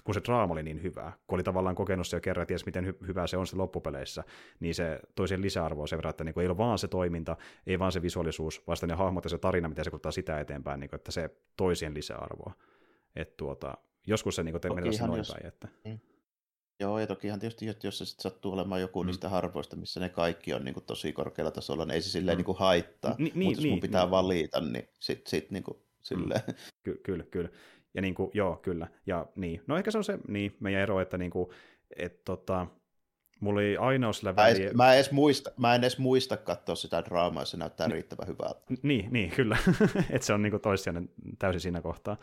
A: kun se draama oli niin hyvä, kun oli tavallaan kokenut se jo kerran ja ties miten hy- hyvä se on se loppupeleissä, niin se toi siihen lisäarvoa sen verran, että niin kuin ei ole vaan se toiminta, ei vaan se visuaalisuus, vaan ne hahmot ja se tarina, miten se kuluttaa sitä eteenpäin, niin kuin, että se toi siihen lisäarvoa. Et tuota, joskus se niin menee noin jos... päin. Että... Mm.
B: Joo, ja tokihan tietysti, että jos se sit sattuu olemaan joku mm. niistä harvoista, missä ne kaikki on niin kuin, tosi korkealla tasolla, niin ei se silleen mm. niin kuin, haittaa. Ni, niin, Mutta jos mun niin, pitää niin. valita, niin sitten sit, niin kuin, silleen. Mm.
A: Ky- kyllä, kyllä. Ja niin kuin, joo, kyllä. Ja niin. No ehkä se on se niin, meidän ero, että niin kuin, et, tota, Mulla oli aina sillä väliä...
B: Mä, edes, mä, edes muista, mä en edes muista katsoa sitä draamaa, se näyttää Ni, riittävän hyvältä.
A: Niin, niin kyllä. että se on niinku toissijainen täysin siinä kohtaa.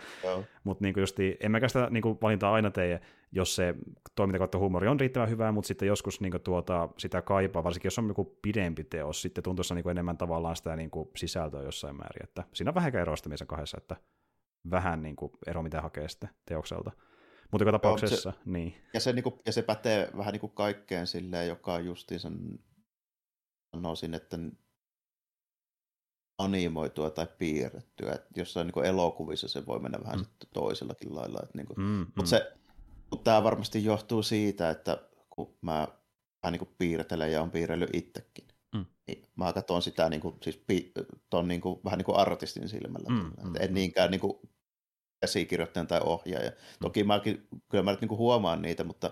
A: Mutta niinku justi, en mäkään sitä niinku valintaa aina tee, jos se toiminta kautta huumori on riittävän hyvää, mutta sitten joskus niinku tuota, sitä kaipaa, varsinkin jos on joku pidempi teos, sitten tuntuu niinku enemmän tavallaan sitä niinku sisältöä jossain määrin. Että siinä on vähän eroista kahdessa, että vähän niinku ero mitä hakee sitten teokselta. Mutta joka tapauksessa, se, niin.
B: Ja se, niinku, ja se pätee vähän niin kuin kaikkeen silleen, joka on sen sanoisin, että animoitua tai piirrettyä. Et jossain niin elokuvissa se voi mennä vähän mm. toisellakin lailla. Et niin kuin, mm, mutta mm. se, mutta tämä varmasti johtuu siitä, että kun mä vähän niin kuin piirtelen ja on piirrellyt itsekin, mm. niin mä katson sitä niin kuin, siis pi, ton niin kuin, vähän niin kuin artistin silmällä. Mm, mm, en niinkään niin kuin käsikirjoittajan tai ohjaaja. Mm. Toki mäkin, kyllä mä nyt niin huomaan niitä, mutta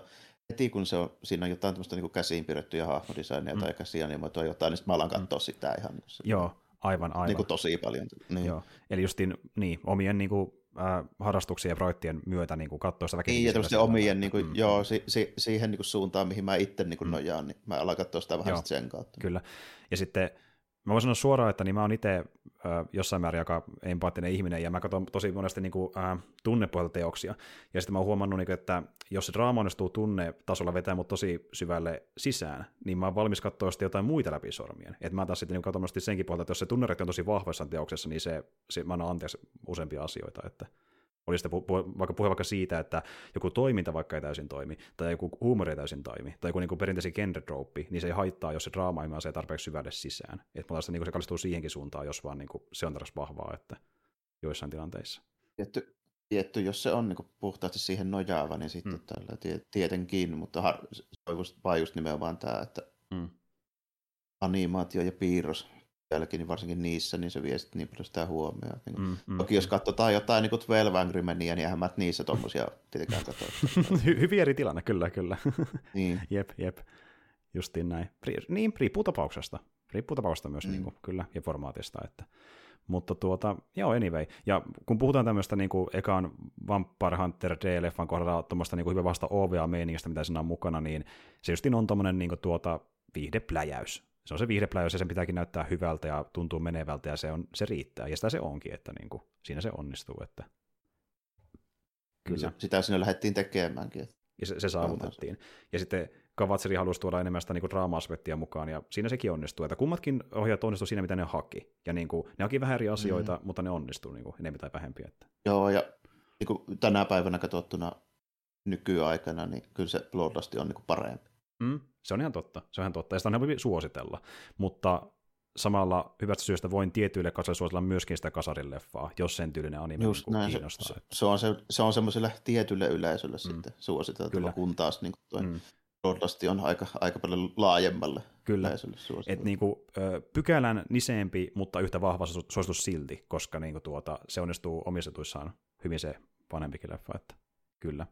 B: heti kun se on, siinä on jotain tämmöistä niin käsiin piirrettyjä hahmodesignia mm. tai käsianimoitua jotain, niin sitten mä alan katsoa mm. sitä ihan.
A: Joo, Aivan, aivan.
B: Niin kuin tosi paljon. Niin.
A: Joo. Eli justiin niin, omien niin kuin, äh, harrastuksien ja projektien myötä niin katsoa sitä
B: Niin, ja tämmöisten omien, niin kuin, mm. joo, si, si, siihen niin kuin suuntaan, mihin mä itse niin kuin mm. nojaan, niin mä alan katsoa sitä vähän sen kautta.
A: Kyllä. Ja sitten Mä voin sanoa suoraan, että niin mä oon itse jossain määrin aika empaattinen ihminen, ja mä katson tosi monesti niin kuin, äh, tunnepohjalta teoksia. Ja sitten mä oon huomannut, niin kuin, että jos se draama onnistuu tunnetasolla vetää mut tosi syvälle sisään, niin mä oon valmis katsoa sitten jotain muita läpi sormien. Että mä taas sitten niin katson senkin puolelta, että jos se tunneretti on tosi vahvassa teoksessa, niin se, se mä annan anteeksi useampia asioita. Että oli sitten pu- vaikka puhe vaikka siitä, että joku toiminta vaikka ei täysin toimi, tai joku huumori ei täysin toimi, tai joku niin perinteisen genre niin se ei haittaa, jos se draama ei se tarpeeksi syvälle sisään. Että mulla niin se kallistuu siihenkin suuntaan, jos vaan niin kuin, se on tarpeeksi vahvaa, että joissain tilanteissa.
B: Tietty, tietty jos se on niin kuin puhtaasti siihen nojaava, niin sitten mm. tällä tietenkin, mutta har, se on just, vaan just nimenomaan tämä, että mm. animaatio ja piirros jälkeen, niin varsinkin niissä, niin se vie sitten niin paljon sitä huomioon. Niin mm, mm, toki jos katsotaan jotain niin kuin 12 Angry Mania, niin eihän mä niissä tuommoisia tietenkään katso.
A: Hyvin eri tilanne, kyllä, kyllä. niin. jep, jep. Justiin näin. Niin, riippuu tapauksesta. Riippuu tapauksesta myös, mm. niin kuin, kyllä, ja formaatista. Että. Mutta tuota, joo, anyway. Ja kun puhutaan tämmöistä niin kuin ekan Vampire Hunter D-leffan kohdalla tuommoista niin hyvin vasta OVA-meiningistä, mitä siinä on mukana, niin se justiin on tuommoinen niin tuota, viihdepläjäys se on se viihdepläjäys ja sen pitääkin näyttää hyvältä ja tuntuu menevältä ja se, on, se riittää. Ja sitä se onkin, että niin kuin, siinä se onnistuu. Että...
B: Kyllä. Sitä sinne lähdettiin tekemäänkin.
A: Ja se, se saavutettiin. Ja sitten Kavatseri halusi tuoda enemmän sitä niin draama-aspektia mukaan, ja siinä sekin onnistuu. Että kummatkin ohjaajat onnistuivat siinä, mitä ne haki. Ja niin kuin, ne haki vähän eri asioita, mm. mutta ne onnistuu niin kuin, enemmän tai vähempiä. Että.
B: Joo, ja niin kuin tänä päivänä katsottuna nykyaikana, niin kyllä se Bloodlust on niin kuin parempi.
A: Mm, se on ihan totta, se on ihan totta, ja sitä on helpompi suositella, mutta samalla hyvästä syystä voin tietyille kasalle suositella myöskin sitä kasarin leffaa, jos sen tyylinen anime Just niin näin, kiinnostaa.
B: Se, se, on se, se on semmoiselle tietylle yleisölle mm. sitten suositeltava, kun taas niin toi mm. Broadcasti on aika, aika paljon laajemmalle Kyllä. yleisölle
A: Et niinku, pykälän niseempi, mutta yhtä vahva suositus silti, koska niinku tuota, se onnistuu omistetuissaan hyvin se vanhempikin leffa, että kyllä.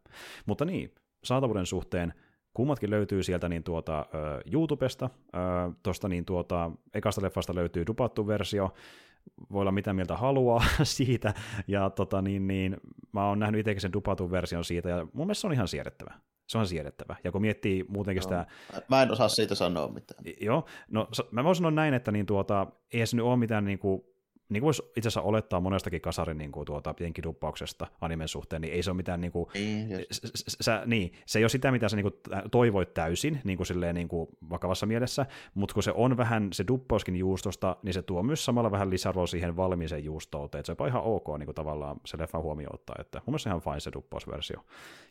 A: Mutta niin, saatavuuden suhteen Kummatkin löytyy sieltä niin tuota, YouTubesta. Tuosta niin tuota, ekasta leffasta löytyy dupattu versio. Voi olla mitä mieltä haluaa siitä. Ja tota, niin, niin, mä oon nähnyt itsekin sen dupatun version siitä, ja mun mielestä se on ihan siedettävä. Se on siedettävä. Ja kun miettii muutenkin no. sitä...
B: Mä en osaa siitä sanoa mitään.
A: Joo, no mä voin sanoa näin, että niin tuota, ei se nyt ole mitään niin kuin niin kuin voisi itse asiassa olettaa monestakin kasarin niin kuin tuota, jenkiduppauksesta animen suhteen, niin ei se ole mitään, niin kuin, niin, sä, niin, se ei ole sitä, mitä sä niin kuin, toivoit täysin, niin kuin, silleen, niin kuin, vakavassa mielessä, mutta kun se on vähän se duppauskin juustosta, niin se tuo myös samalla vähän lisäarvoa siihen valmiiseen juustouteen, että se on ihan ok niin kuin, tavallaan se leffa huomioon ottaa, että mun mielestä ihan fine se duppausversio.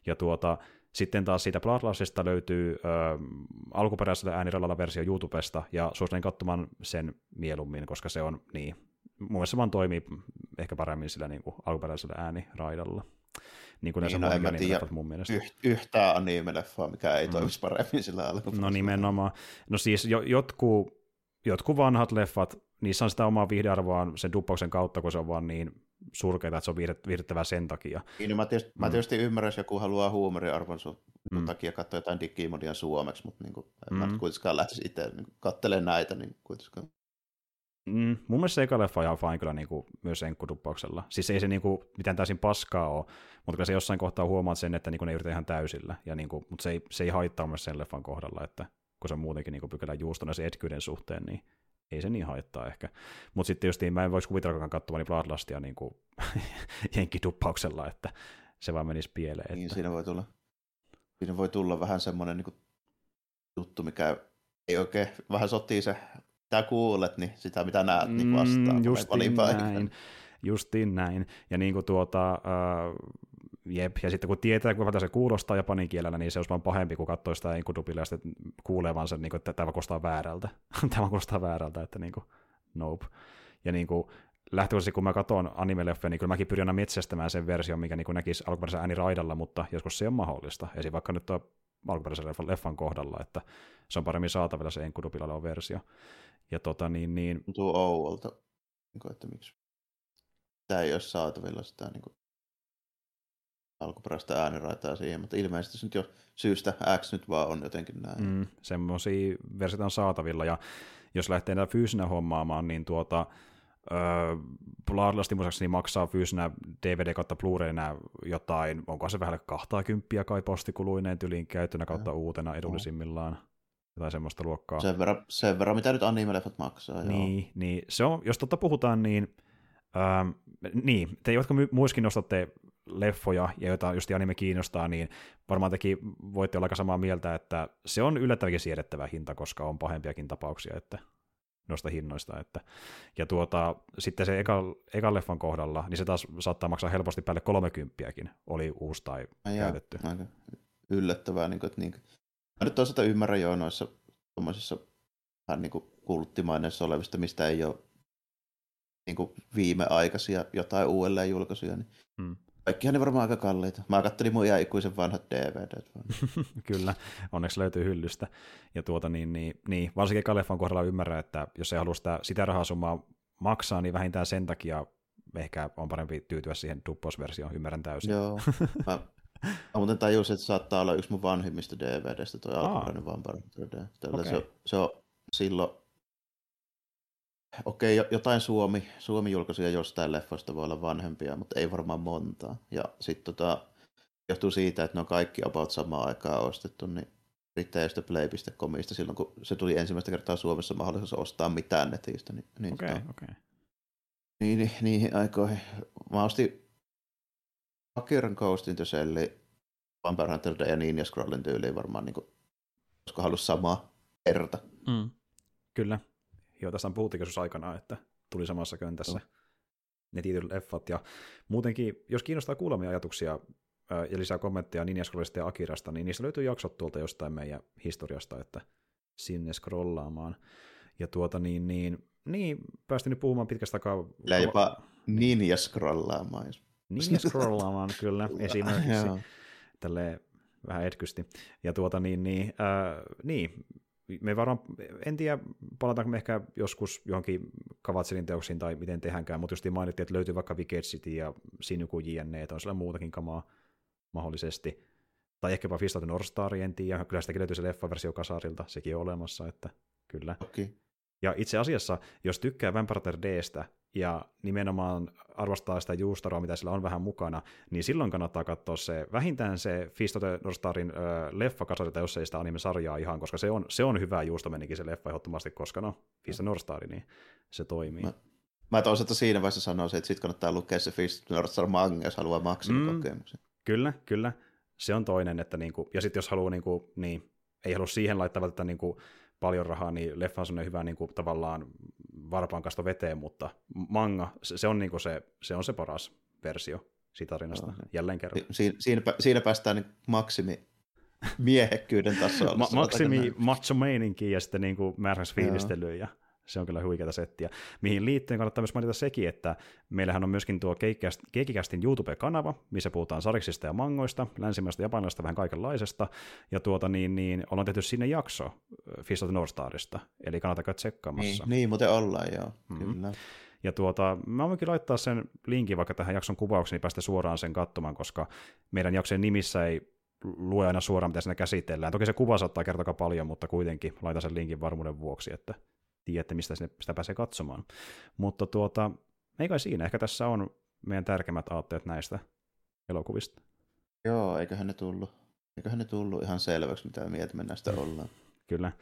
A: Ja tuota, sitten taas siitä Bloodlustista löytyy ö, alkuperäisellä äänirallalla versio YouTubesta, ja suosittelen katsomaan sen mieluummin, koska se on niin, mun mielestä vaan toimii ehkä paremmin sillä niin kuin alkuperäisellä ääniraidalla. Niin kuin niin, no, en mä tiedä mun mielestä. Yh,
B: yhtään anime-leffaa, mikä ei mm. toimisi paremmin sillä
A: alkuperäisellä. No nimenomaan. No siis jo, jotkut, jotkut vanhat leffat, niissä on sitä omaa viihdearvoa sen duppauksen kautta, kun se on vaan niin surkeita, että se on viihdyttävää sen takia.
B: Niin, no mä, tietysti, mm. mä tietysti ymmärrän, jos joku haluaa huumoriarvon sun mm. takia katsoa jotain Digimodia suomeksi, mutta niin kuin, en mm. mä kuitenkaan lähtisi itse niin katselemaan näitä, niin kuitenkaan.
A: Mm, mun mielestä se eka leffa on ihan fine kyllä niin kuin, myös enkkuduppauksella. Siis ei se niin kuin, mitään täysin paskaa ole, mutta kyllä se jossain kohtaa huomaat sen, että niin kuin, ne yritä ihan täysillä. Ja, niin kuin, mutta se ei, se ei haittaa myös sen leffan kohdalla, että kun se on muutenkin niin pykälä juustona se etkyyden suhteen, niin ei se niin haittaa ehkä. Mutta sitten just niin, mä en voisi kuvitellakaan katsomaan Bloodlustia niin kuin jenkkiduppauksella, että se vaan menisi pieleen. Että...
B: Niin, siinä voi tulla, siinä voi tulla vähän semmoinen niin juttu, mikä ei oikein, vähän sotii se mitä kuulet, niin sitä mitä näet niin vastaan. Mm,
A: justiin näin. Justiin näin. Ja niin kuin tuota, uh, jep, ja sitten kun tietää, kuinka se kuulostaa japanin kielellä, niin se olisi vaan pahempi, kun katsoo sitä enkudubilla ja sitten kuulee vaan sen, niin kuin, että tämä kuulostaa väärältä. tämä kuulostaa väärältä, että niin kuin, nope. Ja niin kuin, lähtökohtaisesti kun mä katson anime-leffoja, niin kyllä mäkin pyrin aina metsästämään sen version, mikä niin näkisi alkuperäisen ääni raidalla, mutta joskus se on mahdollista. Esim. vaikka nyt tuo alkuperäisen leffan, leffan kohdalla, että se on paremmin saatavilla se enkudubilla versio. Ja tota niin, niin...
B: Tuntuu ouolta, niin että miksi tämä ei ole saatavilla sitä niin kuin, alkuperäistä ääniraitaa siihen, mutta ilmeisesti se nyt jo syystä X nyt vaan on jotenkin näin. Mm,
A: semmoisia versioita on saatavilla, ja jos lähtee näitä fyysinä hommaamaan, niin tuota, Bloodlustin muistaakseni maksaa fyysinä DVD kautta Blu-rayna jotain, onko se vähän 20 kai postikuluineen tyliin käyttönä kautta ja. uutena edullisimmillaan. Jotain semmoista luokkaa.
B: Sen verran, sen verran mitä nyt anime-leffat maksaa.
A: Niin, joo. niin, se on, jos totta puhutaan, niin, ähm, niin te jotka muiskin nostatte leffoja ja joita just anime kiinnostaa, niin varmaan teki voitte olla aika samaa mieltä, että se on yllättävänkin siedettävä hinta, koska on pahempiakin tapauksia että noista hinnoista. Että, ja tuota, sitten se eka, ekan leffan kohdalla, niin se taas saattaa maksaa helposti päälle 30 oli uusi tai ja käytetty.
B: Aika yllättävää. Niin kuin, että niin, mä nyt toisaalta ymmärrän jo noissa vähän niin kuin kulttimaineissa olevista, mistä ei ole niin kuin viimeaikaisia jotain uudelleen julkaisuja, niin hmm. Kaikkihan ne varmaan aika kalliita. Mä kattelin mun ikuisen vanhat DVD.
A: Kyllä, onneksi löytyy hyllystä. Ja tuota, niin, niin, niin, varsinkin Kalefan kohdalla ymmärrän, että jos ei halua sitä, sitä rahasummaa maksaa, niin vähintään sen takia ehkä on parempi tyytyä siihen dupposversioon, ymmärrän täysin.
B: Joo, mä, mä muuten tajusin, että saattaa olla yksi mun vanhimmista DVDstä, tuo alkuperäinen Vampire okay. se, se on silloin Okei, jotain Suomi, Suomi-julkaisuja jostain leffoista voi olla vanhempia, mutta ei varmaan montaa. Ja sitten tota, johtuu siitä, että ne on kaikki about samaan aikaan ostettu, niin jostain play.comista silloin, kun se tuli ensimmäistä kertaa Suomessa mahdollisuus ostaa mitään netistä. Niin,
A: niin, okay, tota, okay.
B: niin, niin, niihin aikoihin. Mä ostin Akiran Ghost in the Vampire Hunter ja Ninja Scrollin tyyliin varmaan, niin kuin, koska halusi samaa erta.
A: Mm. Kyllä. Joo, tässä puhuttiin joskus aikana, että tuli samassa köntässä no. ne tietyt leffat. Ja muutenkin, jos kiinnostaa kuulemia ajatuksia ja lisää kommentteja Ninjaskolista ja Akirasta, niin niistä löytyy jaksot tuolta jostain meidän historiasta, että sinne scrollaamaan. Ja tuota niin, niin, niin päästiin nyt puhumaan pitkästä aikaa.
B: Ja jopa ninja scrollaamaan.
A: Ninja scrollaamaan, kyllä, esimerkiksi. Tälleen vähän etkysti. Ja tuota niin, niin, äh, niin me varmaan, en tiedä, palataanko me ehkä joskus johonkin Kavatselin teoksiin tai miten tehdäänkään, mutta just mainittiin, että löytyy vaikka Wicked City ja Sinuku JNE, että on siellä muutakin kamaa mahdollisesti. Tai ehkä Fist of the North Star, en tiedä. Kyllä sitäkin löytyy se leffa-versio kasarilta, sekin on olemassa, että kyllä.
B: Okay.
A: Ja itse asiassa, jos tykkää Vampire Dstä ja nimenomaan arvostaa sitä juustaroa, mitä sillä on vähän mukana, niin silloin kannattaa katsoa se, vähintään se Fist of the North Starin äh, leffa kasarilta, jos ei sitä anime-sarjaa ihan, koska se on, se on hyvä juustomenikin se leffa ehdottomasti, koska no, Fist of North Star, niin se toimii. Mä,
B: mä toisaalta siinä vaiheessa sanoisin, että sitten kannattaa lukea se Fist of the North Star manga, jos haluaa maksimikokemuksen. Mm,
A: kyllä, kyllä. Se on toinen, että niinku, ja sitten jos haluaa, niinku, niin, ei halua siihen laittaa välttämättä niinku, paljon rahaa, niin leffa on sellainen hyvä niin kuin, tavallaan varpaan kasto veteen, mutta manga, se, se, on, niin se, se on se paras versio siitä tarinasta, no. jälleen kerran.
B: Si- siinä, siinä päästään niin maksimi miehekkyyden tasolla.
A: Ma- maksimi macho meininki ja sitten niin kuin määräksi fiilistelyyn ja se on kyllä huikeata settiä. Mihin liittyen kannattaa myös mainita sekin, että meillähän on myöskin tuo Keikikästin YouTube-kanava, missä puhutaan sariksista ja mangoista, länsimaista ja japanilaisesta vähän kaikenlaisesta, ja tuota niin, niin ollaan tehty sinne jakso Fist of the North Starista, eli kannattaa tsekkaamassa.
B: Niin, niin muuten ollaan, joo, mm-hmm. kyllä.
A: Ja tuota, mä voinkin laittaa sen linkin vaikka tähän jakson kuvaukseen, niin päästä suoraan sen katsomaan, koska meidän jaksojen nimissä ei lue aina suoraan, mitä siinä käsitellään. Toki se kuva saattaa kertoa paljon, mutta kuitenkin laitan sen linkin varmuuden vuoksi, että tiedätte, mistä sinne, sitä pääsee katsomaan. Mutta tuota, ei kai siinä. Ehkä tässä on meidän tärkeimmät aatteet näistä elokuvista.
B: Joo, eiköhän ne tullut, eiköhän ne tullut ihan selväksi, mitä mieltä me näistä ollaan.
A: Kyllä.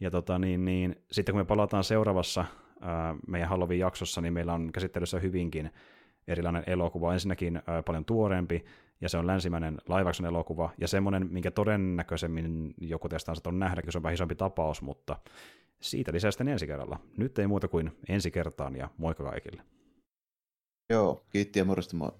A: Ja tota, niin, niin, sitten kun me palataan seuraavassa ää, meidän Halloween-jaksossa, niin meillä on käsittelyssä hyvinkin erilainen elokuva. Ensinnäkin ää, paljon tuoreempi, ja se on länsimäinen laivakson elokuva, ja semmoinen, minkä todennäköisemmin joku teistä on nähdä, se on vähän isompi tapaus, mutta siitä lisää sitten ensi kerralla. Nyt ei muuta kuin ensi kertaan ja moikka kaikille.
B: Joo, kiitti ja morjesta moi.